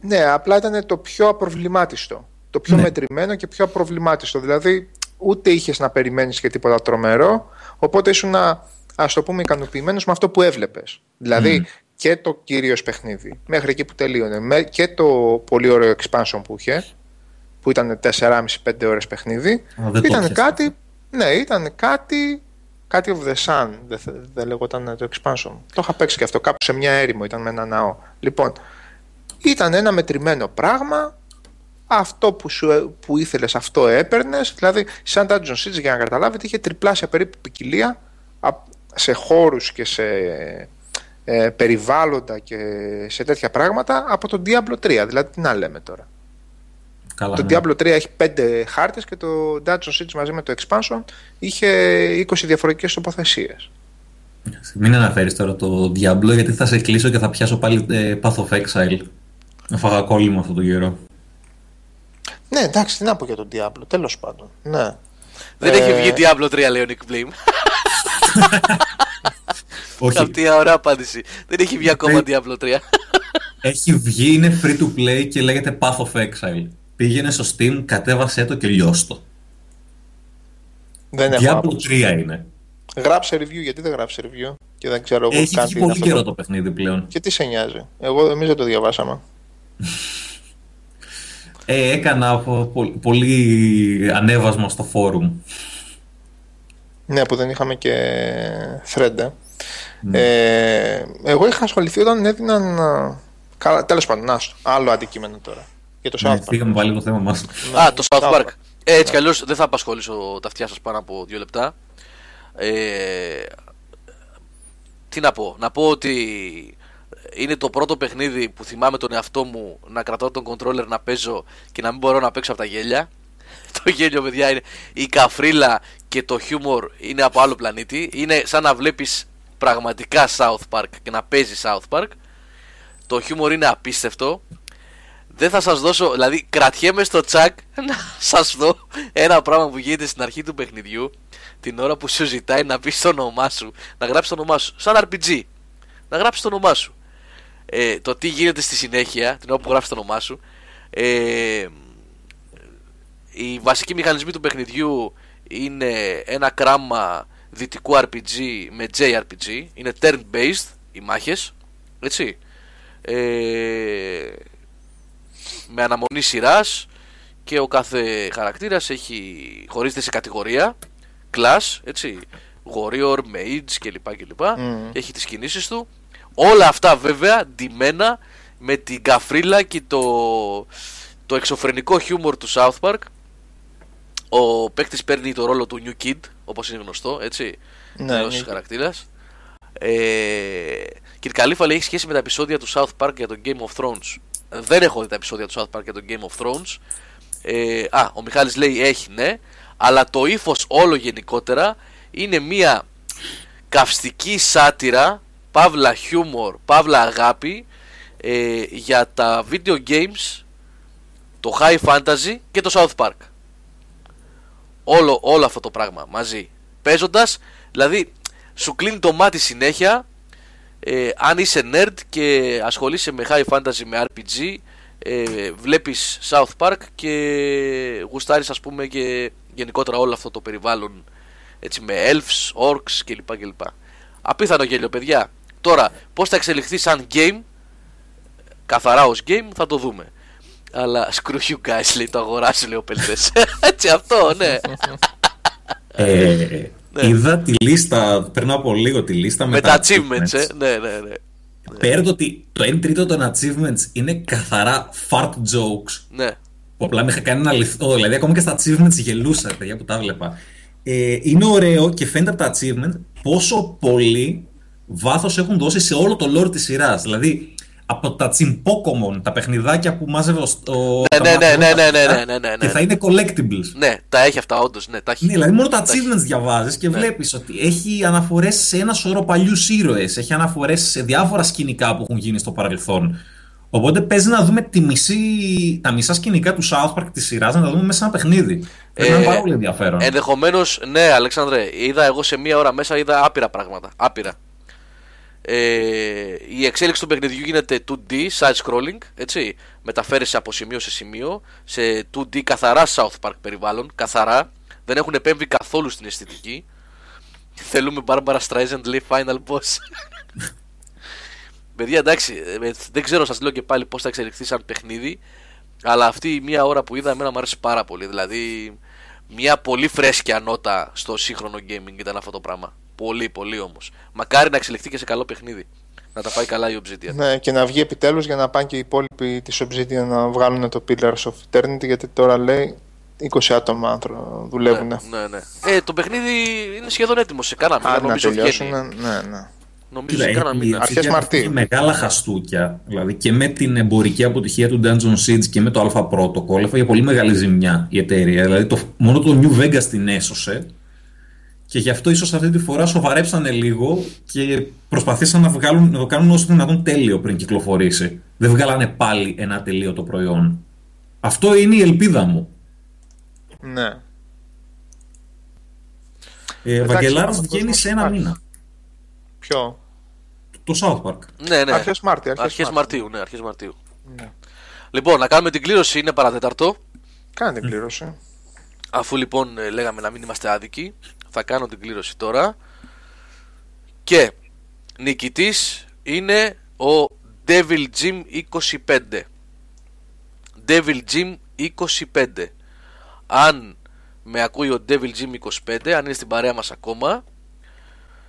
Ναι, απλά ήταν το πιο απροβλημάτιστο. Το πιο Ναι. μετρημένο και πιο απροβλημάτιστο. Δηλαδή, ούτε είχες να περιμένεις και τίποτα τρομερό, οπότε ήσουν, ας το πούμε, ικανοποιημένος με αυτό που έβλεπες. Δηλαδή, και το κυρίω παιχνίδι, μέχρι εκεί που τελείωνε, με- και το πολύ ωραίο expansion που είχε, που ήταν 4,5-5 ώρες παιχνίδι, Α, δεν το ήταν πιάσα. κάτι. Ναι, ήταν κάτι. Κάτι of the Sun, δεν, θε- δεν λεγόταν το expansion. Το είχα παίξει και αυτό κάπου σε μια έρημο, ήταν με ένα ναό. Λοιπόν, ήταν ένα μετρημένο πράγμα. Αυτό που, σου, που ήθελες αυτό έπαιρνες Δηλαδή σαν Dungeon Siege για να καταλάβετε Είχε τριπλάσια περίπου ποικιλία α- Σε χώρους και σε ε, περιβάλλοντα Και σε τέτοια πράγματα Από το Diablo 3 Δηλαδή τι να λέμε τώρα Καλά, Το ναι. Diablo 3 έχει 5 χάρτες Και το Dungeon Siege μαζί με το expansion Είχε 20 διαφορετικές τοποθεσίες Μην αναφέρεις τώρα το Diablo γιατί θα σε κλείσω και θα πιάσω πάλι ε, Path of Exile. Έφαγα κόλλημα αυτό το καιρό. Ναι, εντάξει, τι να πω για τον Diablo, τέλος πάντων. Ναι. Δεν Ε, έχει βγει Diablo 3, λέει ο Nick Blame. Όχι, Αυτή ωραία απάντηση. Δεν έχει βγει ακόμα Diablo 3. έχει βγει, είναι free to play και λέγεται Path of Exile. Πήγαινε στο Steam, κατέβασέ το και λιώστο. Δεν έχω Diablo άποψη. 3 είναι. Γράψε review, γιατί δεν γράψει review; Και δεν ξέρω εγώ Έχει κάτι βγει είναι πολύ αυτό καιρό το- το παιχνίδι πλέον. Και τι σε νοιάζει; Εγώ εμεί δεν το διαβάσαμε. Ε, έκανα πο- πο- πολύ ανέβασμα στο φόρουμ. Ναι, που δεν είχαμε και thread. ε. Ε, εγώ είχα ασχοληθεί όταν έδιναν. α, Καλά, τέλος πάντων, άστο. Άλλο αντικείμενο τώρα. Για το South Ναι, Park. φύγαμε πάλι το θέμα μας. Ναι, Α, το South South Park. Park. Ε, έτσι κι αλλιώς δεν θα απασχολήσω τα αυτιά σας πάνω από δύο λεπτά. Ε, τι να πω, να πω ότι είναι το πρώτο παιχνίδι που θυμάμαι τον εαυτό μου να κρατάω τον controller να παίζω και να μην μπορώ να παίξω από τα γέλια. Το γέλιο, παιδιά, είναι η καφρίλα και το χιούμορ είναι από άλλο πλανήτη. Είναι σαν να βλέπεις πραγματικά South Park και να παίζει South Park. Το χιούμορ είναι απίστευτο. Δεν θα σας δώσω, δηλαδή κρατιέμαι στο τσακ να (laughs) σας δω ένα πράγμα που γίνεται στην αρχή του παιχνιδιού την ώρα που σου ζητάει να πεις το όνομά σου, να γράψεις το όνομά σου, σαν RPG, να γράψεις το όνομά σου. Ε, το τι γίνεται στη συνέχεια, την ώρα που γράφεις το όνομά σου, ε, οι βασικοί μηχανισμοί του παιχνιδιού είναι ένα κράμα δυτικού RPG με JRPG, είναι turn-based οι μάχες, έτσι. Ε, με αναμονή σειράς και ο κάθε χαρακτήρας έχει χωρίζεται σε κατηγορία class, έτσι. Warrior, mage κλπ κλπ. Μμμ. έχει τις κινήσεις του. Όλα αυτά βέβαια ντυμένα με την καφρίλα και το, το εξωφρενικό χιούμορ του South Park ο παίκτης παίρνει το ρόλο του New Kid όπως είναι γνωστό έτσι Ναι, τελείως New Kid. χαρακτήρας. Ε, Κύριε Καλήφα λέει έχει σχέση με τα επεισόδια του South Park για το Game of Thrones. Δεν έχω δει τα επεισόδια του South Park για το Game of Thrones. Ε, Α, ο Μιχάλης λέει έχει ναι. Αλλά το ύφος όλο γενικότερα είναι μια καυστική σάτυρα παύλα χιούμορ, παύλα αγάπη ε, για τα video games το high fantasy και το South Park όλο, όλο αυτό το πράγμα μαζί. Παίζοντας δηλαδή σου κλείνει το μάτι συνέχεια ε, αν είσαι nerd και ασχολείσαι με high fantasy με RPG ε, βλέπεις South Park και γουστάρεις ας πούμε και γενικότερα όλο αυτό το περιβάλλον έτσι με elves, orcs κλπ κλπ. Απίθανο γέλιο παιδιά. Τώρα πως θα εξελιχθεί σαν game καθαρά ως game θα το δούμε αλλά screw you guys λέει το αγοράσει λέει ο Πελτές. (laughs) Έτσι αυτό ναι. Ε, Είδα τη λίστα πριν από λίγο τη λίστα με τα achievements. ε. ναι ναι ναι. Πέρα ότι το 1 τρίτο των achievements είναι καθαρά fart jokes. Ναι. Που απλά με είχα κάνει ένα λιθό, δηλαδή ακόμα και στα achievements γελούσα παιδιά που τα βλέπα. Ε, είναι ωραίο και φαίνεται από τα achievement πόσο πολύ βάθος έχουν δώσει σε όλο το lore της σειράς. Δηλαδή από τα τσιμπόκομον, τα παιχνιδάκια που μάζευε ο... ο- Ναι, τα ναι, ναι, μάτια, ναι, ναι, ναι, ναι, ναι, ναι, Και θα ναι. είναι collectibles. ναι τα έχει αυτά όντως ναι τα έχει Ναι, δηλαδή μόνο τα Τα έχει. achievements διαβάζεις και βλέπεις ότι έχει αναφορές σε ένα σωρό παλιούς ήρωες, έχει αναφορές σε διάφορα σκηνικά που έχουν γίνει στο παρελθόν. Οπότε παίζει να δούμε τη μισή, τα μισά σκηνικά του South Park της σειράς να τα δούμε μέσα σε ένα παιχνίδι. Πρέπει να είναι πάρα πολύ ενδιαφέρον. Ενδεχομένως, ναι, Αλέξανδρε, είδα εγώ σε μία ώρα μέσα είδα άπειρα πράγματα. Άπειρα. Ε, η εξέλιξη του παιχνιδιού γίνεται 2D, side scrolling, έτσι. Μεταφέρεσαι από σημείο σε σημείο, σε 2D καθαρά South Park περιβάλλον, καθαρά. Δεν έχουν επέμβει καθόλου στην αισθητική. Θέλουμε Barbara Streisand λέει final boss. (laughs) Παιδιά, εντάξει, ε, δεν ξέρω, σας λέω και πάλι πώς θα εξελιχθεί σαν παιχνίδι. Αλλά αυτή η μία ώρα που είδα, εμένα μου άρεσε πάρα πολύ. Δηλαδή, μια πολύ φρέσκια νότα στο σύγχρονο gaming ήταν αυτό το πράγμα. Πολύ, πολύ όμως. Μακάρι να εξελιχθεί και σε καλό παιχνίδι. Να τα πάει καλά η Obsidian. Ναι, και να βγει επιτέλους για να πάνε και οι υπόλοιποι της Obsidian να βγάλουν το Pillars of Eternity γιατί τώρα λέει 20 άτομα άνθρω- δουλεύουν. ναι, ναι, ναι. Ε, το παιχνίδι είναι σχεδόν έτοιμο. Σε κάνα μήνα Αν να νομίζω τελειώσουν, βγαίνει. ναι, ναι. Νομίζω σε Κοίτα, κάνα η- μήνα. Αρχές έχει Μαρτίου. μεγάλα χαστούκια. Δηλαδή και με την εμπορική αποτυχία του Dungeon Siege και με το Alpha Protocol έφαγε πολύ μεγάλη ζημιά η εταιρεία. Δηλαδή το, μόνο το New Vegas την έσωσε και γι' αυτό ίσως αυτή τη φορά σοβαρέψανε λίγο και προσπαθήσαν να, βγάλουν, να το κάνουν όσο δυνατόν τέλειο πριν κυκλοφορήσει. Δεν βγάλανε πάλι ένα τελείωτο προϊόν. Αυτό είναι η ελπίδα μου. Ναι. Ε, Βαγγελάρας βγαίνει σε ένα μήνα. Ποιο; Το South Park. Ναι, ναι. Αρχές Μάρτιο. Αρχές, Αρχές Μάρτιο. Μαρτίου, ναι, αρχές Μαρτίου. Ναι. Λοιπόν, να κάνουμε την κλήρωση, είναι παρατέταρτο. Κάνε την κλήρωση. Αφού λοιπόν ε, λέγαμε να μην είμαστε άδικοι, θα κάνω την κλήρωση τώρα. Και νικητής είναι ο Devil Jim 25. Devil Jim 25. Αν με ακούει ο Devil Jim 25, αν είναι στην παρέα μας ακόμα,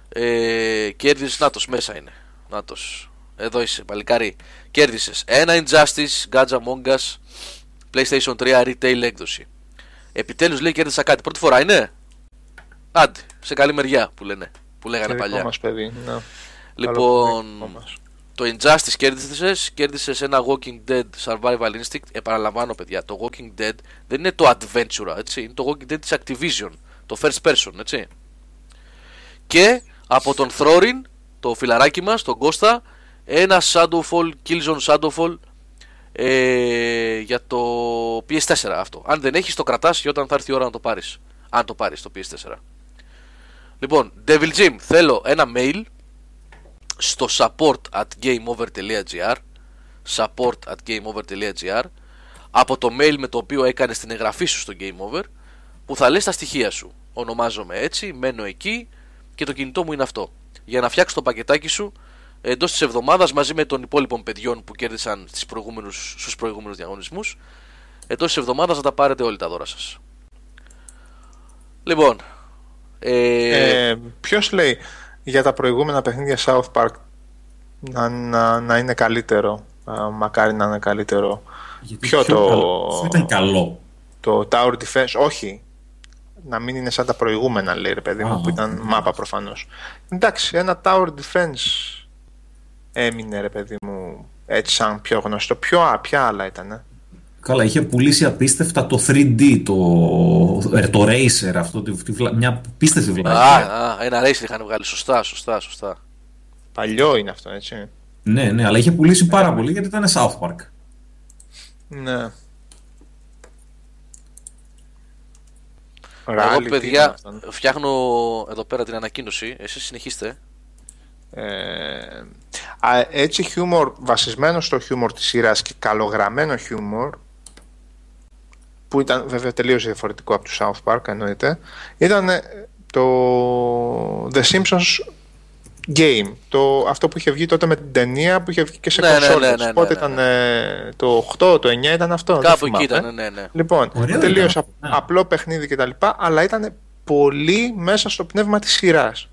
ε, κέρδισες, νάτος μέσα είναι. Νάτος. Εδώ είσαι, παλικάρι. Κέρδισες ένα Injustice, Gods Among Us, PlayStation 3 Retail έκδοση. Επιτέλους λέει κέρδισα κάτι. Πρώτη φορά είναι; Άντε, σε καλή μεριά που λένε. Που λέγανε Το δικό παλιά. μας παιδί. Ναι. Λοιπόν, Καλό παιδί, δικό μας. το Injustice κέρδισες, κέρδισες ένα Walking Dead Survival Instinct. Επαναλαμβάνω, παιδιά, το Walking Dead δεν είναι το Adventure, έτσι. Είναι το Walking Dead της Activision, το First Person, έτσι. Και από τον Thorin, το φιλαράκι μας, τον Κώστα, ένα Shadowfall, Killzone Shadowfall ε, για το PS4 αυτό. Αν δεν έχεις το κρατάς και όταν θα έρθει η ώρα να το πάρεις. Αν το πάρεις το PS4. Λοιπόν, Devil Jim, θέλω ένα mail στο support at gameover.gr support at gameover.gr από το mail με το οποίο έκανες την εγγραφή σου στο Game Over που θα λες τα στοιχεία σου. Ονομάζομαι έτσι, μένω εκεί και το κινητό μου είναι αυτό. Για να φτιάξω το πακετάκι σου εντός της εβδομάδας μαζί με των υπόλοιπων παιδιών που κέρδισαν στις προηγούμενους, στους προηγούμενους διαγωνισμούς εντός της εβδομάδας θα τα πάρετε όλοι τα δώρα σας. Λοιπόν, ε, Ε, Ποιος λέει για τα προηγούμενα παιχνίδια South Park να, να, να είναι καλύτερο. Α, μακάρι να είναι καλύτερο. Γιατί Ποιο πιο το- καλό- Αυτό ήταν καλό. Το Tower Defense, όχι. Να μην είναι σαν τα προηγούμενα, λέει ρε παιδί μου, Α, που ήταν ναι. μάπα προφανώς. Εντάξει, ένα Tower Defense έμεινε ρε παιδί μου έτσι σαν πιο γνωστό. Ποιο, α, ποια άλλα ήταν. Καλά, είχε πουλήσει απίστευτα το 3D, το, ε, το Racer, αυτό, τη, τη βλα- μια απίστευτη α, βλακία. α, ένα race είχαν βγάλει. Σωστά, σωστά, σωστά. Παλιό είναι αυτό, έτσι. Ναι, ναι, αλλά είχε πουλήσει πάρα πολύ γιατί ήταν South Park. Ναι. Εγώ, Rally, τι είναι παιδιά, αυτό, ναι. φτιάχνω εδώ πέρα την ανακοίνωση. Εσείς συνεχίστε. Ε, α, έτσι χιούμορ βασισμένο στο χιούμορ της σειράς και καλογραμμένο χιούμορ που ήταν βέβαια τελείως διαφορετικό από το South Park εννοείται ήταν ε, το The Simpsons Game το, αυτό που είχε βγει τότε με την ταινία που είχε βγει και σε Ναι, ναι, κονσόλες ναι, ναι, ναι, Πότε ναι, ήταν ναι. ε, το 8, το 9 ήταν αυτό δεν Κάπου θυμάμαι. εκεί ήταν, ναι, ναι. Λοιπόν, Ωραίο τελείως ήταν, απ- ναι. απλό παιχνίδι κτλ. Αλλά ήταν πολύ μέσα στο πνεύμα της σειράς.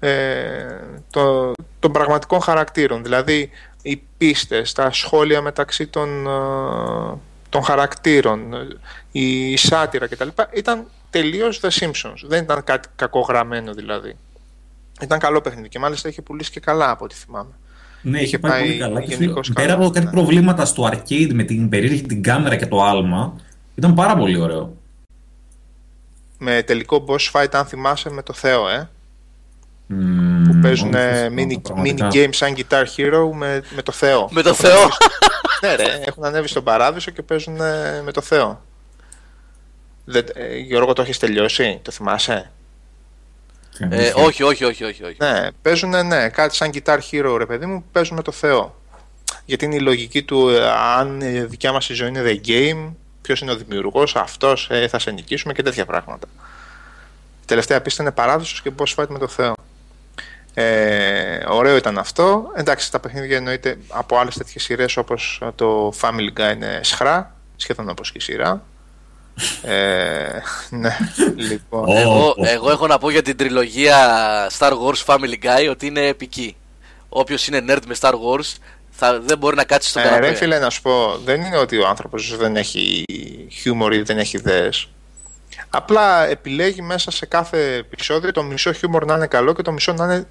Ε, το, των πραγματικών χαρακτήρων. Δηλαδή, οι πίστες, τα σχόλια μεταξύ των, ε, των χαρακτήρων, ε, η σάτυρα κτλ. Ήταν τελείως The Simpsons. Δεν ήταν κάτι κακογραμμένο δηλαδή. Ήταν καλό παιχνίδι και μάλιστα είχε πουλήσει και καλά από ό,τι θυμάμαι. Ναι, είχε Είχε πάει, πάει πολύ καλά. Και γενικώς πέρα καλά, από κάτι ναι. προβλήματα στο arcade με την περίεργη την κάμερα και το άλμα, ήταν πάρα πολύ ωραίο. Με τελικό boss fight, αν θυμάσαι, με το Θεό, ε. Μμμ, που παίζουν όχι, ε, αυτό, mini, πραγματικά. mini game σαν Guitar Hero με, με το Θεό. Με το Έχουν Θεό. ανέβει στο- ναι, ρε, έχουν ανέβει στον παράδεισο και παίζουν ε, με το Θεό. Δεν, ε, Γιώργο, το έχεις τελειώσει, το θυμάσαι; Ε, όχι, όχι, όχι, όχι, όχι. Ναι, παίζουν ναι, κάτι σαν Guitar Hero, ρε παιδί μου, που παίζουν με το Θεό. Γιατί είναι η λογική του, ε, αν η δικιά μας η ζωή είναι the game, ποιος είναι ο δημιουργός, αυτός ε, θα σε νικήσουμε και τέτοια πράγματα. Η τελευταία πίστα είναι παράδοσος και boss fight με το Θεό. Ε, ωραίο ήταν αυτό. Εντάξει, τα παιχνίδια εννοείται από άλλες τέτοιες σειρές όπως το Family Guy είναι σχρά, σχεδόν όπως και η σειρά. Ε, ναι, (laughs) λοιπόν. Ω. Εγώ, Ω, ω. εγώ έχω να πω για την τριλογία Star Wars Family Guy ότι είναι επική. Όποιος είναι nerd με Star Wars θα, δεν μπορεί να κάτσει στο Ε, καναπέ. ρε φίλε να σου πω, δεν είναι ότι ο άνθρωπος δεν έχει χιούμορ ή δεν έχει ιδέες. Απλά επιλέγει μέσα σε κάθε επεισόδιο το μισό χιούμορ να είναι καλό και το μισό να είναι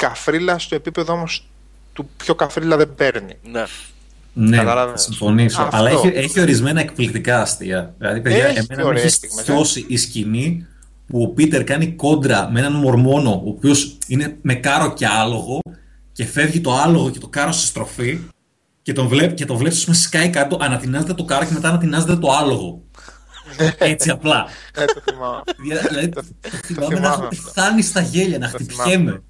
καφρίλα στο επίπεδο όμως του πιο καφρίλα δεν παίρνει. Ναι. Ναι, Καταλάβες. θα συμφωνήσω. Αυτό. Αλλά έχει, έχει ορισμένα εκπληκτικά αστεία. Δηλαδή, παιδιά, Έχει εμένα με ωραίες έχεις στιγμές, θιώσει η σκηνή που ο Πίτερ κάνει κόντρα με έναν μορμόνο, ο οποίος είναι με κάρο και άλογο και φεύγει το άλογο και το κάρο σε στροφή Και τον, βλέπ, και τον βλέπεις με σκάει κάτω, ανατινάζεται το κάρο και μετά ανατινάζεται το άλογο. Έτσι απλά. Ε, το θυμάμαι. δηλαδή, το, θυμάμαι να έχω πεθάνει στα γέλια, να χτυπιέμαι.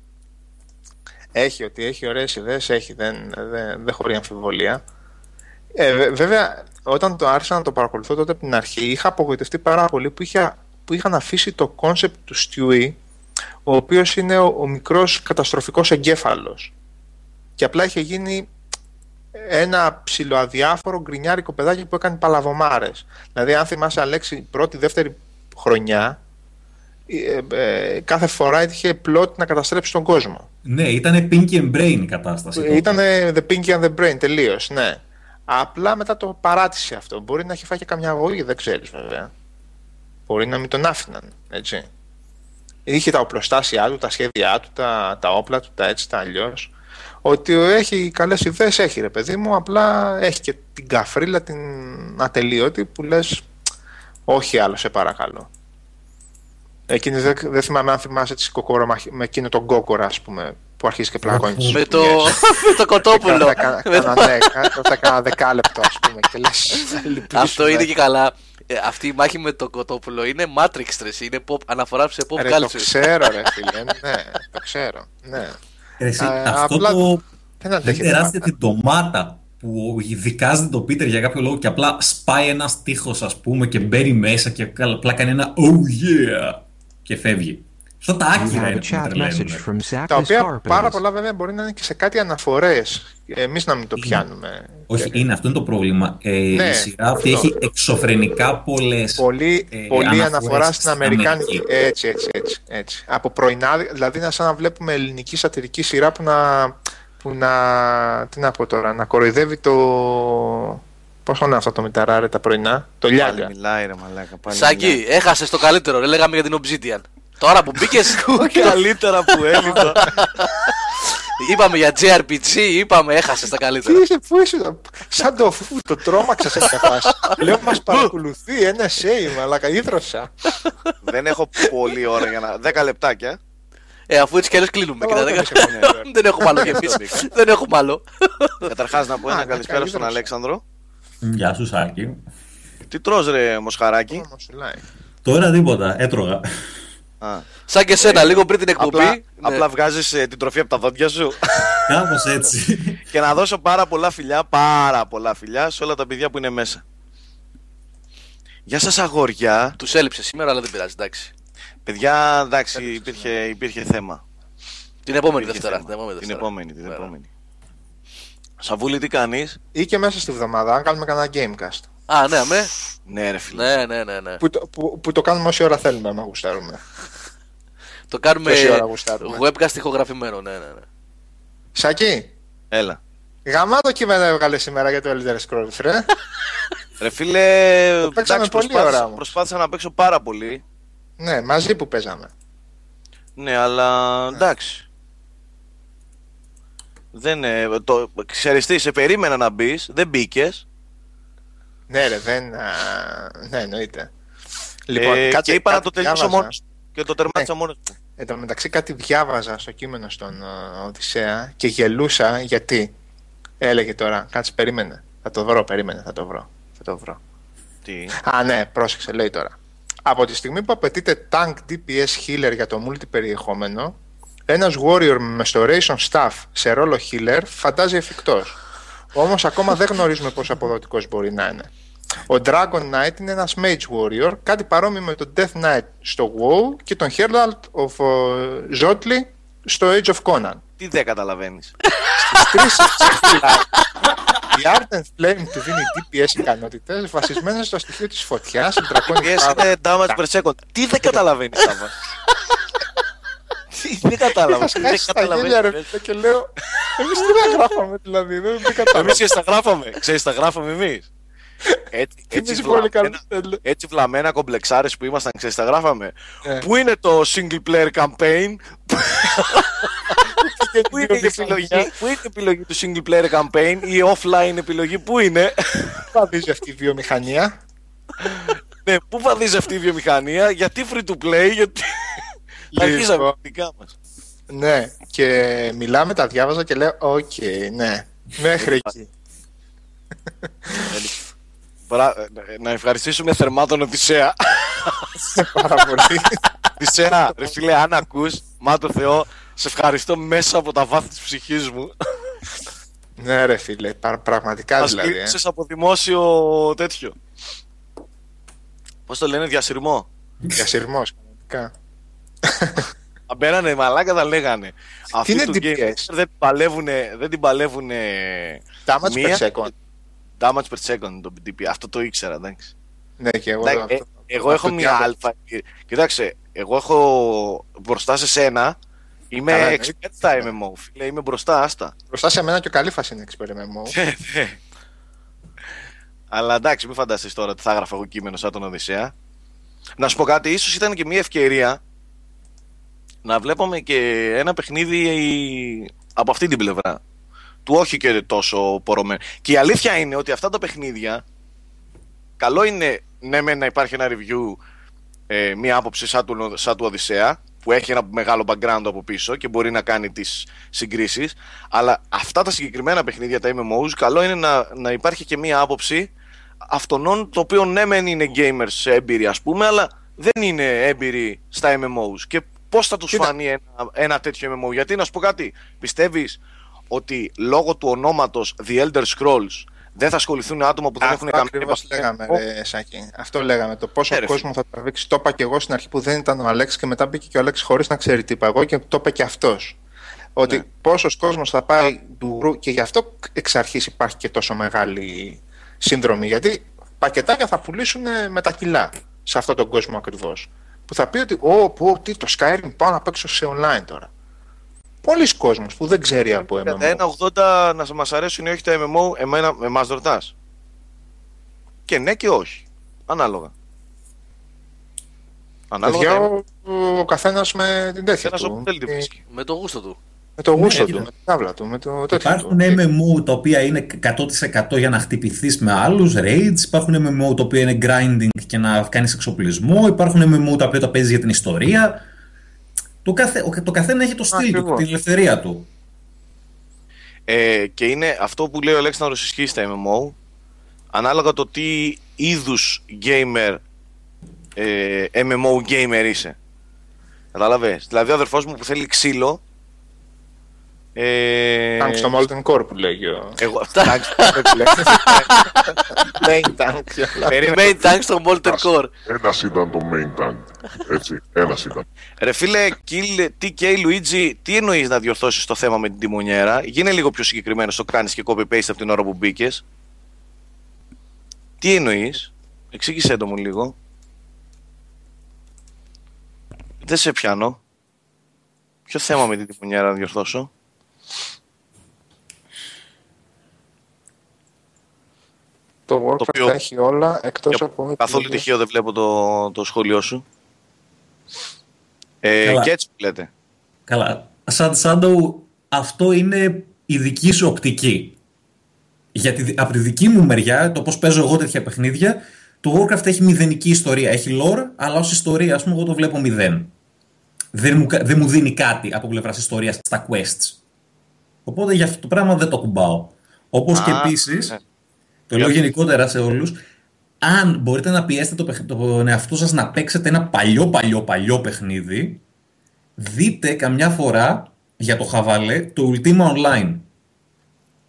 Έχει, ότι έχει ωραίες ιδέες, έχει, δεν, δεν, δεν χωρεί αμφιβολία. Ε, βέβαια, όταν το άρχισα να το παρακολουθώ τότε από την αρχή, είχα απογοητευτεί πάρα πολύ που, είχα, που είχαν αφήσει το κόνσεπτ του Stewie, ο οποίος είναι ο, ο μικρός καταστροφικός εγκέφαλος. Και απλά είχε γίνει ένα ψιλοαδιάφορο γκρινιάρικο παιδάκι που έκανε παλαβομάρες. Δηλαδή, αν θυμάσαι, Αλέξη, πρώτη, δεύτερη χρονιά, ε, ε, κάθε φορά είχε πλότη να καταστρέψει τον κόσμο. Ναι, ήταν Pinky and Brain η κατάσταση. Ήταν The Pinky and the Brain, τελείως, ναι. Απλά μετά το παράτησε αυτό. Μπορεί να έχει φάει και καμιά αγωγή, δεν ξέρεις βέβαια. Μπορεί να μην τον άφηναν, έτσι. Είχε τα οπλοστάσια του, τα σχέδιά του, τα, τα όπλα του, τα έτσι, τα αλλιώς. Ότι έχει καλές ιδέες, έχει ρε παιδί μου. Απλά έχει και την καφρίλα την ατελείωτη που λες, όχι άλλο, σε παρακαλώ. Εκείνη δεν, δεν θυμάμαι αν θυμάσαι τη κοκόρα με εκείνο τον κόκορα, ας πούμε, που αρχίζει και πλακώνει τις με, το, (laughs) με το κοτόπουλο. Θα κάνα δεκάλεπτο, ας πούμε. Και λες, Αυτό είναι και καλά. Ε, αυτή η μάχη με το κοτόπουλο είναι Matrix τρες, είναι pop, αναφορά σε pop culture. Το ξέρω ρε (laughs) φίλε, ναι, το ξέρω, ναι. Εσύ, αυτό απλά το δεν τεράστια την ντομάτα που δικάζεται το Πίτερ για κάποιο λόγο και απλά σπάει ένας τείχος, ας πούμε, και μπαίνει μέσα και απλά κάνει ένα oh yeah και φεύγει. Αυτά τα άκυρα είναι Τα οποία πάρα πολλά βέβαια μπορεί να είναι και σε κάτι αναφορές. Εμείς να μην το πιάνουμε. Όχι, είναι αυτό είναι το πρόβλημα. Ε, ναι, η σειρά αυτή έχει εξωφρενικά πολλές. Πολύ, ε, πολύ αναφορά στην Αμερικάνικη. Έτσι, έτσι, έτσι, έτσι. Από πρωινά, δηλαδή είναι σαν να βλέπουμε ελληνική σατυρική σειρά που να. Που να τι να πω τώρα, να κοροϊδεύει το. Πώ είναι αυτό το μηταράρε τα πρωινά, το Λιάγκα. Πάλι μιλάει ρε μαλάκα. Σάκη, έχασες το καλύτερο, ρε, λέγαμε για την Obsidian. Τώρα που μπήκες. (laughs) (laughs) καλύτερα που έλειπα. (laughs) είπαμε για JRPG, είπαμε έχασες τα καλύτερα. Τι είσαι, πού είσαι, σαν το φου, το τρόμαξα σε φάση. Λέω μας παρακολουθεί ένα σέι, μαλάκα, ίδρωσα. Δεν έχω πολλή ώρα για να. 10 λεπτάκια. Ε, αφού έτσι κι αλλιώς κλείνουμε. Δεν έχουμε άλλο κι εμείς. Δεν έχουμε άλλο. Καταρχάς να πω ένα καλησπέρα στον Αλέξανδρο. Γεια σου, Σάκη. Τι τρως ρε μοσχαράκι; Τώρα τίποτα, έτρωγα. Σαν και σένα, λίγο πριν την εκπομπή. Απλά, ναι. απλά βγάζεις ε, την τροφή από τα δόντια σου. (laughs) Κάπως έτσι. και να δώσω πάρα πολλά φιλιά, πάρα πολλά φιλιά σε όλα τα παιδιά που είναι μέσα. Γεια σας, αγόρια. Τους έλειψες σήμερα, αλλά δεν πειράζει, εντάξει. Παιδιά, εντάξει, υπήρχε, ναι. υπήρχε θέμα. Την επόμενη Δευτέρα. Την επόμενη, την επόμενη. Την επόμενη. Σαβούλη, τι κάνεις; Ή και μέσα στη βδομάδα, αν κάνουμε κανένα gamecast. Α, ναι, αμέ. Ναι, ρε φίλε. Ναι, ναι, ναι, ναι. Που, το, που, που το κάνουμε όση ώρα θέλουμε, άμα γουστάρουμε. το κάνουμε webcast ηχογραφημένο, ναι, ναι, ναι. Σακί. Έλα. Γαμάτο κείμενο έβγαλες σήμερα για το Elder Scrolls, ρε. ρε φίλε, το παίξαμε πολύ προσπάθησα, ώρα όμως. προσπάθησα να παίξω πάρα πολύ. Ναι, μαζί που παίζαμε. Ναι, αλλά εντάξει. Δεν, το, ξέρεις τι, σε περίμενα να μπεις, δεν μπήκες. Ναι, ρε, δεν. Α, ναι, εννοείται. Λοιπόν, ε, κάτσε, και είπα να το τελειώσω μόνος και το τερμάτισα ναι. μόνος του. Εν τω μεταξύ, κάτι διάβαζα στο κείμενο στον uh, Οδυσσέα και γελούσα γιατί έλεγε τώρα, κάτσε, περίμενε. Θα το βρω, περίμενε, θα το βρω. Θα το βρω. Τι; Α, ναι, πρόσεξε, λέει τώρα. Από τη στιγμή που απαιτείται tank DPS healer για το multi περιεχόμενο, ένας warrior με restoration staff σε ρόλο healer φαντάζει εφικτός. Όμως ακόμα δεν γνωρίζουμε πόσο αποδοτικός μπορεί να είναι. Ο Dragon Knight είναι ένας Mage Warrior, κάτι παρόμοιο με τον Death Knight στο WoW και τον Herald of Zotli στο Age of Conan. Τι δεν καταλαβαίνεις. Στις τρεις η Ardent Flame του δίνει DPS ικανότητες βασισμένες στο στοιχείο της φωτιάς. είναι damage per second. Τι δεν καταλαβαίνεις, Σάβα. (laughs) Δεν κατάλαβα. Δεν κατάλαβα. Και λέω, εμείς τι τα γράφαμε δηλαδή. Δεν κατάλαβα. Εμείς τα γράφαμε. Ξέρεις, τα γράφαμε εμείς. (laughs) Έτσι, έτσι, βλαμμένα, έτσι βλαμμένα κομπλεξάρες που ήμασταν, ξέρεις, τα γράφαμε. Ε. Πού είναι το single player campaign, (laughs) πού, είναι η επιλογή, πού είναι η επιλογή του single player campaign, η offline επιλογή, πού είναι; Πού βαδίζει αυτή η βιομηχανία; ναι, πού βαδίζει αυτή η βιομηχανία, γιατί free to play, γιατί... Αρχίσαμε τα δικά μας. Ναι, και μιλάμε, τα διάβαζα και λέω, οκ, okay, ναι, μέχρι εκεί. να ευχαριστήσουμε θερμά τον Οδυσσέα. Πάρα πολύ. Οδυσσέα, ρε φίλε, αν ακούς, μα το Θεό, σε ευχαριστώ μέσα από τα βάθη της ψυχής μου. Ναι ρε φίλε, πραγματικά Μας δηλαδή. Μας ε. από δημόσιο τέτοιο. Πώς το λένε, διασυρμό; Διασυρμός, πραγματικά. Μπαίνανε μαλάκα τα λέγανε. Τι είναι DPS? Δεν, παλεύουνε, δεν την παλεύουνε Damage per second. Damage per second το DPS. Αυτό το ήξερα, εντάξει. Ναι, και εγώ. Ε, εγώ έχω μια αλφα. Κοιτάξτε, εγώ έχω μπροστά σε σένα. Είμαι Καλά, expert στα MMO, φίλε. Είμαι μπροστά, άστα. Μπροστά σε μένα και ο Καλήφας είναι expert MMO. (laughs) Ναι, ναι. Αλλά εντάξει, μην φανταστείς τώρα ότι θα έγραφα εγώ κείμενο σαν τον Οδυσσέα. Να σου πω κάτι, ίσως ήταν και μια ευκαιρία να βλέπαμε και ένα παιχνίδι από αυτή την πλευρά. Του όχι και τόσο πορωμένο. Και η αλήθεια είναι ότι αυτά τα παιχνίδια, καλό είναι ναι με να υπάρχει ένα review, ε, μία άποψη σαν του, σαν του Οδυσσέα, που έχει ένα μεγάλο background από πίσω και μπορεί να κάνει τις συγκρίσεις, αλλά αυτά τα συγκεκριμένα παιχνίδια, τα MMOs, καλό είναι να, να υπάρχει και μία άποψη αυτών το οποίο ναι μεν είναι gamers έμπειροι ας πούμε, αλλά δεν είναι έμπειροι στα MMOs. Και Πώς θα τους φανεί ένα, ένα τέτοιο MMO, Γιατί να σου πω κάτι, πιστεύεις ότι λόγω του ονόματος The Elder Scrolls δεν θα ασχοληθούν άτομα που δεν έχουν καμία επαφή; Αυτό λέγαμε, ρε, Σάκη. Αυτό λέγαμε. Το πόσο Έρε, κόσμο θα τραβήξει. Το είπα και εγώ στην αρχή που δεν ήταν ο Αλέξης και μετά μπήκε και ο Αλέξης χωρίς να ξέρει τι είπα εγώ και το είπε και αυτός. Ότι ναι. πόσος κόσμος θα πάει ντουρού και γι' αυτό εξ αρχής υπάρχει και τόσο μεγάλη σύνδρομη. Γιατί πακετάκια θα πουλήσουν με τα κιλά σε αυτόν τον κόσμο ακριβώς που θα πει ότι «Ω, πω, τι, το Skyrim πάω να παίξω σε online τώρα». Πολλοί κόσμος που δεν ξέρει από MMO. Ένα 80 να μας αρέσουν ή όχι τα MMO, εμένα, εμάς ρωτάς. Και ναι και όχι. Ανάλογα. Ανάλογα ο, ο καθένας με την τέτοια του. Με το γούστο του. Με το γούστο ναι, του, με την τάβλα του, με το τέτοιο Υπάρχουν του. MMO τα οποία είναι 100% για να χτυπηθείς με άλλους, raids, υπάρχουν MMO τα οποία είναι grinding και να κάνεις εξοπλισμό, υπάρχουν MMO τα οποία τα παίζεις για την ιστορία. Το, καθέ, το καθένα έχει το στυλ του, την ελευθερία του. Ε, και είναι αυτό που λέει ο Αλέξανδρος ισχύει στα MMO, ανάλογα το τι είδους gamer, ε, MMO gamer είσαι. Καταλαβες. Δηλαδή ο αδερφός μου που θέλει ξύλο ε... Tank στο Molten Core που λέγει ο... Εγώ... Tank Main tank. Main tank στο Molten Core. Ένας ήταν το main tank. Έτσι, ένας ήταν. Ρε φίλε, Kill, TK, Luigi, τι εννοείς να διορθώσεις το θέμα με την τιμονιέρα; Γίνε λίγο πιο συγκεκριμένο, το κάνεις και copy-paste από την ώρα που μπήκες. Τι εννοείς, εξήγησέ το μου λίγο. Δεν σε πιάνω. Ποιο θέμα με την τιμονιέρα να διορθώσω; Το Warcraft το οποίο... έχει όλα εκτός Για... από... Καθόλου τυχαίο δεν βλέπω το, το σχόλιο σου. Ε, και έτσι που λέτε. Καλά. Σαν Shadow αυτό είναι η δική σου οπτική. Γιατί από τη δική μου μεριά, το πώς παίζω εγώ τέτοια παιχνίδια, το Warcraft έχει μηδενική ιστορία. Έχει lore, αλλά ως ιστορία, ας πούμε, εγώ το βλέπω μηδέν. Δεν μου, δεν μου δίνει κάτι από πλευράς ιστορίας στα quests. Οπότε για αυτό το πράγμα δεν το κουμπάω. Όπως και επίσης, ναι. Το λέω γενικότερα σε όλους, αν μπορείτε να πιέσετε το, τον εαυτό σας να παίξετε ένα παλιό παλιό παλιό παιχνίδι, δείτε καμιά φορά για το χαβαλέ το Ultima Online.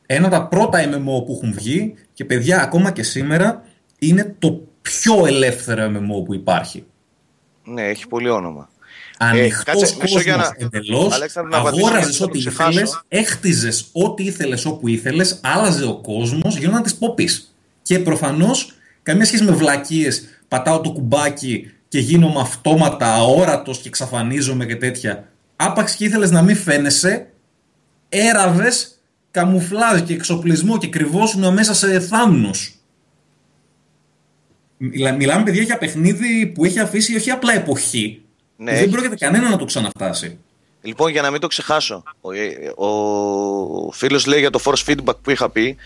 Ένα από τα πρώτα MMO που έχουν βγει και παιδιά ακόμα και σήμερα είναι το πιο ελεύθερο MMO που υπάρχει. Ναι, έχει πολύ όνομα. Ανοιχτός ε, κόσμος να... εντελώς. Αγόραζες ό,τι ήθελες, έχτιζες ό,τι ήθελες όπου ήθελες, άλλαζε ο κόσμος, γινόταν τη ποπή. Και προφανώς καμία σχέση με βλακίες. Πατάω το κουμπάκι και γίνομαι αυτόματα αόρατος και εξαφανίζομαι και τέτοια. Άπαξ και ήθελες να μην φαίνεσαι, έραβες καμουφλάζ και εξοπλισμό και κρυβόσουν μέσα σε θάμνους. Μιλάμε παιδιά για παιχνίδι που έχει αφήσει όχι απλά εποχή, ναι, δεν πρόκειται κανένα να το ξαναφτάσει. Λοιπόν, για να μην το ξεχάσω, ο, ε, ο φίλος λέει για το force feedback που είχα πει,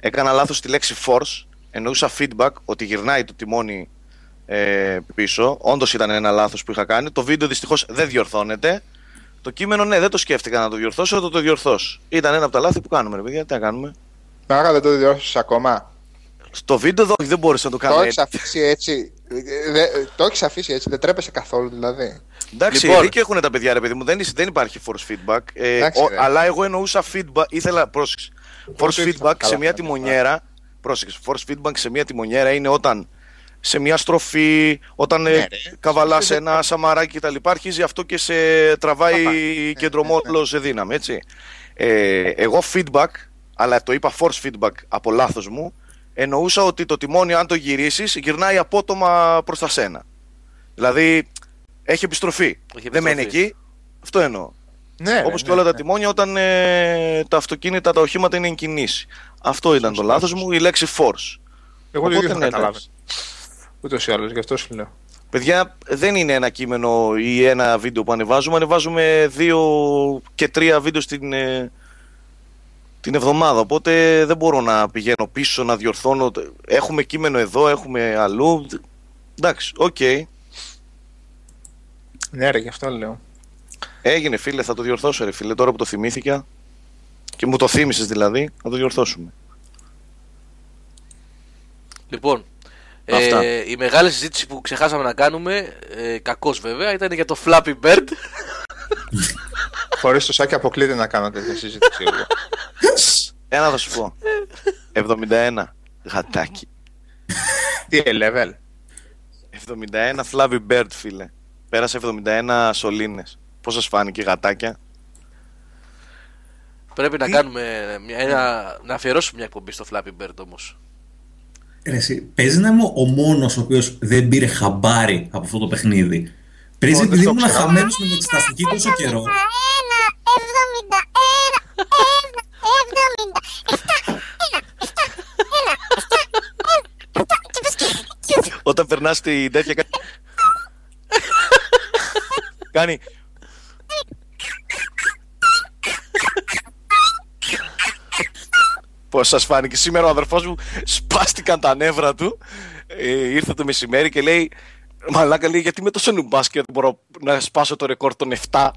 έκανα λάθος τη λέξη force, εννοούσα feedback, ότι γυρνάει το τιμόνι ε, πίσω. Όντως ήταν ένα λάθος που είχα κάνει. Το βίντεο δυστυχώς δεν διορθώνεται. Το κείμενο, ναι, δεν το σκέφτηκα να το διορθώσω, θα το, το διορθώσω. Ήταν ένα από τα λάθη που κάνουμε, ρε παιδιά, τι να κάνουμε. Άρα δεν το διορθώσεις ακόμα; Στο βίντεο εδώ δεν μπορούσε να το κάνει. Το έτσι. έχεις αφήσει έτσι. Ε, δε- Το έχεις αφήσει έτσι, δεν τρέπεσαι καθόλου δηλαδή. Εντάξει, Λοιπόν. δίκιο έχουν τα παιδιά, ρε παιδί μου. Δεν, δεν υπάρχει force feedback. Ε, Εντάξει, ο- ρε. αλλά εγώ εννοούσα feedback. Ήθελα. Πρόσεξε. Force το ήθελα, feedback καλά, σε μια καλά. τιμονιέρα. Πρόσεξε. Force feedback σε μια τιμονιέρα είναι όταν σε μια στροφή, όταν Ναι, ε, ρε. καβαλάς ένα σαμαράκι κτλ. Αρχίζει αυτό και σε τραβάει ναι, κεντρομόλο σε δύναμη, έτσι. Ε, εγώ feedback, αλλά το είπα force feedback από λάθος μου, εννοούσα ότι το τιμόνι αν το γυρίσεις γυρνάει απότομα προς τα σένα. Δηλαδή έχει επιστροφή. Έχει Δεν μένει επιστροφή. εκεί. Αυτό εννοώ. Ναι, ρε, Όπως ναι, και όλα τα ναι. τιμόνια όταν ε, τα αυτοκίνητα, τα οχήματα είναι εν κινήσεις. Αυτό ήταν το Σωστά, λάθος σωστά. μου, η λέξη force. Εγώ το Οπότε, ίδιο ναι, θα καταλάβω. εντάξει. Ούτως ή άλλως, γι' αυτό σου λέω. Παιδιά, δεν είναι ένα κείμενο ή ένα βίντεο που ανεβάζουμε. Ανεβάζουμε δύο και τρία βίντεο στην, ε, την εβδομάδα. Οπότε δεν μπορώ να πηγαίνω πίσω, να διορθώνω. Έχουμε κείμενο εδώ, έχουμε αλλού. Εντάξει, οκ. Ναι, ρε, γι' αυτό λέω. Έγινε φίλε, θα το διορθώσω ρε φίλε. Τώρα που το θυμήθηκα και μου το θύμισες δηλαδή, θα το διορθώσουμε. Λοιπόν, Αυτά. ε, η μεγάλη συζήτηση που ξεχάσαμε να κάνουμε, ε, κακώς βέβαια, ήταν για το Flappy Bird. Χωρίς το σάκι αποκλείται να κάνω τέτοια συζήτηση. (laughs) εγώ. Ένα θα σου πω. 71. Γατάκι. Τι ε, level; 71 Flappy Bird, φίλε. Πέρασε 71 σωλήνες. Πώς σας φάνηκε γατάκια; Πρέπει να Τι; κάνουμε μια, ένα, να αφιερώσουμε μια εκπομπή στο Flappy Bird όμως. Ρε, εσύ, παίζει να είμαι ο μόνος ο οποίος δεν πήρε χαμπάρι από αυτό το παιχνίδι. Παίζει Ω, δεν επειδή το ήμουν ξέρω. χαμένος με την εξεταστική τόσο καιρό. Όταν περνάς την τέτοια... κα- Κάνει... Πώς σας φάνηκε. Σήμερα ο αδερφός μου σπάστηκαν τα νεύρα του. Ε, ήρθε το μεσημέρι και λέει Μαλάκα λέει γιατί είμαι τόσο νούμπας και δεν μπορώ να σπάσω το ρεκόρ των 7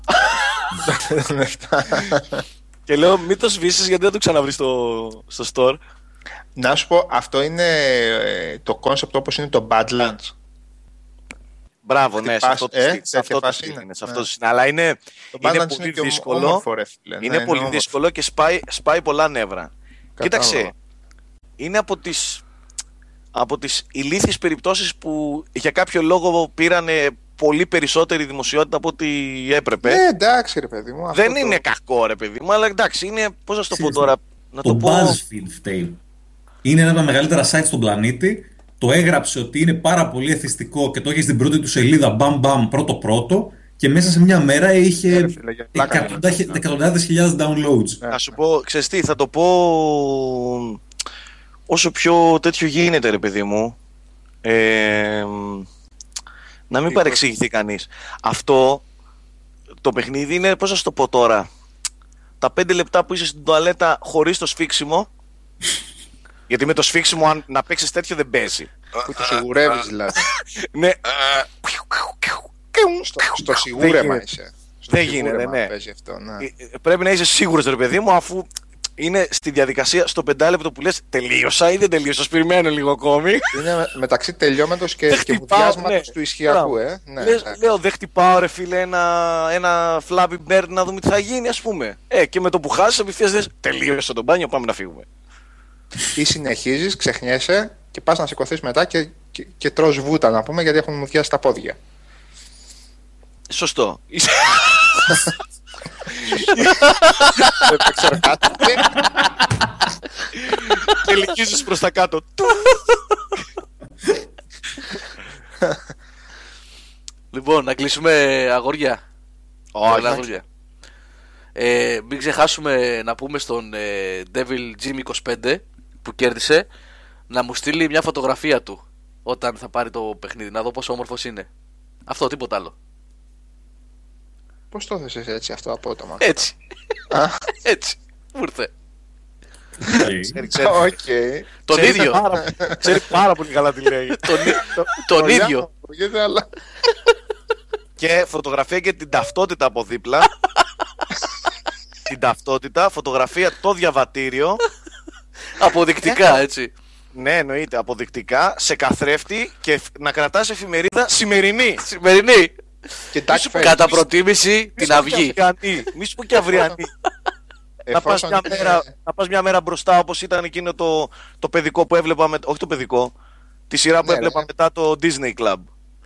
και λέω μην το σβήσεις γιατί δεν το ξαναβρείς στο, στο store Να σου πω, αυτό είναι ε, το κόνσεπτ όπως είναι το Badlands. Μπράβο, ναι, σε φάση- αυτό το ε, στυλ, σε αυτό τέτοια το φάση στυλ είναι. είναι. Σε Ναι. αυτό το στυλ. Αλλά είναι, Το είναι Badlands πολύ και όμο- δύσκολο. όμορφο, ρε φίλε. είναι Ναι, πολύ όμορφο. δύσκολο και σπάει, σπάει πολλά νεύρα. Κατάλαβα. Κοίταξε, είναι από τις, από τις ηλίθιες περιπτώσεις που για κάποιο λόγο πήραν πολύ περισσότερη δημοσιότητα από ό,τι έπρεπε. Ναι, εντάξει, ρε παιδί μου. αυτό Δεν το- είναι κακό ρε παιδί μου, αλλά εντάξει, είναι, πώς να σου το πω Ξέρεις, τώρα, να το, Το πω... BuzzFeed φταίει. Είναι ένα από τα μεγαλύτερα site στον πλανήτη. Το έγραψε ότι είναι πάρα πολύ εθιστικό και το είχε στην πρώτη του σελίδα μπαμ μπαμ πρώτο πρώτο και μέσα σε μια μέρα Ναι, ρε είχε φίλε, για πλάκα εκατοντά- είναι. εκατοντάδες χιλιάδες downloads. Ναι. Να σου πω, ξέρεις τι, θα το πω όσο πιο τέτοιο γίνεται ρε παιδί μου. Ε, να μην Τι, παρεξηγηθεί κανείς. Αυτό το παιχνίδι είναι, πώς να σου το πω τώρα, τα πέντε λεπτά που είσαι στην τουαλέτα χωρίς το σφίξιμο, γιατί με το σφίξιμο αν να παίξεις τέτοιο δεν παίζει. Που το σιγουρεύεις δηλαδή. (laughs) ναι. στο, στο σιγούρεμα γίνεται. είσαι. Στο Δεν γίνεται, σιγούρεμα ναι. Παίζει αυτό, ναι. Ε, ε, Πρέπει να είσαι σίγουρος ρε παιδί μου αφού είναι στη διαδικασία στο πεντάλεπτο που λες τελείωσα ή δεν τελείωσα, ας περιμένω λίγο ακόμη. Είναι με- μεταξύ τελειώματος και, Δεν και χτυπάω, βουδιάσματος ναι. του ισχυακού, Μπράβο. ε. Ναι, Λες, εντάξει. λέω δεν χτυπάω ρε φίλε ένα, ένα Flappy Bird να δούμε τι θα γίνει ας πούμε. Ε, και με το που χάσεις απευθείας λες τελείωσα τον μπάνιο πάμε να φύγουμε. Ή συνεχίζεις, ξεχνιέσαι και πας να σηκωθείς μετά και, και, και τρως βούτα να πούμε γιατί έχουν μουδιάσει τα πόδια. Σωστό. (laughs) (laughs) Δεν ξέρω κάτι. και λυκίζεις προς τα κάτω. Λοιπόν, να κλείσουμε αγόρια. Όχι. Πολλά αγόρια. Ε, μην ξεχάσουμε να πούμε στον ε, Devil Jim 25 που κέρδισε να μου στείλει μια φωτογραφία του όταν θα πάρει το παιχνίδι, να δω πόσο όμορφος είναι. Αυτό, τίποτα άλλο. Πώς το έθεσες έτσι αυτό απότομα; Έτσι. Α. Έτσι. Μου ήρθε. Ξέρει, ξέρει. Οκ. Τον Ξέρει ίδιο. πάρα- Ξέρει πάρα πολύ καλά τι λέει. (laughs) τον, τον Ωραία, ίδιο. ακούγεται, αλλά- και φωτογραφία και την ταυτότητα από δίπλα. την ταυτότητα, φωτογραφία το διαβατήριο. Αποδεικτικά, έτσι. Ναι, εννοείται. Αποδεικτικά σε καθρέφτη και φ- να κρατάς εφημερίδα σημερινή. Σημερινή. Και Dark Face. Κατά προτίμηση την αυγή. Μη σου πω και αυριανή. να πας Εφόσον μια, είναι- μέρα, να πας μια μέρα μπροστά όπως ήταν εκείνο το, το παιδικό που έβλεπα, με, όχι το παιδικό, τη σειρά που Ναι, έβλεπα ρε. μετά το Disney Club.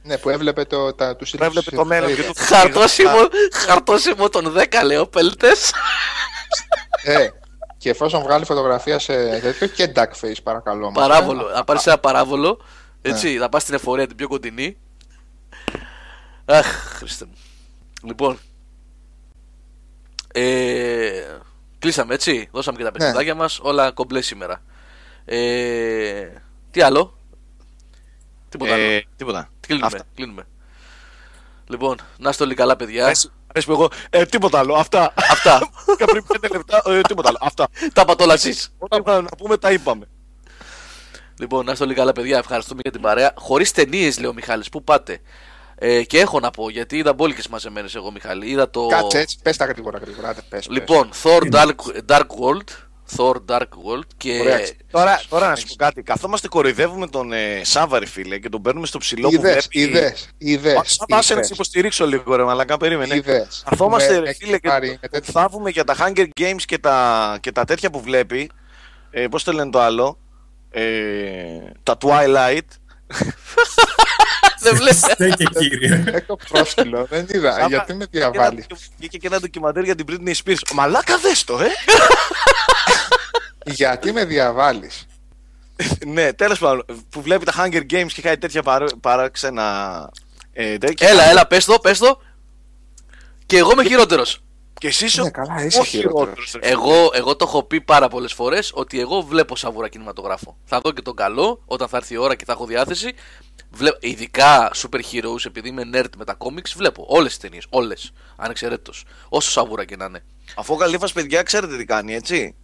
Ναι, που έβλεπε το, τα, τους Που έβλεπε το μέλλον και το Χαρτόσημο, χαρτόσημο των 10 λέω πέλτες. Ε, και εφόσον βγάλει φωτογραφία σε τέτοιο και duck face παρακαλώ. μας, Παράβολο. ε. Να πάρεις ένα παράβολο. Ναι. Έτσι, να πας στην εφορία την πιο κοντινή. Αχ, Χριστέ μου. Λοιπόν. Ε, κλείσαμε έτσι. Δώσαμε και τα παιχνιδάκια μας Όλα κομπλέ σήμερα. Ε, τι άλλο; Τίποτα άλλο. Ε, τίποτα. Κλείνουμε. Αυτά. κλείνουμε. Λοιπόν, να είστε όλοι καλά, παιδιά. Αρέσει, αρέσει που εγώ. Ε, τίποτα άλλο. Αυτά. Αυτά. (laughs) Και πριν πέντε λεπτά. Ε, τίποτα άλλο. Αυτά. τα είπατε όλα εσείς. Όταν ήθελα να πούμε, τα είπαμε. Λοιπόν, να είστε όλοι καλά, παιδιά. Ευχαριστούμε για την παρέα. Χωρίς ταινίες, λέει ο Μιχάλης, Πού πάτε; Ε, και έχω να πω, γιατί είδα μπόλικες μαζεμένες εγώ, Μιχάλη. Είδα το. Κάτσε έτσι, πες τα γρήγορα γρήγορα. άντε, Πες, πες. Λοιπόν, Thor Dark, Dark World. Thor Dark World και. Ωραία. Τώρα, τώρα να σου πω κάτι. Καθόμαστε κοροϊδεύουμε τον ε, Σάβα, ρε φίλε, και τον παίρνουμε στο ψηλό που Είδες, βλέπει. είδες, είδες. Μα άσε να σε υποστηρίξω λίγο, ρε Μαλακά, περίμενε. Είδες. Καθόμαστε, Με ρε έχει φίλε, και πάρει με το- τέτοιο- θαύουμε για τα Hunger Games και τα, και τα τέτοια που βλέπει. Ε, Πώς το λένε το άλλο; Ε, τα Twilight. Δεν βλέπει. Στέκε κύριε. Έχω πρόσκυλο, δεν είδα. Σάβα, Γιατί με και ένα διαβάλεις; ντοκι- Βγήκε και ένα ντοκιμαντέρ για την Britney Spears. Μαλάκα δες το, ε! Γιατί με διαβάλεις; ναι, τέλος πάντων, που βλέπει τα Hunger Games και κάνει τέτοια παρά- παράξενα... Ε, τέτοια. Έλα, έλα, πες το, πες το. Και εγώ είμαι χειρότερος. Και εσύ είσαι Ναι, ο καλά, είσαι ο χειρότερος. χειρότερος, ρε φίλε. Εγώ, εγώ το έχω πει πάρα πολλές φορές ότι εγώ βλέπω σαβούρα κινηματογράφο. Θα δω και τον καλό όταν θα έρθει η ώρα και θα έχω διάθεση. Βλέπω, ειδικά super heroes, επειδή είμαι nerd με τα comics, βλέπω όλες τις ταινίες. Όλες. Ανεξαιρέτως. Όσο σαβούρα και να είναι. Αφού ο Καλύφας, παιδιά, ξέρετε τι κάνει, έτσι.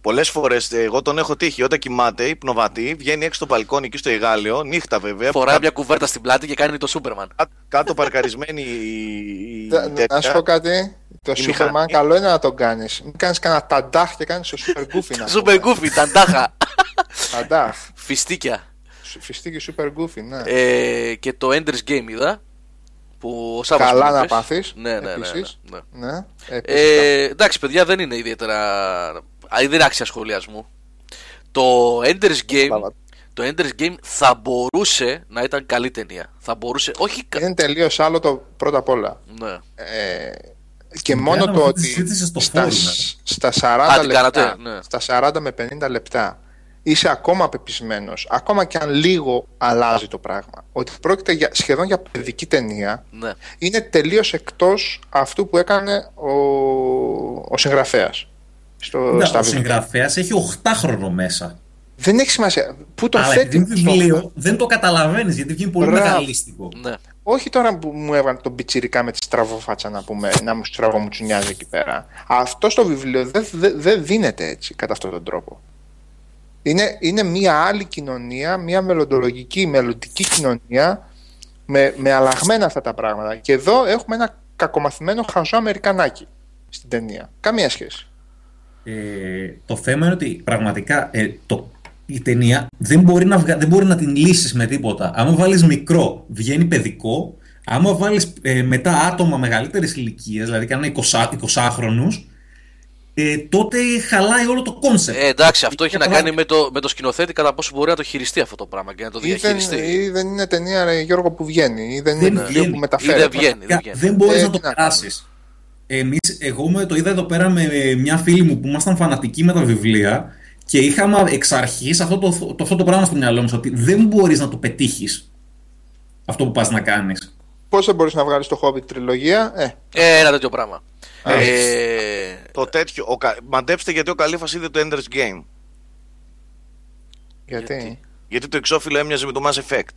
Πολλές φορές εγώ τον έχω τύχει όταν κοιμάται, υπνοβατή, βγαίνει έξω στο μπαλκόνι εκεί στο Ιγάλιο, νύχτα βέβαια. Φοράει κάτω- μια κουβέρτα στην πλάτη και κάνει το Σούπερμαν. κάτω- Κάτω παρκαρισμένη η. η Τα- Να τέτοια. σου πω κάτι. Το Η Superman μηχανή. καλό είναι να τον κάνεις. Μην κάνεις κανένα ταντάχ και κάνεις το Super Goofy να (laughs) Super πούμε. goofy, ταντάχα. (laughs) Ταντάχ. Φιστίκια. Σου- Φιστίκι Super Goofy, ναι. Ε, και το Ender's Game είδα. Που ο Σάββας Καλά μου να είπες. πάθεις, Ναι, ναι, ναι. ναι, επίσης. ναι. Ναι. Επίσης, Ε, εντάξει, παιδιά, δεν είναι ιδιαίτερα. Α, δεν είναι άξια σχολιασμού. Το Ender's Game, Μπράβο. το Ender's Game θα μπορούσε να ήταν καλή ταινία. Θα μπορούσε. Όχι. κα- Είναι τελείως άλλο το πρώτα απ' όλα. Ναι. Ε, και Την μόνο κάναμε το αυτή τη ότι συζήτηση στο στα, φόρουμ, στα 40 Α, την λεπτά, κάνατε, ναι. στα 40 με 50 λεπτά είσαι ακόμα πεπισμένος, ακόμα και αν λίγο αλλάζει το πράγμα, ότι πρόκειται για, σχεδόν για παιδική ταινία, ναι. είναι τελείως εκτός αυτού που έκανε ο, ο συγγραφέας. Στο, Ναι, στα ο βιβλία. συγγραφέας έχει 8χρονο μέσα. Δεν έχει σημασία. Πού το Αλλά θέτει επειδή είναι στο- βιβλίο, δεν το καταλαβαίνεις γιατί βγαίνει πολύ Μπράβο. μεγαλίστικο. ναι. Όχι τώρα που μου έβγαλε τον πιτσιρικά με τη στραβόφατσα να πούμε, να μου στραβομουτσουνιάζει εκεί πέρα. Αυτό στο βιβλίο δεν δεν- δεν δίνεται έτσι, κατά αυτόν τον τρόπο. Είναι, είναι μια άλλη κοινωνία, μια μελλοντολογική, μελλοντική κοινωνία με, με αλλαγμένα αυτά τα πράγματα. Και εδώ έχουμε ένα κακομαθημένο χαζό Αμερικανάκι στην ταινία. Καμία σχέση. Ε, το θέμα είναι ότι πραγματικά ε, το, η ταινία δεν μπορεί, να βγα- δεν μπορεί να την λύσεις με τίποτα. Άμα βάλεις μικρό, βγαίνει παιδικό. Άμα βάλεις ε, μετά άτομα μεγαλύτερης ηλικίας, δηλαδή κανένα 20, 20χρονους, ε, τότε χαλάει όλο το κόνσεπτ. Ε, εντάξει, αυτό έχει να Καταλάβει. κάνει με το, με το σκηνοθέτη κατά πόσο μπορεί να το χειριστεί αυτό το πράγμα και να το Ή δεν, διαχειριστεί. ή δεν είναι ταινία, ρε, Γιώργο, που βγαίνει, ή δεν Δεν είναι βιβλίο βγαίνει. που Ή μεταφέρεται. δεν βγαίνει. Δεν, βγαίνει. Δεν μπορείς Ε, να το τι να περάσεις. Εμείς, εγώ με, το είδα εδώ πέρα με μια φίλη μου που ήμασταν φανατικοί με τα βιβλία και είχαμε εξ αρχής αυτό το, το, αυτό το πράγμα στο μυαλό μας ότι δεν μπορείς να το πετύχεις αυτό που πας να κάνεις. Πώς δεν μπορείς να βγάλεις το Hobbit τριλογία, ε, Ε, ένα τέτοιο πράγμα. Ε, Το τέτοιο. Ο, Κα- μαντέψτε γιατί ο Καλύφας είδε το Ender's Game. γιατί... Γιατί το εξώφυλλο έμοιαζε με το Mass Effect.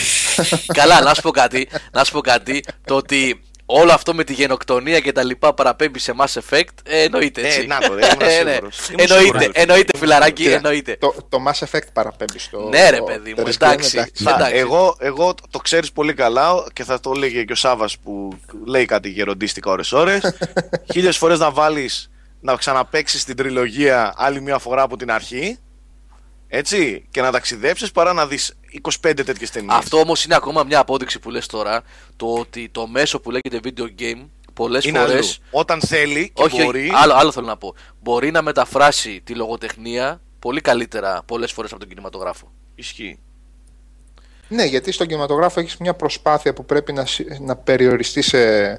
(laughs) Καλά, να σου πω κάτι. Να σου πω κάτι. Το ότι όλο αυτό με τη γενοκτονία και τα λοιπά παραπέμπει σε Mass Effect, ε, εννοείται έτσι. Ε, να το, ε, ήμουν Ε, ναι. σίγουρος. Ήμουν Εννοείται, σίγουρος. εννοείται, φιλαράκι, Κοίτα, εννοείται. Το, το Mass Effect παραπέμπει στο. Ναι, ρε, το παιδί μου, Ender's Game, εντάξει. Θα- Εντάξει. εγώ, εγώ το ξέρεις πολύ καλά και θα το έλεγε και ο Σάβας που λέει κάτι γεροντίστικα ώρες ώρες (laughs) χίλιες φορές να βάλεις να ξαναπαίξεις την τριλογία άλλη μια φορά από την αρχή Έτσι, και να ταξιδέψεις παρά να δεις 25 τέτοιες ταινίες. Αυτό όμως είναι ακόμα μια απόδειξη που λες τώρα το ότι το μέσο που λέγεται video game πολλές είναι φορέ. αλλού. Όταν θέλει και Όχι, μπορεί. άλλο, άλλο θέλω να πω. Μπορεί να μεταφράσει τη λογοτεχνία πολύ καλύτερα πολλές φορές από τον κινηματογράφο. Ισχύει. Ναι, γιατί στον κινηματογράφο έχεις μια προσπάθεια που πρέπει να, συ- να περιοριστεί σε,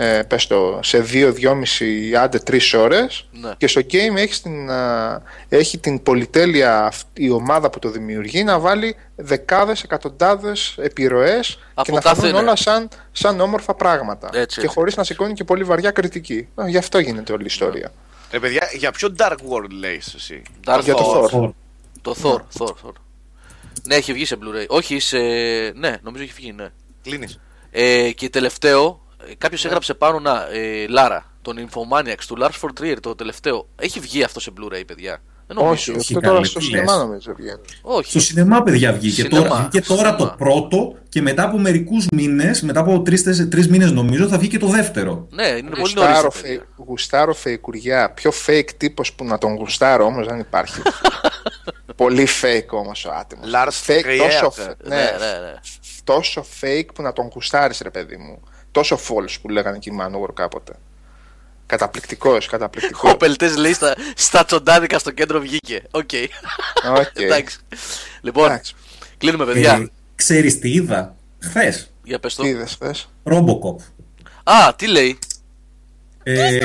ε, πες το, σε 2-2,5 άντε 3 ώρες Ναι. και στο game έχεις την, α, έχει την πολυτέλεια αυτή- η ομάδα που το δημιουργεί να βάλει δεκάδες, εκατοντάδες επιρροές Από και να κάθε, φανούν ναι. όλα σαν, σαν όμορφα πράγματα Έτσι, και έτσι. χωρίς να σηκώνει και πολύ βαριά κριτική. Ε, Γι' αυτό γίνεται όλη η ιστορία. Ρε παιδιά, για ποιο Dark World λέει εσύ; Dark Για το Thor. Thor. Το Thor, Thor, Thor. Ναι, έχει βγει σε Blu-ray. Όχι, σε... ναι, νομίζω έχει βγει, ναι. Κλείνεις. Ε, και τελευταίο, κάποιος έγραψε πάνω να. Ε, Λάρα, τον Infomaniacs του Lars for Trier, το τελευταίο. Έχει βγει αυτό σε Blu-ray, παιδιά; Δεν νομίζω. Όχι, όχι, αυτό καλή, τώρα στο τι σινεμά λες. νομίζω βγαίνει. Όχι. Στο σινεμά, παιδιά, βγήκε Σινεμά, τώρα. Βγήκε τώρα σινεμά. το πρώτο και μετά από μερικούς μήνες, μετά από τρεις μήνες νομίζω, θα βγει και το δεύτερο. Ναι, είναι πολύ νωρίς. Γουστάρω, ρε φε... παιδιά. γουστάρω φεϊκουριά. Πιο fake τύπος που να τον γουστάρω όμως δεν υπάρχει. (laughs) Πολύ fake όμως ο άτιμος. Lars fake, Trier. τόσο, Ναι, fa- Ναι, ναι, ναι, ναι. τόσο fake που να τον γουστάρεις ρε παιδί μου. Τόσο false που λέγανε εκεί οι Manowar κάποτε. Καταπληκτικός, καταπληκτικός. Ο Πελτές λέει στα, στα τσοντάδικα στο κέντρο βγήκε. Οκ. Οκ. Εντάξει. Λοιπόν, Εντάξει. κλείνουμε, παιδιά. Ε, ξέρεις τι είδα χθες; Για πες το. Τι είδες, πες. Robocop. Α, τι λέει; Ε,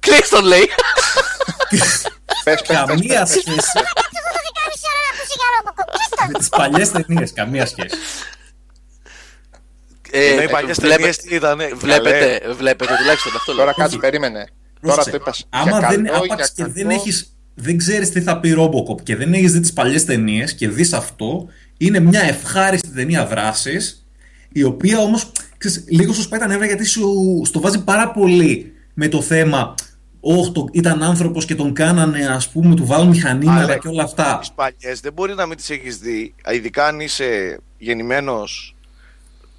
Κλείς τον λέει. Πες, πες, πες, καμία πες, πες. σχέση με τις παλιές ταινίες. Καμία σχέση. Ε, Ενώ οι παλιέ βλέπε- ταινίε τι ήταν. Βλέπετε, βλέπετε τουλάχιστον αυτό. λέω. Τώρα κάτσε, περίμενε. Τώρα Πρόσεξε, το είπα Άμα για δεν, καλό, άπαξ για και δεν κακό. έχεις, δεν ξέρεις τι θα πει Robocop και δεν έχεις δει τις παλιές ταινίες και δεις αυτό, είναι μια ευχάριστη ταινία δράσης, η οποία όμως, ξέρεις, λίγο σου σπάει τα νεύρα γιατί σου στο βάζει πάρα πολύ με το θέμα «Ωχ, το, ήταν άνθρωπος και τον κάνανε, ας πούμε, του βάλουν μηχανήματα Αλλά και όλα αυτά». Τις παλιές δεν μπορεί να μην τις έχεις δει, ειδικά αν είσαι γεννημένος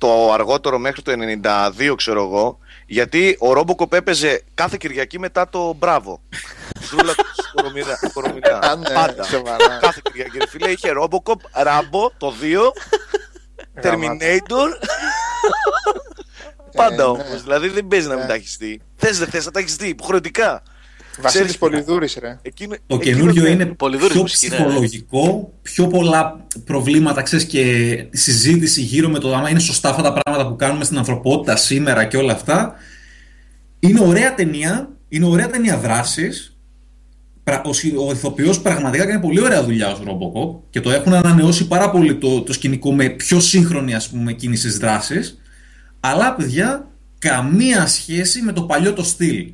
το αργότερο μέχρι το 92, ξέρω εγώ, γιατί ο Ρόμποκοπ έπαιζε κάθε Κυριακή μετά το Μπράβο. (laughs) Ζούλα του Κορομιρά. Κορομιρά. Α, ναι, Πάντα. σοβαρά. Κάθε Κυριακή. Ρε φίλε, είχε Ρόμποκοπ, Ράμπο, το 2, Terminator. (laughs) Πάντα Ε, όμως. ναι. Δηλαδή δεν παίζει να μην Ναι. τα έχεις δει. Θες δεν θες να τα έχεις δει, υποχρεωτικά. Βασίλης Ξέρεις- Πολυδούρης ρε. Εκείνο, Το εκείνος καινούριο ναι. είναι Πολυδούρης πιο μουσική, ναι. ψυχολογικό, πιο πολλά προβλήματα, ξέρεις, και συζήτηση γύρω με το άμα είναι σωστά αυτά τα πράγματα που κάνουμε στην ανθρωπότητα σήμερα και όλα αυτά. Είναι ωραία ταινία, είναι ωραία ταινία δράσης. Πρα- Ο, συ- ο ηθοποιός πραγματικά κάνει πολύ ωραία δουλειά ως Robocop και το έχουν ανανεώσει πάρα πολύ το, το σκηνικό με πιο σύγχρονη ας πούμε κίνησης δράσης. Αλλά παιδιά, καμία σχέση με το παλιό το στυλ.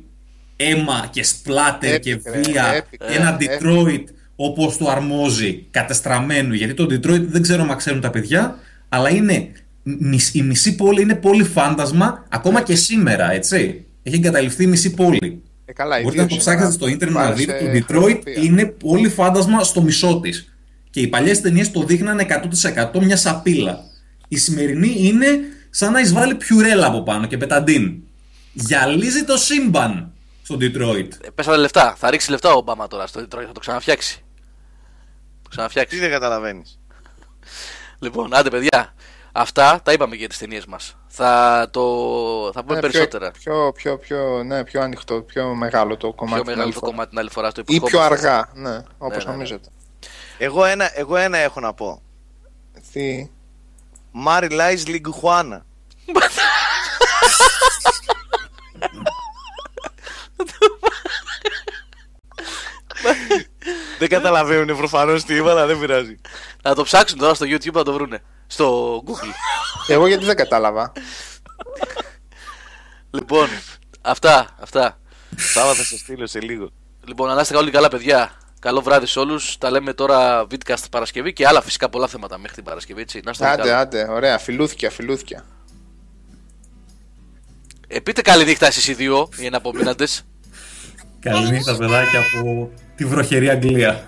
Αίμα και σπλάτερ και Epic, ρε, βία epic, και ένα ε, Detroit όπως το αρμόζει, κατεστραμμένο. Γιατί το Detroit δεν ξέρω αν ξέρουν τα παιδιά, αλλά είναι, μισ- η μισή πόλη είναι πολύ φάντασμα ακόμα και σήμερα, έτσι. Έχει εγκαταλειφθεί η μισή πόλη. Ε, καλά, Μπορείτε να ιδίως το ψάξετε σήμερα στο ίντερνετ να πάρεις, δείτε. ε, Το Detroit φωτογραφία. είναι πολύ φάντασμα στο μισό της. Και οι παλιές ταινίες το δείχναν 100% μια σαπίλα. Η σημερινή είναι σαν να εισβάλλει πιουρέλα από πάνω και πεταντίν. Γυαλίζει το σύμπαν στο Detroit. Ε, Πέσανε λεφτά. Θα ρίξει λεφτά ο Ομπάμα τώρα στο Detroit, θα το ξαναφτιάξει. Το Τι ξαναφτιάξει. δεν καταλαβαίνεις. Λοιπόν, άντε παιδιά. Αυτά τα είπαμε για τις ταινίες μας. Θα, το... θα πούμε Ναι, περισσότερα. Πιο, πιο, πιο, πιο, ναι, πιο ανοιχτό, πιο μεγάλο το κομμάτι. Πιο την μεγάλο άλλη το φορά. κομμάτι την άλλη φορά στο Ή πιο υποσχόμαστε. αργά, ναι, όπως ναι, ναι. νομίζετε. Εγώ ένα, εγώ ένα έχω να πω. Τι, Μάρι Λάις Λιγκουχουάνα. (laughs) δεν καταλαβαίνουν προφανώς τι είπα, αλλά δεν πειράζει. Να το ψάξουν τώρα στο YouTube να το βρούνε. Στο Google. εγώ γιατί δεν κατάλαβα. λοιπόν, αυτά, αυτά. Σάβα θα σε στείλω σε λίγο. Λοιπόν, να είστε όλοι καλά, παιδιά. Καλό βράδυ σε όλους. Τα λέμε τώρα Vidcast Παρασκευή και άλλα φυσικά πολλά θέματα μέχρι την Παρασκευή. Έτσι. Να είστε όλοι άντε, καλά. άντε, ωραία, φιλούθια, φιλούθια. Ε, πείτε καλή νύχτα εσείς οι δύο, οι εναπομείναντες. Καληνύχτα παιδάκια από τη βροχερή Αγγλία.